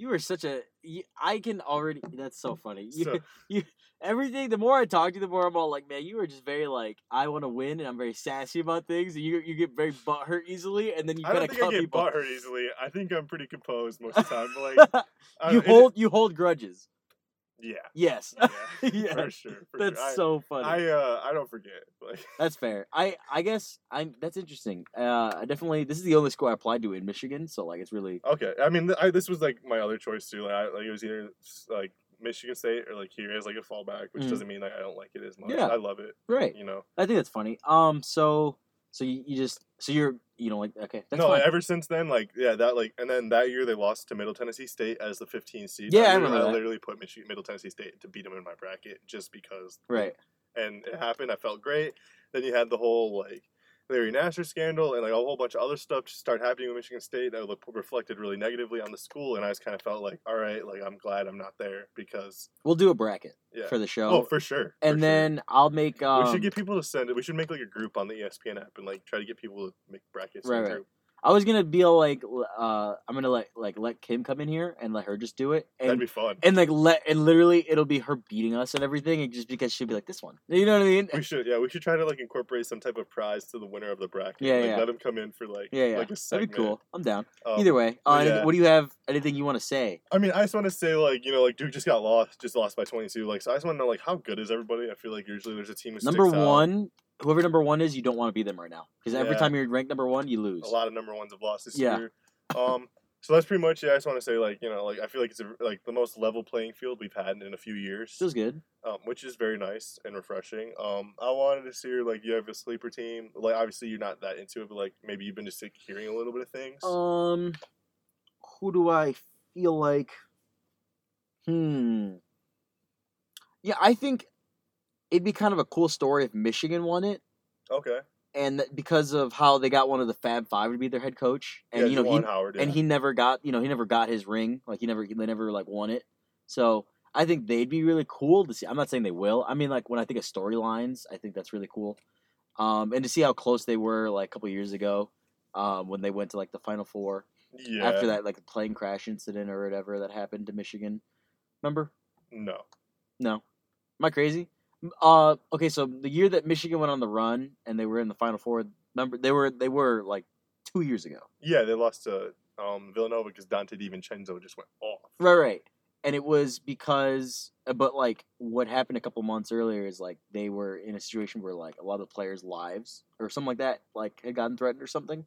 You were such a. You, I can already. That's so [laughs] funny. You, So- [laughs] you, everything. The more I talk to you, the more I'm all like, man, you are just very like, I want to win, and I'm very sassy about things, and you you get very butthurt easily, and then you I don't think I cut get people. butthurt easily. I think I'm pretty composed most of the time. But like [laughs] you don't- it- hold you hold grudges. Yeah, Yes. yeah, [laughs] [laughs] Yes. for sure. For That's sure. I, so funny. I uh I don't forget. Like That's fair. I I guess I'm. That's interesting. Uh, I definitely. This is the only school I applied to in Michigan, so like it's really. okay, I mean th- I, this was like my other choice too. Like, I, like it was either like Michigan State or like here as like a fallback, which Mhm. doesn't mean like I don't like it as much. Yeah. I love it. Right. You know. I think that's funny. Um. So so you, you just so you're you know like okay that's no, fine. ever since then, like yeah, that like, and then that year they lost to Middle Tennessee State as the 15 seed. Yeah, I literally- remember that. Literally put Michigan, Middle Tennessee State to beat them in my bracket just because. right. And it happened. I felt great. Then you had the whole like Larry Nassar scandal and like a whole bunch of other stuff just start happening with Michigan State that look, reflected really negatively on the school. And I just kind of felt like, all right, like I'm glad I'm not there because We'll do a bracket yeah. for the show. oh, for sure. for and sure. then I'll make. Um, we should get people to send it. We should make like a group on the ESPN app and like try to get people to make brackets. in Right, the right. group. I was gonna be like, uh, I'm gonna let like let Kim come in here and let her just do it, That'd and be fun. and like let and literally it'll be her beating us and everything, and just because she'll be like this one, you know what I mean? We should, yeah, we should try to like incorporate some type of prize to the winner of the bracket. Yeah, like, yeah. Let him come in for like, Yeah, yeah, like a that'd be cool. I'm down. Um, Either way, uh, yeah. what do you have? Anything you want to say? I mean, I just want to say like, you know, like Duke just got lost, just lost by twenty two. Like, so I just want to know like how good is everybody? I feel like usually there's a team Number one. out. Whoever number one is, you don't want to be them right now because every Yeah. time you're ranked number one, you lose. A lot of number ones have lost this Yeah. year. Um, so that's pretty much. Yeah, I just want to say like, you know, like I feel like it's a, like the most level playing field we've had in a few years. Feels good. um, which is very nice and refreshing. Um, I wanted to see like you have a sleeper team. Like obviously you're not that into it, but like maybe you've been just like, hearing a little bit of things. Um, who do I feel like? Hmm. Yeah, I think it'd be kind of a cool story if Michigan won it, okay. and because of how they got one of the Fab Five to be their head coach, and yeah, you know Juwan he Howard. Yeah. and he never got you know he never got his ring, like he never they never like won it. So I think they'd be really cool to see. I'm not saying they will. I mean, like when I think of storylines, I think that's really cool. Um, and to see how close they were like a couple years ago, um, when they went to like the Final Four yeah. after that like plane crash incident or whatever that happened to Michigan. Remember? No. No. Am I crazy? Uh okay, so the year that Michigan went on the run and they were in the final four, remember they were they were like two years ago. Yeah, they lost to um, Villanova because Donte DiVincenzo just went off. Right, right. And it was because uh, but like what happened a couple months earlier is like they were in a situation where like a lot of the players' lives or something like that like had gotten threatened or something.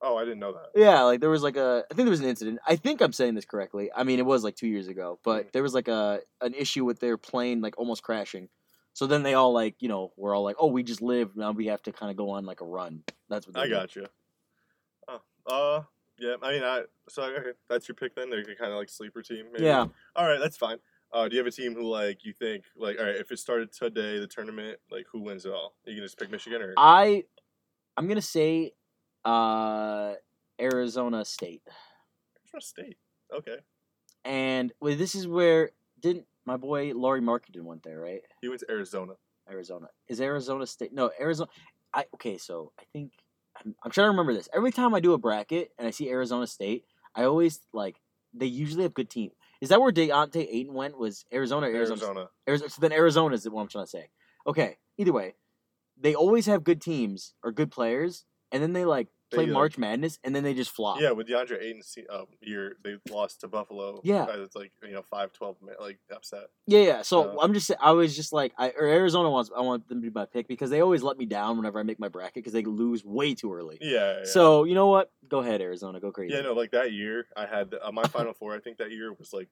Oh, I didn't know that. Yeah, like there was like a I think there was an incident. I think I'm saying this correctly. I mean, it was like 2 years ago, but Mm. there was like a an issue with their plane like almost crashing. So then they all like, you know, we're all like, "Oh, we just live. Now we have to kind of go on like a run." That's what they I got you. Oh, uh, yeah. I mean, I so okay, that's your pick then. They're kind of like sleeper team. Maybe. Yeah. All right, that's fine. Uh, do you have a team who like you think like all right if it started today the tournament like who wins it all? You can just pick Michigan or I I'm going to say uh Arizona State. Arizona State. Okay, And well, this is where didn't my boy Lauri Markkanen went there, right? he went to Arizona. Arizona. Is Arizona State? No, Arizona. I okay. So I think I'm, I'm trying to remember this. Every time I do a bracket and I see Arizona State, I always like they usually have good team. Is that where DeAndre Ayton went? Was Arizona? Arizona. Arizona. Arizona. So then Arizona is what I'm trying to say. Okay. Either way, they always have good teams or good players, and then they like play like- March Madness, and then they just flop. Yeah, with DeAndre Ayton's um, year, they lost to Buffalo. Yeah. It's like you know five twelve like upset. Yeah, yeah. So So- I'm just, I was just like, I or Arizona wants, I want them to be my pick because they always let me down whenever I make my bracket because they lose way too early. Yeah. yeah. So you know what? Go ahead, Arizona. Go crazy. Yeah, no, like that year, I had uh, my final four. I think that year was like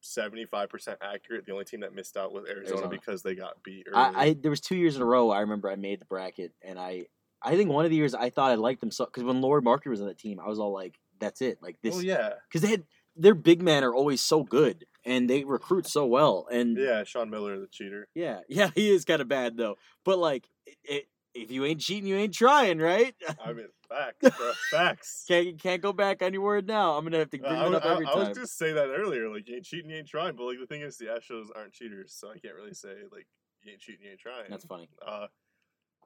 seventy five percent accurate. The only team that missed out was Arizona, Arizona. because they got beat early. I, I there was two years in a row. I remember I made the bracket, and I, I think one of the years I thought I liked them so because when Lauri Markkanen was on that team, I was all like, that's it, like this, oh yeah, because they had their big men are always so good and they recruit so well, and yeah. Sean Miller, the cheater. yeah, [laughs] yeah, he is kind of bad though. But like, it, it, if you ain't cheating, you ain't trying, right? [laughs] I mean, facts, bro, facts. [laughs] Can't can't go back on your word now. I'm gonna have to Uh, bring I, it up every I, I was just say that earlier. Like, you ain't cheating, you ain't trying. But like, the thing is, the Astros aren't cheaters, so I can't really say like you ain't cheating, you ain't trying. That's funny. Uh,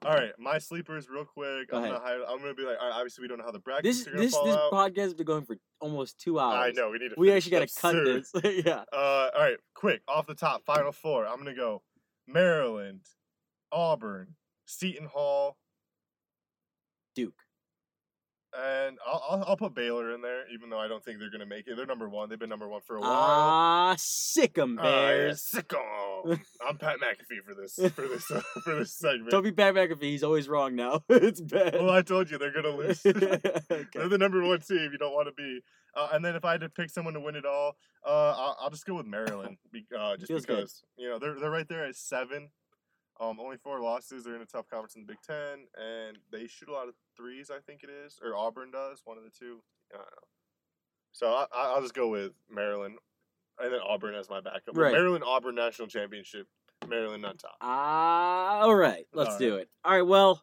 all right, my sleepers, real quick. Go I'm ahed. gonna hi- I'm gonna be like, all right, obviously we don't know how the brackets This are gonna this fall this out. podcast has been going for almost two hours. I know we need to. We actually got up to cut this. [laughs] yeah. Uh, all right, quick off the top, final four. I'm gonna go Maryland, Auburn, Seton Hall, Duke. And I'll, I'll I'll put Baylor in there, even though I don't think they're gonna make it. They're number one. They've been number one for a while. Ah, sick 'em right, Bears. sicko. [laughs] I'm Pat McAfee for this for this uh, [laughs] for this segment. Don't be Pat McAfee. He's always wrong now. [laughs] it's bad. well, I told you they're gonna lose. They're the number one team. You don't want to be. Uh, and then if I had to pick someone to win it all, uh, I'll, I'll just go with Maryland. Uh, just Feels good. because you know they're they're right there at seven. Um, only four losses. They're in a tough conference in the Big Ten, and they shoot a lot of threes. I think it is, or Auburn does. One of the two. I don't know. So I, I- I'll just go with Maryland, and then Auburn as my backup. Right. Maryland Auburn national championship. Maryland on top. Ah, all right. Let's All do it. All right. Well,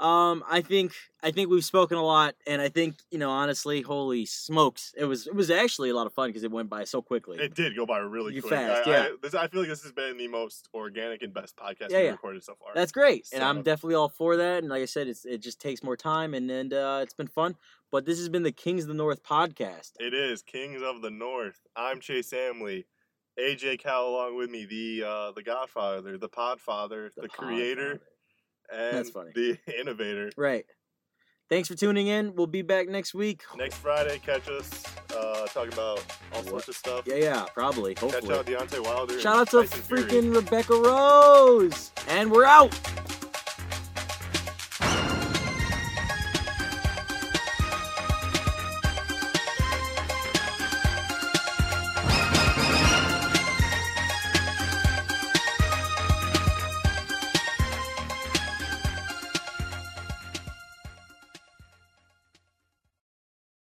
um, I think I think we've spoken a lot, and I think you know, honestly, holy smokes, it was it was actually a lot of fun because it went by so quickly. It did go by really You quick. fast, I, yeah. I, this, I feel like this has been the most organic and best podcast Yeah, we've yeah. recorded so far. That's great, and I'm definitely all for that. And like I said, it's it just takes more time, and and uh, it's been fun. But this has been the Kings of the North podcast. It is Kings of the North. I'm Chase Amley. AJ Cal along with me, the uh, the Godfather, the Podfather, the, creator, and That's funny. the [laughs] innovator. Right. Thanks for tuning in. We'll be back next week. Next Friday, catch us uh, talking about all sorts of stuff. Yeah, yeah, probably. Catch Hopefully. out Deontay Wilder. Shout out to Tyson Fury. freaking Rebecca Rose. And we're out.